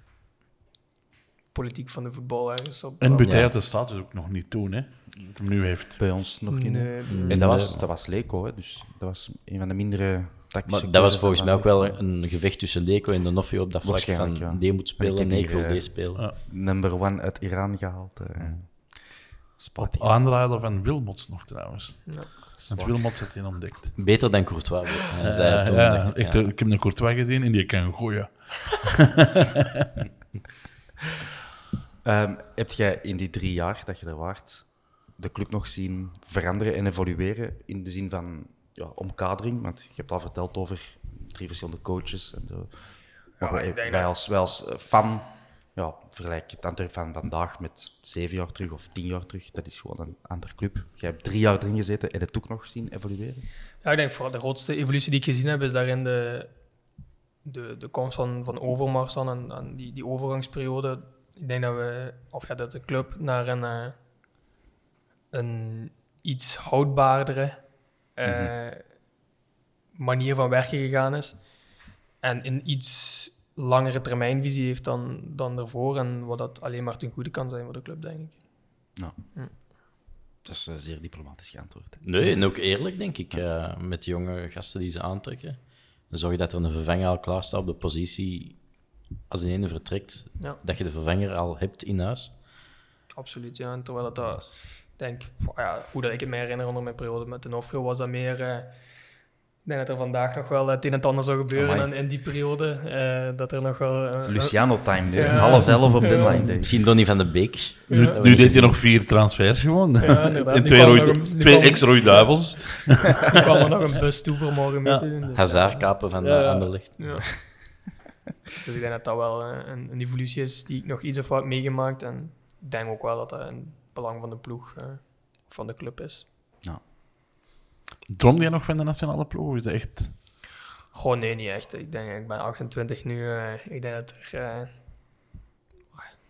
politiek van de voetbal ergens op. En Ja. had de status ook nog niet toen, hè. Dat hem nu heeft. Bij ons nog niet. Nee, En dat was, dat was Leco, hè, dus dat was een van de mindere tactische Maar dat was volgens mij ook wel een gevecht tussen Leco en Donofrio op dat vlak van ja. die moet spelen, nee, ik wil eh, deze spelen. Ja. number one uit Iran gehaald. eh. Aanrader van Wilmots nog trouwens. Ja. Want Wilmots had hij ontdekt. Beter dan Courtois. Hij zei Ja, toen, ja, dacht ik, ja. eh, ik heb een Courtois gezien en die kan gooien. *laughs* Ehm, heb jij in die drie jaar dat je er waart, de club nog zien veranderen en evolueren in de zin van ja, omkadering? Want je hebt al verteld over drie verschillende coaches en zo. Maar Ja, wij, dat- als, wij als fan, ja, vergelijk het Antwerp van vandaag met zeven jaar terug of tien jaar terug, dat is gewoon een andere club. Jij hebt drie jaar erin gezeten en het ook nog zien evolueren? Ja, ik denk voor de grootste evolutie die ik gezien heb, is daarin de, de, de komst van, van Overmars dan en, en die, die overgangsperiode. Ik denk dat we, of ja, dat de club naar een, eh, een iets houdbaardere eh, manier van werken gegaan is. En een iets langere termijnvisie heeft dan, dan ervoor. En wat dat alleen maar ten goede kan zijn voor de club, denk ik. Dat is een zeer diplomatisch geantwoord. Nee, en ook eerlijk, denk ik, eh, met de jonge gasten die ze aantrekken. Dan zorg je dat er een vervanger al klaar staat op de positie. Als de ene vertrekt, Ja. dat je de vervanger al hebt in huis. Absoluut, ja. En terwijl dat, dat ik denk, ja, hoe dat ik het me herinner onder mijn periode met de Nofrio, was dat meer... eh, ik denk dat er vandaag nog wel het een en ander zou gebeuren Amai. in, in die periode. eh, dat er nog wel... eh, Luciano-time? Ja. half elf op deadline day. Misschien Donny van de Beek. Nu, deed hij nog vier transfers gewoon. *laughs* En twee, rode- een- twee kwam- ex-rode duivels. *laughs* die kwam er nog een bus toe voor morgen mee te doen. Dus, Hazard kapen van Ja, eh, ja. Dus ik denk dat dat wel eh, een, een evolutie is die ik nog iets of wat meegemaakt. En ik denk ook wel dat dat een belang van de ploeg, eh, van de club is. Droomde jij nog van de nationale ploeg? Of is dat echt... Gewoon nee, niet echt. Ik denk, ik ben 28 nu. eh, ik denk dat er. eh,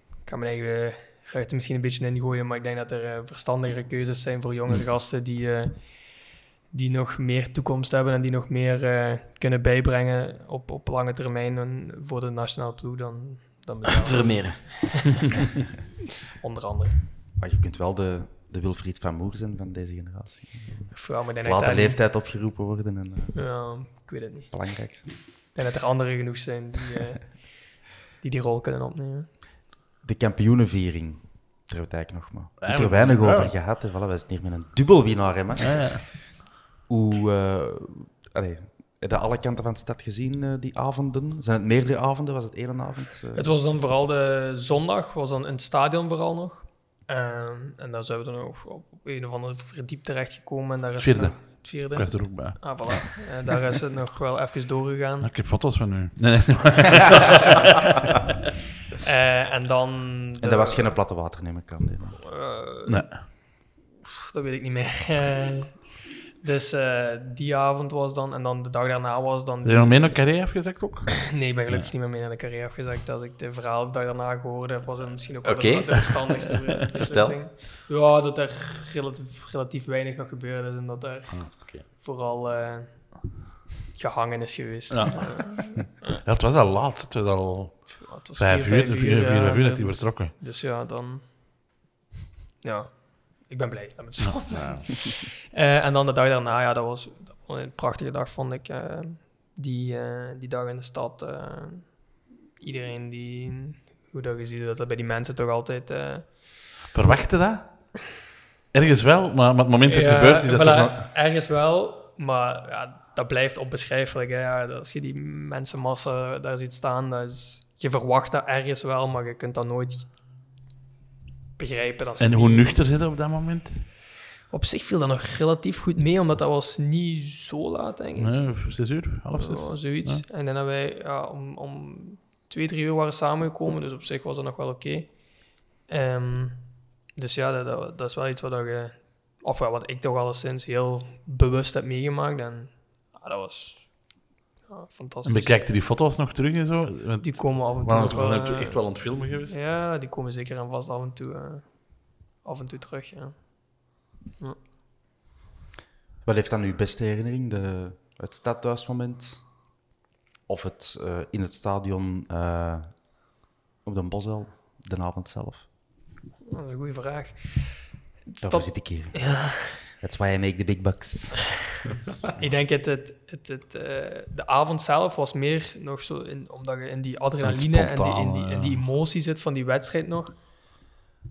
ik kan mijn eigen ruiten misschien een beetje ingooien, maar ik denk dat er verstandigere keuzes zijn voor jongere gasten die, die nog meer toekomst hebben en die nog meer eh, kunnen bijbrengen op, op lange termijn en voor de nationale ploeg dan, dan. *laughs* Vermeeren. *laughs* Onder andere. Maar je kunt wel de, de Wilfried van Moer zijn van deze generatie. Vooral, ik daar leeftijd opgeroepen worden en eh, Ja, ik weet het niet. belangrijk. Ik denk dat er anderen genoeg zijn die eh, *laughs* die, die rol kunnen opnemen. De kampioenenviering. Daar hebben we het eigenlijk nog maar. Ik Ja, er weinig ja. over gehad. Hè. Voilà, wij zijn hier met een dubbelwinnaar, hè, man. Hoe... eh allee, heb je alle kanten van de stad gezien, eh, die avonden? Zijn het meerdere avonden? Was het één avond? eh? Het was dan vooral de zondag, was dan in het stadion vooral nog. Ehm, en daar zijn we dan ook op, een of andere verdiep terechtgekomen. En daar is Vierde. het vierde. Ik er ook bij. Ah, voilà. Daar is het nog wel even doorgegaan. Ik heb foto's van u. Nee, nee. *laughs* Eh, en dan... En dat was geen platte water, neem ik aan. dit. nee. dat weet ik niet meer. Dus eh, die avond was dan... En dan de dag daarna was dan... Zijn je nog mee naar Carré afgezakt ook? *laughs* Nee, ik ben gelukkig niet meer mee naar de carrière afgezakt. Als ik de verhaal de dag daarna gehoord heb, was het misschien ook wel Oké. de, de verstandigste *laughs* beslissing. Ja, dat er relatief, relatief weinig nog gebeurd is en dat er oké. vooral eh, gehangen is geweest. Ja. Eh, *laughs* Ja, het was al laat. Het was al ja, het was vijf vier, uur, vier, vier, vijf uur dat hij vertrokken. Dus ja, dan... Ja, ik ben blij. Me het zo zeggen. *laughs* Eh, en dan de dag daarna, ja, dat was, dat een prachtige dag, vond ik. eh, die, eh, die dag in de stad. iedereen die... Hoe dat je ziet, dat dat bij die mensen toch altijd... Verwachtte dat? Ergens wel, maar, het moment dat het ja, gebeurt is dat voilà, toch nog... Ergens wel, maar ja, dat blijft onbeschrijfelijk. Hè. Ja, als je die mensenmassa daar ziet staan, dat is, je verwacht dat ergens wel, maar je kunt dat nooit begrijpen. Dat ze En hoe nuchter zit op dat moment? Op zich viel dat nog relatief goed mee, omdat dat was niet zo laat, denk ik. Nee, zes uur, half zes. Ja, zoiets. En dan hebben wij ja, om, om twee, drie uur waren samengekomen, dus op zich was dat nog wel oké. Ehm, dus ja, dat, dat, dat is wel iets wat, dat je, of ja, wat ik toch alleszins heel bewust heb meegemaakt. En dat was ja, En fantastisch. bekijkte die foto's nog terug en zo? Want Die komen af en toe nog we eh, echt wel aan het filmen geweest. Ja, die komen zeker en vast af en toe, eh, af en toe terug. Ja. Wat heeft dan uw beste herinnering? De, het stadhuismoment? Of het eh, in het stadion eh, op de Bosel, de avond zelf? Dat is een goede vraag. Daarvoor stad- zit ik hier. Ja. That's why I make the big bucks. *laughs* Ik denk het, het, het, het, eh, de avond zelf was meer nog zo, in, omdat je in die adrenaline en die, in, die, in die emotie zit van die wedstrijd nog,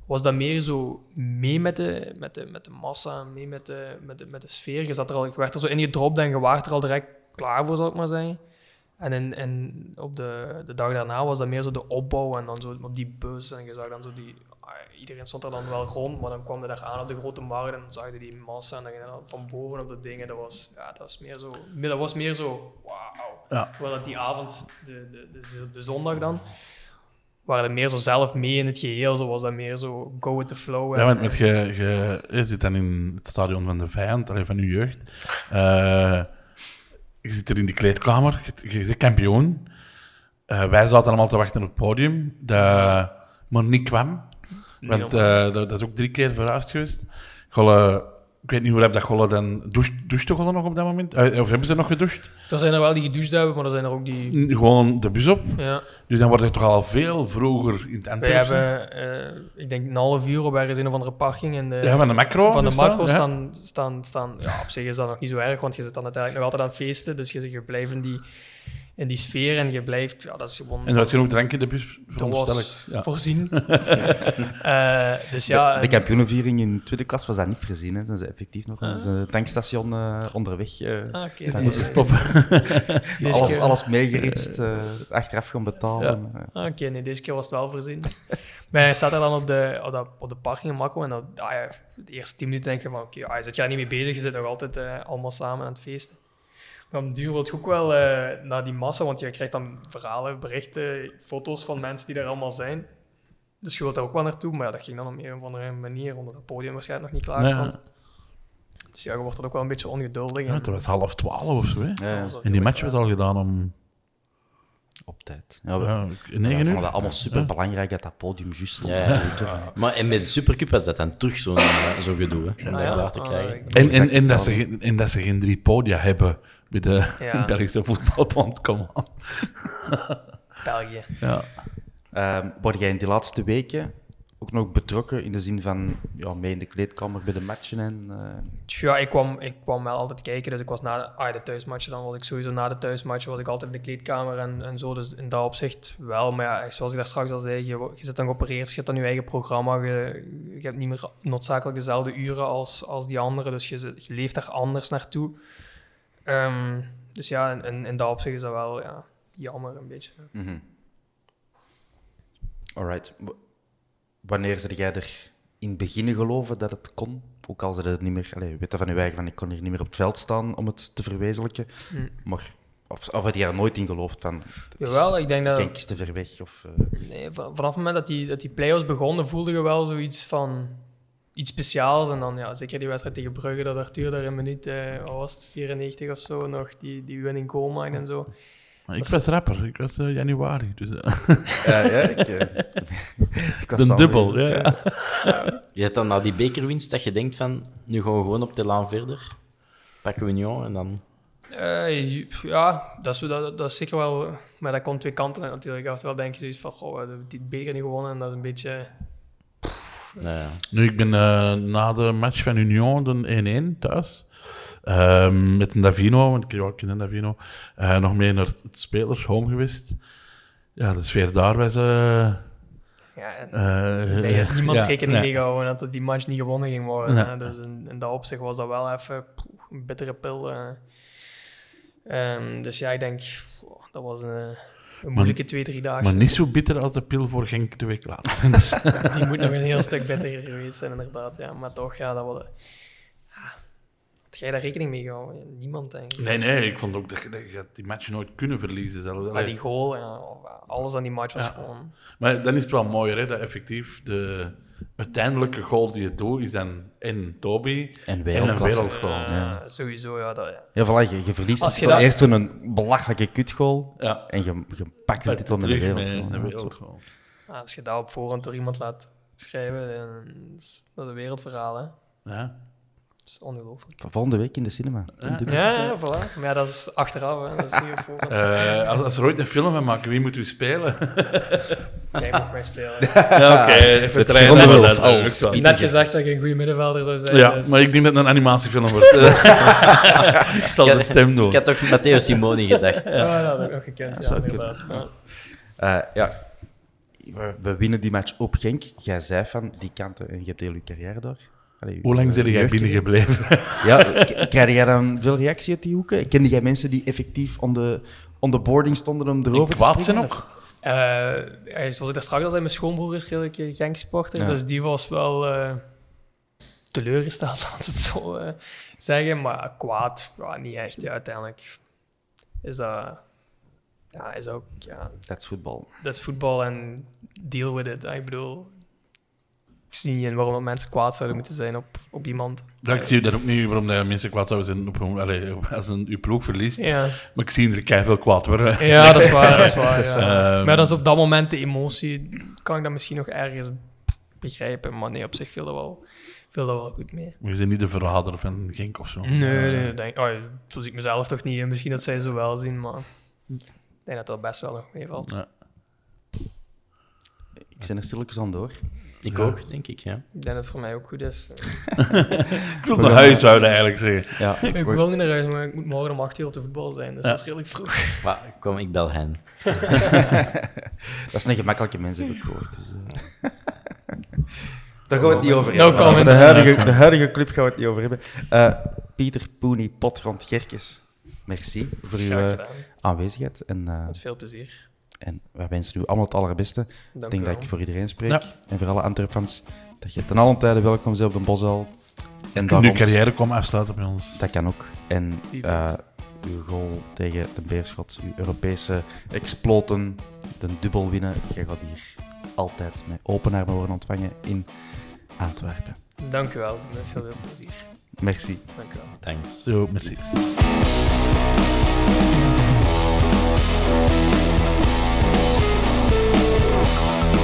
was dat meer zo mee met de, met de, met de massa, mee met de, met, de, met de sfeer. Je, zat er al, je werd er zo in gedropt en je waart er al direct klaar voor, zal ik maar zeggen. En, in, en op de, de dag daarna was dat meer zo de opbouw en dan zo op die bus en je zag dan zo die... ah, Iedereen stond er dan wel rond, maar dan kwam je daar aan op de grote markt en dan zag je die massa en dan van boven op de dingen. Dat was, ja, dat was meer zo... Dat was meer zo... Wauw. Ja. Terwijl dat die avond, de, de, de, de zondag dan, waren er meer zo zelf mee in het geheel. Zo was dat meer zo go with the flow. Ja, want met je, je, je zit dan in het stadion van de vijand, alleen van je jeugd. Eh, je zit er in die kleedkamer, je, je bent kampioen. Eh, wij zaten allemaal te wachten op het podium, dat maar niet kwam. Want eh, dat, is ook drie keer verhuisd geweest. Golle, ik weet niet hoe heb dat Golle dan... Doucht, douchte Golle nog op dat moment? Eh, of hebben ze nog gedoucht? Er zijn er wel die gedoucht hebben, maar er zijn er ook die... Gewoon de bus op. Ja. Dus dan wordt het toch al veel vroeger in het Wij Antwerpse. hebben, eh, ik denk, een half uur op ergens een of andere parking. In de, Ja, van de macro Van de dus macro staan, staan, staan... Ja, op zich is dat nog niet zo erg, want je zit dan uiteindelijk nog altijd aan het feesten. Dus je, je blijft in die, in die sfeer en je blijft... Ja, dat is gewoon... En er was genoeg drank in de bus, dat veronderstel was ik. Ja. voorzien. *laughs* Eh, dus ja... de, de kampioenenviering in tweede klas was daar niet voorzien. Hè. Zijn ze effectief nog aan een tankstation eh, onderweg. eh, Ah, nee. Moeten stoppen. *laughs* *laughs* Alles, keer- alles meegeritst, eh, achteraf gaan betalen. Eh, Ah, Oké, nee, deze keer was het wel voorzien. maar hij staat er dan op de, op de, op de parking in Makko en dan, ah ja, de eerste tien minuten denk je van, oké, ah, je zit daar niet mee bezig, je zit nog altijd eh, allemaal samen aan het feesten. De duur wil je ook wel eh, naar die massa, want je krijgt dan verhalen, berichten, foto's van mensen die er allemaal zijn. Dus je wilt daar ook wel naartoe, maar ja, dat ging dan op een of andere manier, omdat het podium waarschijnlijk nog niet klaar Ja. stond. Dus ja, je wordt er ook wel een beetje ongeduldig. Ja, het was half twaalf of zo. Hè. ja, En die match was al gedaan om op tijd. Ja, we, ja, vonden dat allemaal super belangrijk dat dat podium juist stond. Ja, ja. Maar en met de Supercup was dat dan terug zo'n eh, zo gedoe, hè, om Ah, dat ja? daar te Ah, krijgen. En, en, Exact en, dat ze, en dat ze geen drie podia hebben bij de Ja. *laughs* Belgische voetbalbond. Kom aan. *laughs* België. Ja. Ehm, word jij in die laatste weken ook nog betrokken in de zin van ja, mee in de kleedkamer bij de matchen? En, eh, Ja, ik kwam, ik kwam wel altijd kijken. Dus ik was na de, ah, de thuismatchen, dan was ik sowieso na de thuismatchen, was ik altijd in de kleedkamer en, en zo. Dus in dat opzicht wel. Maar ja, zoals ik daar straks al zei, je, zit dan geopereerd, je hebt dan je eigen programma. Je, je hebt niet meer noodzakelijk dezelfde uren als, als die anderen. Dus je, je leeft daar anders naartoe. Ehm, dus ja, in, in, in dat opzicht is dat wel ja, jammer een beetje. mhm. Alright. W- Wanneer zit jij in het begin geloven dat het kon. Ook al ze het niet meer... Allez, je weet dat van je eigen, van ik kon hier niet meer op het veld staan om het te verwezenlijken. Mm. Maar... Of, of had je er nooit in geloofd van... Jawel, ik denk dat- Genk is te ver weg. Of, eh, Nee, van- vanaf het moment dat die, dat die play-offs begonnen, voelde je wel zoiets van iets speciaals. En dan, ja, zeker die wedstrijd tegen Brugge, dat Arthur daar een minuut, eh, wat was het, 94 of zo, nog die, die winning goal maakte en zo. Maar ik was rapper, ik was eh, januari. Dus, eh. *laughs* Ja, ja, ik, *laughs* ik was De al- dubbel, ja. ja. ja. Je hebt dan na die bekerwinst dat je denkt van, nu gaan we gewoon op de laan verder. Pakken we Union en dan... Eh, ja, dat is, dat, dat is zeker wel... Maar dat komt twee kanten uit natuurlijk. Oftewel denk je zoiets van, goh, we hebben die beker niet gewonnen en dat is een beetje... ja. Nu, ik ben eh, na de match van Union, de 1-1 thuis, ehm, met een Davino, want ik ken een Davino, eh, nog mee naar het spelers home geweest. Ja, de sfeer daar was... eh, Ja, en niemand ja, rekening mee gehouden dat die match niet gewonnen ging worden. Nee. hè. Dus in, in dat opzicht was dat wel even poeh, een bittere pil. eh. Ehm, dus ja, ik denk, oh, dat was een, een moeilijke twee, drie dagen. Maar niet zo bitter als de pil voor Genk de week later. *laughs* Dus- Die moet nog een heel stuk bitterder geweest zijn, inderdaad. Ja. Maar toch, ja, dat was... Ja, had jij daar rekening mee gehouden? Niemand, denk ik. nee, nee, ik vond ook dat je, die match nooit kunnen verliezen. Zelf. Maar die goal, ja, alles aan die match was Ja. gewoon... Maar dan is het wel mooier, hè, dat effectief de uiteindelijke goal die je doet, is dan en Toby En een wereldklasse. wereldgoal. Ja, sowieso, ja. Dat, ja. Ja, voilà, je, je verliest Als het je dat- eerst toen een belachelijke kutgoal Ja. en je, je pakt de titel met een met wereldgoal. een Als je dat op voorhand door iemand laat schrijven, dan is dat een wereldverhaal, hè. Ja. Dat is ongelooflijk. Volgende week in de cinema. Ja. Ja, ja, voilà. Maar ja, dat is achteraf, hè. Dat is niet op voorhand. Eh, als, als er ooit een film van maken, wie moet u spelen? *laughs* Jij mag mij spelen. *laughs* ja, oké. even Het trainen. Wel. speed- Net gezegd dat ik een goede middenvelder zou zijn. Ja, dus- maar ik denk dat het een animatiefilm wordt. *laughs* *laughs* ik zal de stem doen. Ik had toch Matteo Simoni gedacht. Ja, dat had ik nog gekend, ja, inderdaad. Ja. Eh, ja, we, winnen die match op Genk. Jij zei van die kanten en je hebt heel je carrière. Allee, Hoe lang zit jij binnengebleven? Ja, krijg jij dan veel reactie uit die hoeken? Kende jij mensen die effectief on the, on the boarding stonden om erover te kwaad zijn ook? Eh, ja, zoals ik daar straks al zei, mijn schoonbroer is redelijk eh, Genk-supporter, Ja. dus die was wel eh, teleurgesteld, *laughs* laten we het zo eh, zeggen. Maar kwaad, ja, niet echt. Ja, uiteindelijk is dat, ja, is ook, ja, Dat is voetbal. dat is voetbal en deal with it. Ik bedoel, ik zie niet in waarom mensen kwaad zouden moeten zijn op, op iemand. Ja, ik zie dat ook niet waarom dat mensen kwaad zouden zijn op, allee, als een, uw ploeg verliest. Ja. Maar ik zie er keihard veel kwaad worden. Ja, dat is waar. Dat is waar *laughs* Dus, ja. ehm, maar dat is op dat moment de emotie. Kan ik dat misschien nog ergens begrijpen. Maar nee, op zich viel dat wel, viel dat wel goed mee. Maar je bent niet de verrader van Genk of zo. Nee, nee, dat denk, oh, zo zie ik mezelf toch niet. Misschien dat zij zo wel zien, maar ik denk dat dat best wel nog meevalt. Ja. Ik ben er stilletjes aan door. Ik ook, denk ik, ja. Ik denk dat het voor mij ook goed is. *laughs* Ik wil naar huis, zou je eigenlijk zeggen. Ja, ik wil niet naar huis, maar ik moet morgen om 8 uur op de voetbal zijn. Dus Ja. dat is redelijk vroeg. *laughs* Maar kom, ik bel hen. *laughs* dat is een gemakkelijke mens, heb ik gehoord. Dus, eh. Daar gaan we het niet over No hebben. De huidige, de huidige club gaan we het niet over hebben. Eh, Pieter Poenie Potrand Gerkes, merci voor uw eh, aanwezigheid. En, eh, Met veel plezier. En wij wensen u allemaal het allerbeste. ik denk u dat ik voor iedereen spreek. Ja. En voor alle Antwerp-fans, dat je ten allen tijde welkom bent op de Bosuil. En Kun je carrière komen afsluiten bij ons. Dat kan ook. En eh, uw goal tegen de Beerschot, uw Europese exploten, de dubbel winnen. Je gaat hier altijd met open armen worden ontvangen in Antwerpen. Dank u wel. Met veel, veel plezier. Merci. Dank u wel. Thanks. Zo, merci. Thank you.